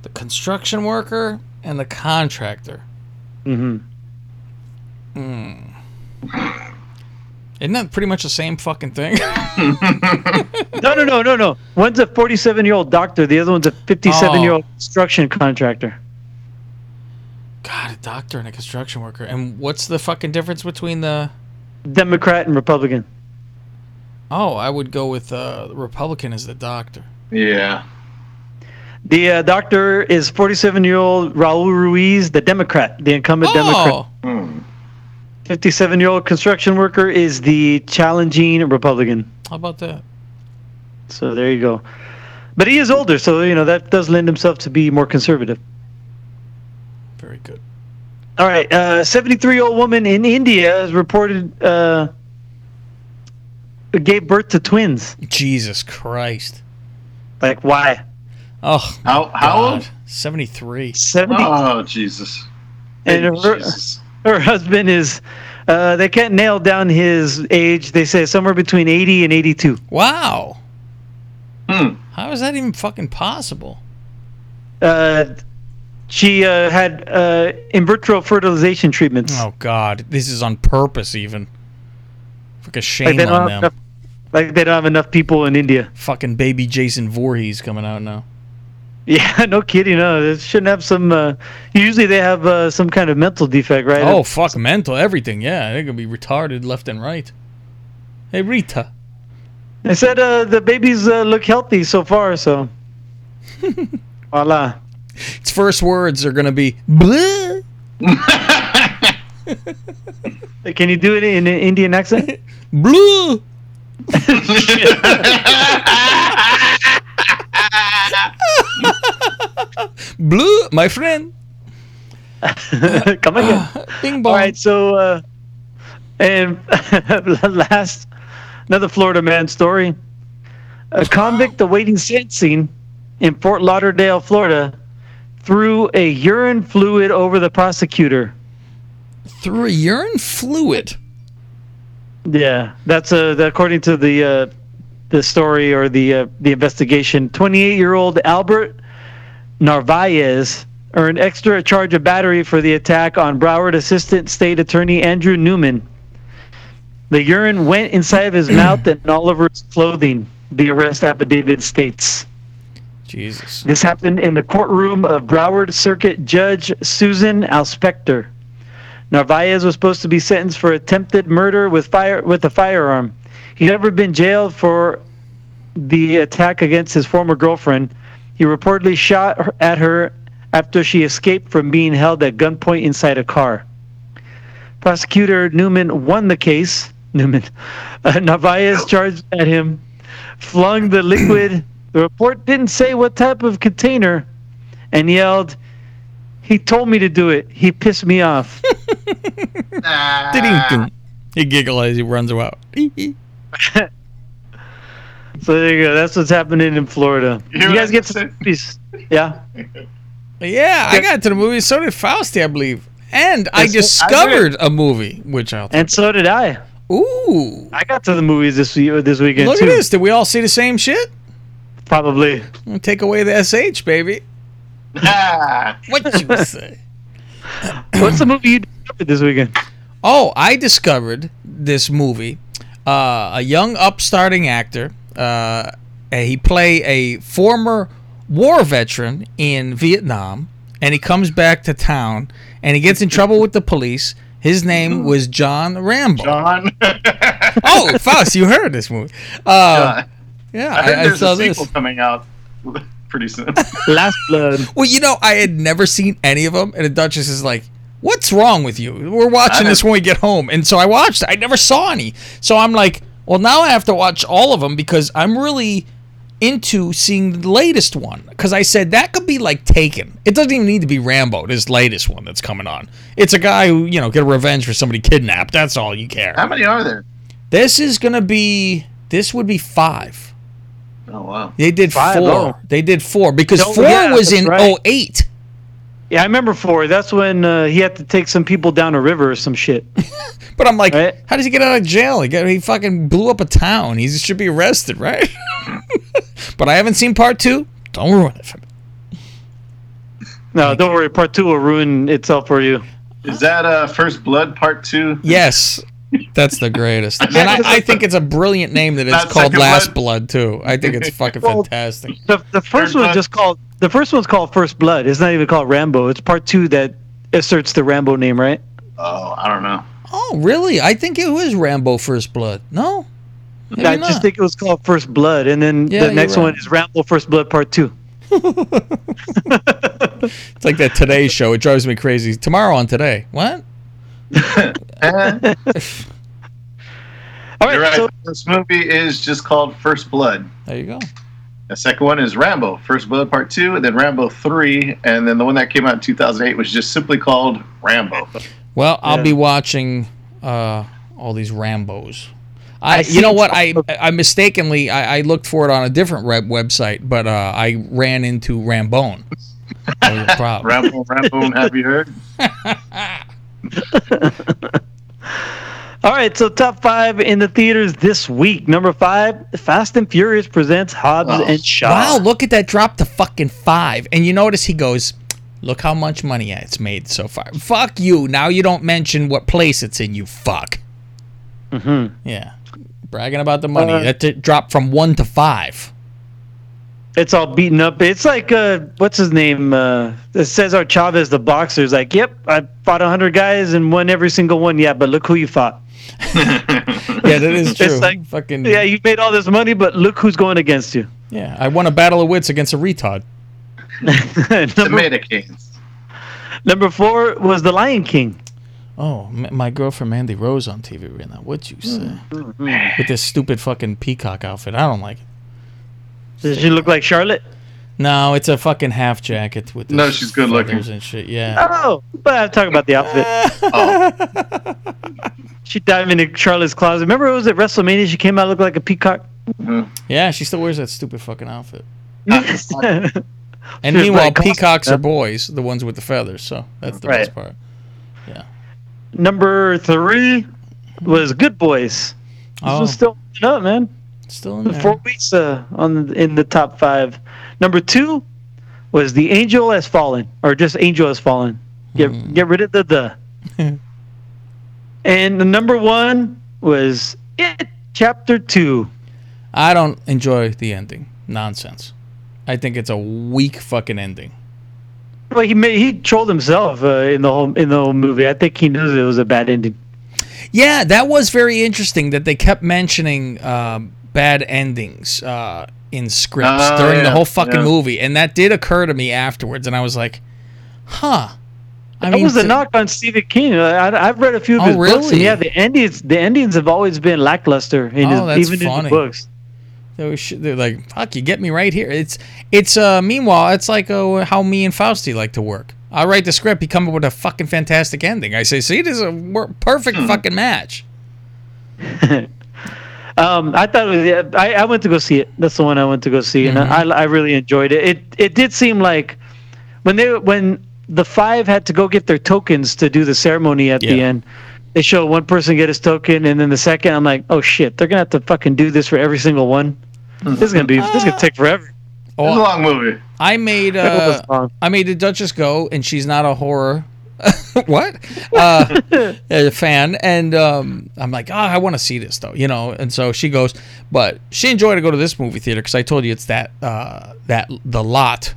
The construction worker and the contractor. Mm-hmm. Hmm. Isn't that pretty much the same fucking thing? no, no, no, no, no. One's a 47 year old doctor. The other one's a 57 year old construction contractor. God, a doctor and a construction worker. And what's the fucking difference between the? Democrat and Republican. Oh, I would go with uh, Republican as the doctor. Yeah. The uh, doctor is 47 year old Raul Ruiz, the Democrat, the incumbent Oh. Democrat. 57 year old construction worker is the challenging Republican. How about that? So there you go. But he is older, so you know that does lend himself to be more conservative. Very good. All right, uh, 73 year old woman in India has reported uh, gave birth to twins. Jesus Christ. Like why? Oh, how how old? Seventy three. 70. Oh Jesus. and her, her husband is uh, they can't nail down his age they say somewhere between 80 and 82 Wow. Hmm. How is that even fucking possible? uh, She uh, had uh, in vitro fertilization treatments. Oh God, this is on purpose. Even fucking Like shame don't on them. enough, like they don't have enough people in India. Fucking baby Jason Voorhees coming out now. Yeah, no kidding. No, they shouldn't have some. Uh, usually they have uh, some kind of mental defect, right? Oh fuck, mental everything. Yeah, they're gonna be retarded left and right. Hey Rita. I said uh, the babies uh, look healthy so far, so voila. Its first words are gonna be bleh. Can you do it in an Indian accent? Blue. Blue, my friend. Come again. Bing All right, so uh, and last another Florida man story. A convict awaiting sentencing in Fort Lauderdale, Florida, threw a urine fluid over the prosecutor. Through a urine fluid. Yeah, that's uh, the, according to the uh, the story or the uh, the investigation. 28 year old Albert Narvaez earned extra charge of battery for the attack on Broward Assistant State Attorney Andrew Newman. The urine went inside of his mouth and all over his clothing. The arrest affidavit states. Jesus. This happened in the courtroom of Broward Circuit Judge Susan Alspector. Narvaez was supposed to be sentenced for attempted murder with fire with a firearm. He'd never been jailed for the attack against his former girlfriend. He reportedly shot at her after she escaped from being held at gunpoint inside a car. Prosecutor Newman won the case. Newman, uh, Narvaez charged at him, flung the liquid. The report didn't say what type of container, and yelled, "He told me to do it. He pissed me off." Ding-ding. He giggles as he runs out. So there you go. That's what's happening in Florida. You, guys get to the movies? Yeah. Yeah, I got to the movie. So did Fausti, I believe. And I Yes, discovered a movie, which I'll. And so did I. Ooh. I got to the movies this week, this weekend Look too. at this. Did we all see the same shit? Probably. Take away the sh, baby. what you say? What's the movie you discovered this weekend? Oh, I discovered this movie. Uh, a young upstarting actor. Uh, he play a former war veteran in Vietnam, and he comes back to town, and he gets in trouble with the police. His name was John Rambo. John. oh, Faust, you heard this movie? Uh, yeah, I heard I, I there's saw a this. coming out pretty soon. Last Blood. Well, you know, I had never seen any of them, and the Duchess is like, "What's wrong with you? We're watching this when we get home." And so I watched. I never saw any. So I'm like, "Well, now I have to watch all of them because I'm really into seeing the latest one." Because I said that could be like Taken. It doesn't even need to be Rambo. This latest one that's coming on. It's a guy who you know get a revenge for somebody kidnapped. That's all you care. How many are there? This is gonna be. This would be five. Oh wow. They did Five, four. oh. They did four because Oh, four yeah, was in right. 08. Yeah, I remember four. That's when uh, he had to take some people down a river or some shit. But I'm like, how does he get out of jail? He got he fucking blew up a town. He should be arrested, right? but I haven't seen part two. Don't ruin it for me. No, don't worry. Part two will ruin itself for you. Is that uh First Blood Part Two? Yes, that's the greatest, and I, I think it's a brilliant name that it's Not called Last Blood? Blood too. I think it's fucking Well, fantastic. The, the first Third one's just called the first one's called First Blood. It's not even called Rambo. It's part two that asserts the Rambo name, right? Oh, I don't know. Oh, really? I think it was Rambo First Blood. No, Maybe I not. just think it was called First Blood, and then Yeah, the next you're one is Rambo First Blood Part Two. it's like that Today show. It drives me crazy. Tomorrow on Today. What? All right, You're right. so the first movie is just called First Blood. There you go. The second one is Rambo, First Blood Part Two, and then Rambo Three, and then the one that came out in 2008 was just simply called Rambo. Well, I'll Yeah. be watching uh, all these Rambos. I, I you know what? I I mistakenly I, I looked for it on a different web website, but uh, I ran into Rambone. That was. Rambo, Rambo, have you heard? All right, so top five in the theaters this week. Number five, Fast and Furious presents Hobbs Oh. and Shaw. Wow, look at that drop to fucking five. And you notice he goes, Look how much money it's made so far. Fuck you. Now you don't mention what place it's in, you fuck. Mm-hmm. Yeah. Bragging about the money. Uh, that t- dropped from one to five. It's all beaten up. It's like uh, what's his name? Uh, Cesar Chavez, the boxer. is like, yep, I fought hundred guys and won every single one. Yeah, but look who you fought. Yeah, that is true. It's like, Fucking yeah, you made all this money, but look who's going against you. Yeah, I won a battle of wits against a retard. Tomato cans. Number four was The Lion King. Oh, my girlfriend Mandy Rose on TV right now. What'd you say? Mm-hmm. With this stupid fucking peacock outfit. I don't like it. Does she look like Charlotte? No, it's a fucking half jacket with No, she's good looking. feathers and shit. Yeah. Oh, but I'm talking about the outfit. Oh. She dived into Charlotte's closet. Remember it was at WrestleMania? She came out looking like a peacock. Uh-huh. Yeah, she still wears that stupid fucking outfit. and And meanwhile, peacocks are boys, the ones with the feathers. So that's the best part. Yeah. Number three was Good Boys. This Oh. was still up, man. Still in there. Four weeks uh, on the, in the top five. Number two was The Angel Has Fallen, or just Angel Has Fallen. Get Hmm. get rid of the the. and the number one was It Chapter Two. I don't enjoy the ending. Nonsense. I think it's a weak fucking ending. Well, he made, he trolled himself uh, in the whole in the whole movie. I think he knew it was a bad ending. Yeah, that was very interesting that they kept mentioning um, bad endings uh, in scripts Oh, during the whole fucking yeah. movie, and that did occur to me afterwards, and I was like, "Huh." I that mean, was a knock on Stephen King. I, I've read a few of Oh, his books, and really? yeah, the endings the endings have always been lackluster in Oh, his, even in funny. his books. They was sh- They're like, "Fuck, you get me right here." It's it's. Uh, meanwhile, it's like uh, how me and Fausty like to work. I write the script, he come up with a fucking fantastic ending. I say, "See, this is a perfect fucking match." Um, I thought it was. Yeah, I, I went to go see it. That's the one I went to go see, Mm-hmm. and I, I really enjoyed it. It it did seem like when they when the five had to go get their tokens to do the ceremony at the end. They show one person get his token, and then the second, I'm like, oh shit, they're gonna have to fucking do this for every single one. This is gonna be. This is gonna take forever. Oh, It's a long movie. I made It uh. I made the Duchess go, and she's not a horror. what? Uh, a fan, and um, I'm like, oh, I want to see this though, you know. And so she goes, but she enjoyed to go to this movie theater because I told you it's that uh, that the lot,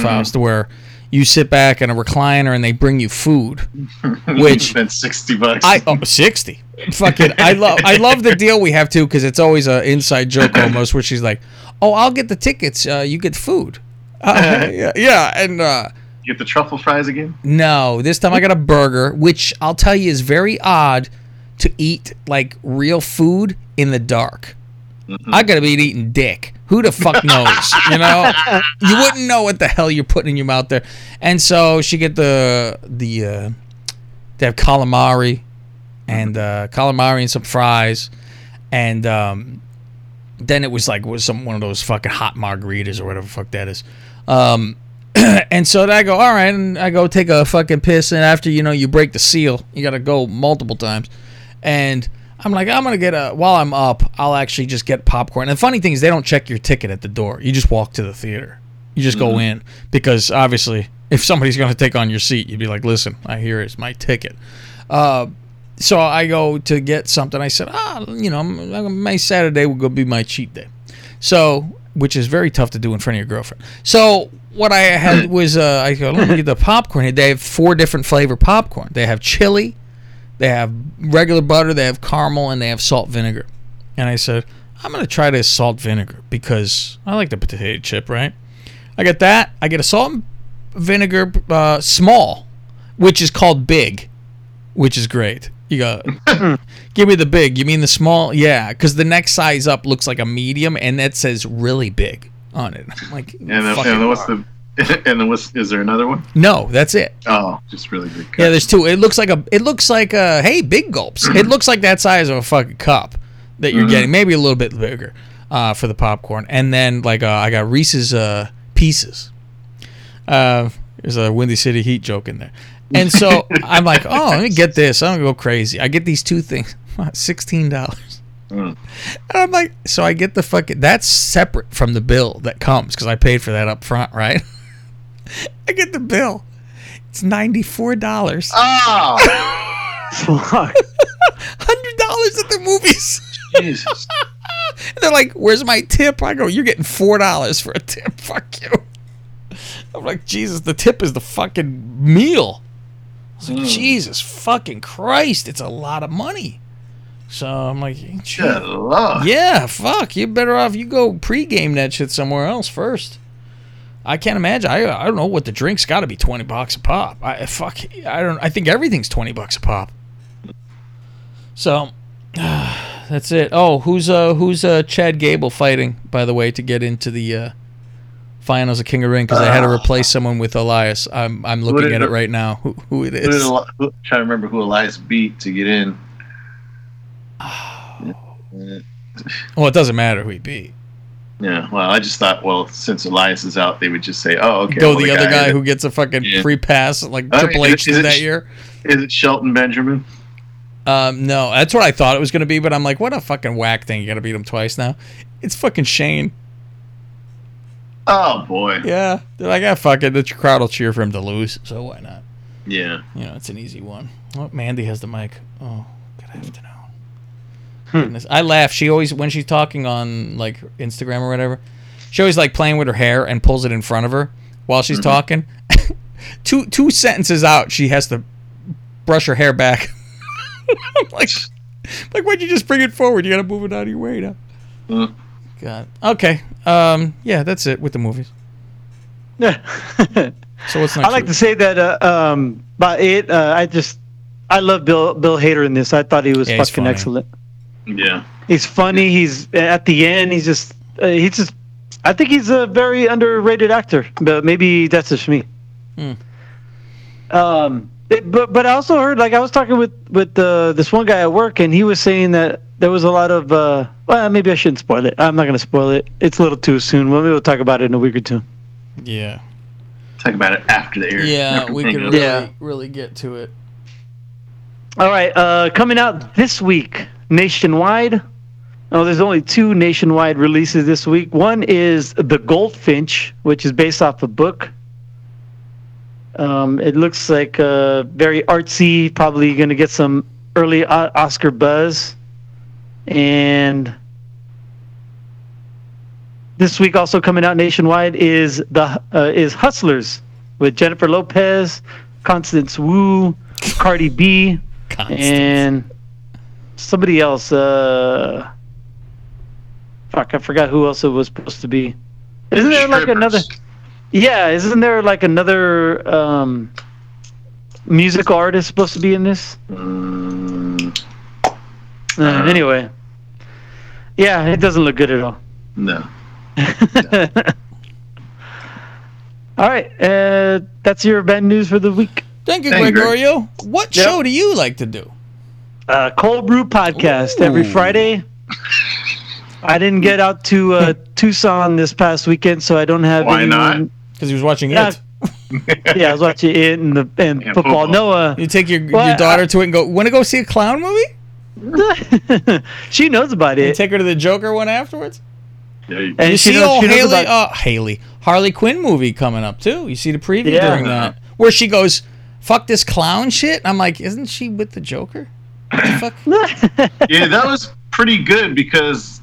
Faust, where you sit back in a recliner and they bring you food, which spent sixty bucks. I oh, 60. Fucking I love I love the deal we have too because it's always an inside joke almost where she's like, "Oh, I'll get the tickets. Uh, you get food." Uh, yeah, yeah, and uh, You get the truffle fries again. no, this time I got a burger, which I'll tell you is very odd to eat like real food in the dark. I gotta be eating dick. Who the fuck knows? you know, you wouldn't know what the hell you're putting in your mouth there. And so she get the the uh, they have calamari and uh, calamari and some fries, and um, then it was like was some one of those fucking hot margaritas or whatever the fuck that is. Um, and so I go, all right, and I go take a fucking piss, and after you know you break the seal, you got to go multiple times, and I'm like, I'm gonna get a while I'm up, I'll actually just get popcorn. And the funny thing is, they don't check your ticket at the door. You just walk to the theater. You just go in because obviously, if somebody's gonna take on your seat, you'd be like, listen, I hear it's my ticket. Uh, so I go to get something. I said, ah, you know, my Saturday will go be my cheat day. So, which is very tough to do in front of your girlfriend. So what I had was, uh, I go, let me get the popcorn. They have four different flavor popcorn. They have chili, they have regular butter, they have caramel, and they have salt vinegar. And I said, I'm gonna try this salt vinegar because I like the potato chip, right? I get that. I get a salt and vinegar uh, small, which is called big, which is great. You go, give me the big. You mean the small? Yeah, because the next size up looks like a medium, and that says really big on it. I'm like, And then, fucking- and what's the? And then what's? Is there another one? no, that's it. Oh, just really big. Yeah, there's two. It looks like a. It looks like a. Hey, big gulps. it looks like that size of a fucking cup that you're Mhm. getting. Maybe a little bit bigger uh, for the popcorn. And then like uh, I got Reese's uh, pieces. Uh, there's a Windy City Heat joke in there. And so I'm like, oh, let me get this. I'm gonna go crazy. I get these two things, sixteen dollars. And I'm like, so I get the fucking. That's separate from the bill that comes because I paid for that up front, right? I get the bill. It's ninety four dollars. Oh, Fuck. Hundred dollars at the movies. Jesus. And they're like, "Where's my tip?" I go, "You're getting four dollars for a tip. Fuck you." I'm like, Jesus, the tip is the fucking meal. I was like, Mm. Jesus fucking Christ, it's a lot of money. So I'm like, yeah, fuck, You're better off you go pregame that shit somewhere else first. I can't imagine. I I don't know what the drinks got to be twenty bucks a pop. I fuck. I don't. I think everything's twenty bucks a pop. So that's it. Oh, who's uh who's uh Chad Gable fighting? By the way, to get into the uh, finals of King of Ring because I had to replace someone with Elias. I'm I'm looking at it it- right now. Who who it Who did who, trying to remember who Elias beat to get in. Well, it doesn't matter who he beat. Yeah, well, I just thought, well, since Elias is out, they would just say, "Oh, okay." Go well, the, other guy that- who gets a fucking Yeah. free pass like I mean, Triple is H it- is did that year. Is it Shelton Benjamin? Um, no, that's what I thought it was going to be, but I'm like, what a fucking whack thing. You got to beat him twice now. It's fucking Shane. Oh boy. Yeah, they're like, ah, fuck it. The crowd will cheer for him to lose, so why not? Yeah. You know, it's an easy one. Oh, Mandy has the mic. Oh, good afternoon. Hmm. Goodness. I laugh. She always, when she's talking on like Instagram or whatever, she always like playing with her hair and pulls it in front of her while she's Mhm. talking. two two sentences out, she has to brush her hair back. I'm like, like why'd you just bring it forward? You got to move it out of your way now. Mm. God. Okay. Um. Yeah, that's it with the movies. Yeah. So what's next? I like to say that uh, um, about it. Uh, I just I love Bill Bill Hader in this. I thought he was Yeah, fucking excellent. Yeah. He's funny. He's at the end. He's just uh, he's just. I think he's a very underrated actor, but maybe that's just me. Hmm. Um, it- but but I also heard like I was talking with with uh, this one guy at work, and he was saying that there was a lot of. Uh, well, maybe I shouldn't spoil it. I'm not going to spoil it. It's a little too soon. Well, maybe we'll talk about it in a week or two. Yeah. Talk about it after the air. Yeah, we the could really. Yeah. really get to it. All right, uh, coming out this week nationwide. Oh, there's only two nationwide releases this week. One is The Goldfinch, which is based off a book. Um, it looks like uh, very artsy, probably going to get some early o- Oscar buzz. And this week, also coming out nationwide, is the uh, is Hustlers with Jennifer Lopez, Constance Wu, Cardi B, and somebody else. Uh, fuck, I forgot who else it was supposed to be. Isn't there like another? Yeah, isn't there like another um, musical artist supposed to be in this? Uh, anyway, yeah, it doesn't look good at all. No. All right, uh, that's your bad news for the week. Thank you, Thank you, Greg. Gregorio. What Yep. show do you like to do? Uh, Cold Brew Podcast every Friday. I didn't get out to uh, Tucson this past weekend, so I don't have. Why anyone- not? Because he was watching Yeah. it. yeah, I was watching it and the and football. football. Noah, You take your Well, your daughter to it and go. Want to go see a clown movie? she knows about And it. take her to the Joker one afterwards. Yeah, you- And you she see knows- old she Haley, about- uh, Haley Harley Quinn movie coming up too. You see the preview Yeah. during that where she goes, "Fuck this clown shit." I'm like, isn't she with the Joker? What the fuck? yeah, that was pretty good because,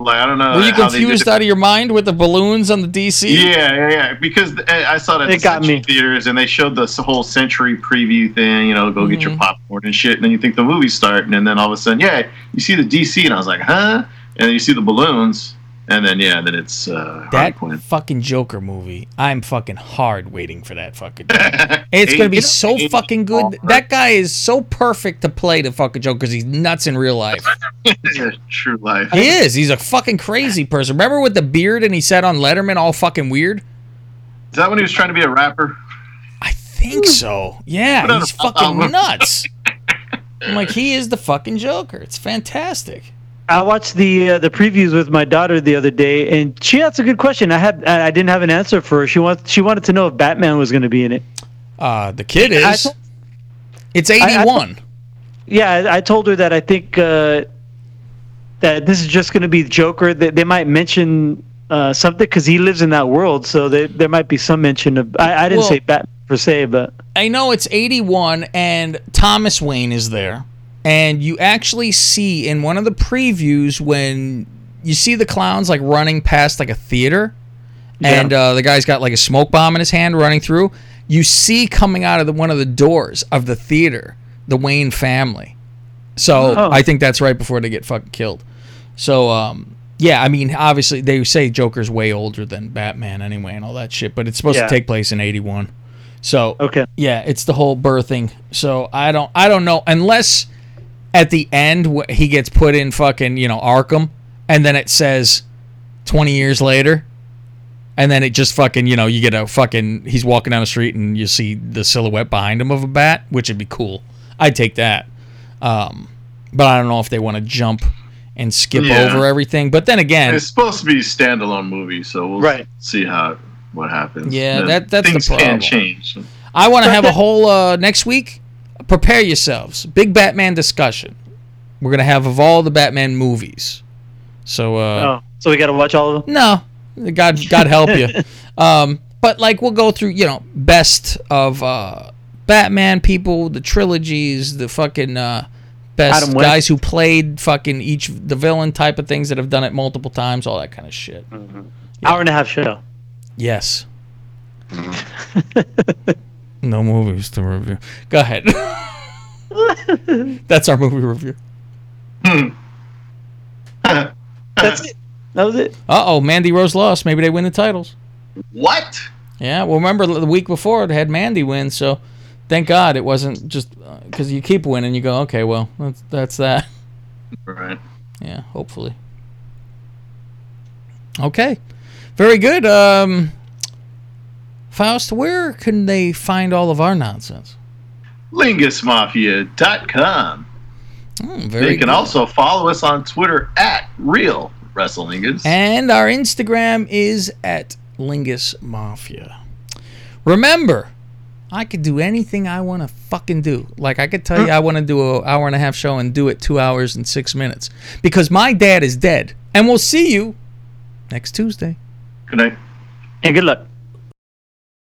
like, I don't know. Were you how confused out of your mind with the balloons on the DC? Yeah, yeah, yeah. Because uh, I saw that at It the got me. theaters, and they showed the whole Century preview thing. You know, go get Mm-hmm. your popcorn and shit, and then you think the movie's starting, and then all of a sudden, yeah, you see the DC, and I was like, huh? And then you see the balloons, and then yeah, then it's uh, That fucking Joker movie. I'm fucking hard waiting for that fucking. Joker. it's gonna be so fucking good. That guy is so perfect to play the fucking Joker because he's nuts in real life. True life. He is. He's a fucking crazy person. Remember with the beard and he said on Letterman all fucking weird? Is that when he was trying to be a rapper? I think so. Yeah, he's fucking nuts. I'm like, he is the fucking Joker. It's fantastic. I watched the uh, the previews with my daughter the other day, and she asked a good question. I had I didn't have an answer for her. She wants she wanted to know if Batman was going to be in it. Uh, the kid is. told- It's I- 81. Yeah, I, I told her that I think uh, that this is just going to be Joker. That they might mention uh, something because he lives in that world, so they, there might be some mention of. I, I didn't Well- say Batman per se, but I know it's 81 and Thomas Wayne is there. And you actually see in one of the previews when you see the clowns like running past like a theater and uh, the guy's got like a smoke bomb in his hand running through. You see coming out of the, one of the doors of the theater the Wayne family. So Oh. I think that's right before they get fucking killed. So um, yeah, I mean obviously they say Joker's way older than Batman anyway and all that shit, but it's supposed Yeah. to take place in 81. So okay, yeah, it's the whole birthing. So I don't I don't know unless at the end he gets put in fucking you know Arkham, and then it says twenty years later, and then it just fucking you know you get a fucking he's walking down the street and you see the silhouette behind him of a bat, which would be cool. I'd take that. Um, but I don't know if they want to jump and skip Yeah. over everything. But then again, It's supposed to be a standalone movie, so we'll Right. see how what happens. Yeah, The that- that's the things problem. can change. I want to have a whole uh, next week. Prepare yourselves. Big Batman discussion. We're gonna have of all the Batman movies. So uh, oh, so we got to watch all of them. no, God, God help you. Um, but like we'll go through, you know, best of uh, Batman people, the trilogies, the fucking uh, best guys who played fucking each the villain type of things that have done it multiple times, all that kind of shit. Hour and a half show. Yes. no movies to review. Go ahead. That's our movie review. That's it. That was it. Uh oh, Mandy Rose lost. Maybe they win the titles. What? Yeah, well, remember the week before they had Mandy win, so thank God it wasn't just because you keep winning. You go, okay, well, that's, that's that. Right. Yeah, hopefully. Okay, very good. Um, Faust, where can they find all of our nonsense? LingusMafia.com. Hmm, very They can good. also follow us on Twitter at Real Wrestlingus. And our Instagram is at Lingus Mafia. Remember, I could do anything I want to fucking do. Like I could tell you I want to do an hour and a half show and do it two hours and six minutes because my dad is dead. And we'll see you next Tuesday. Good night. And good luck.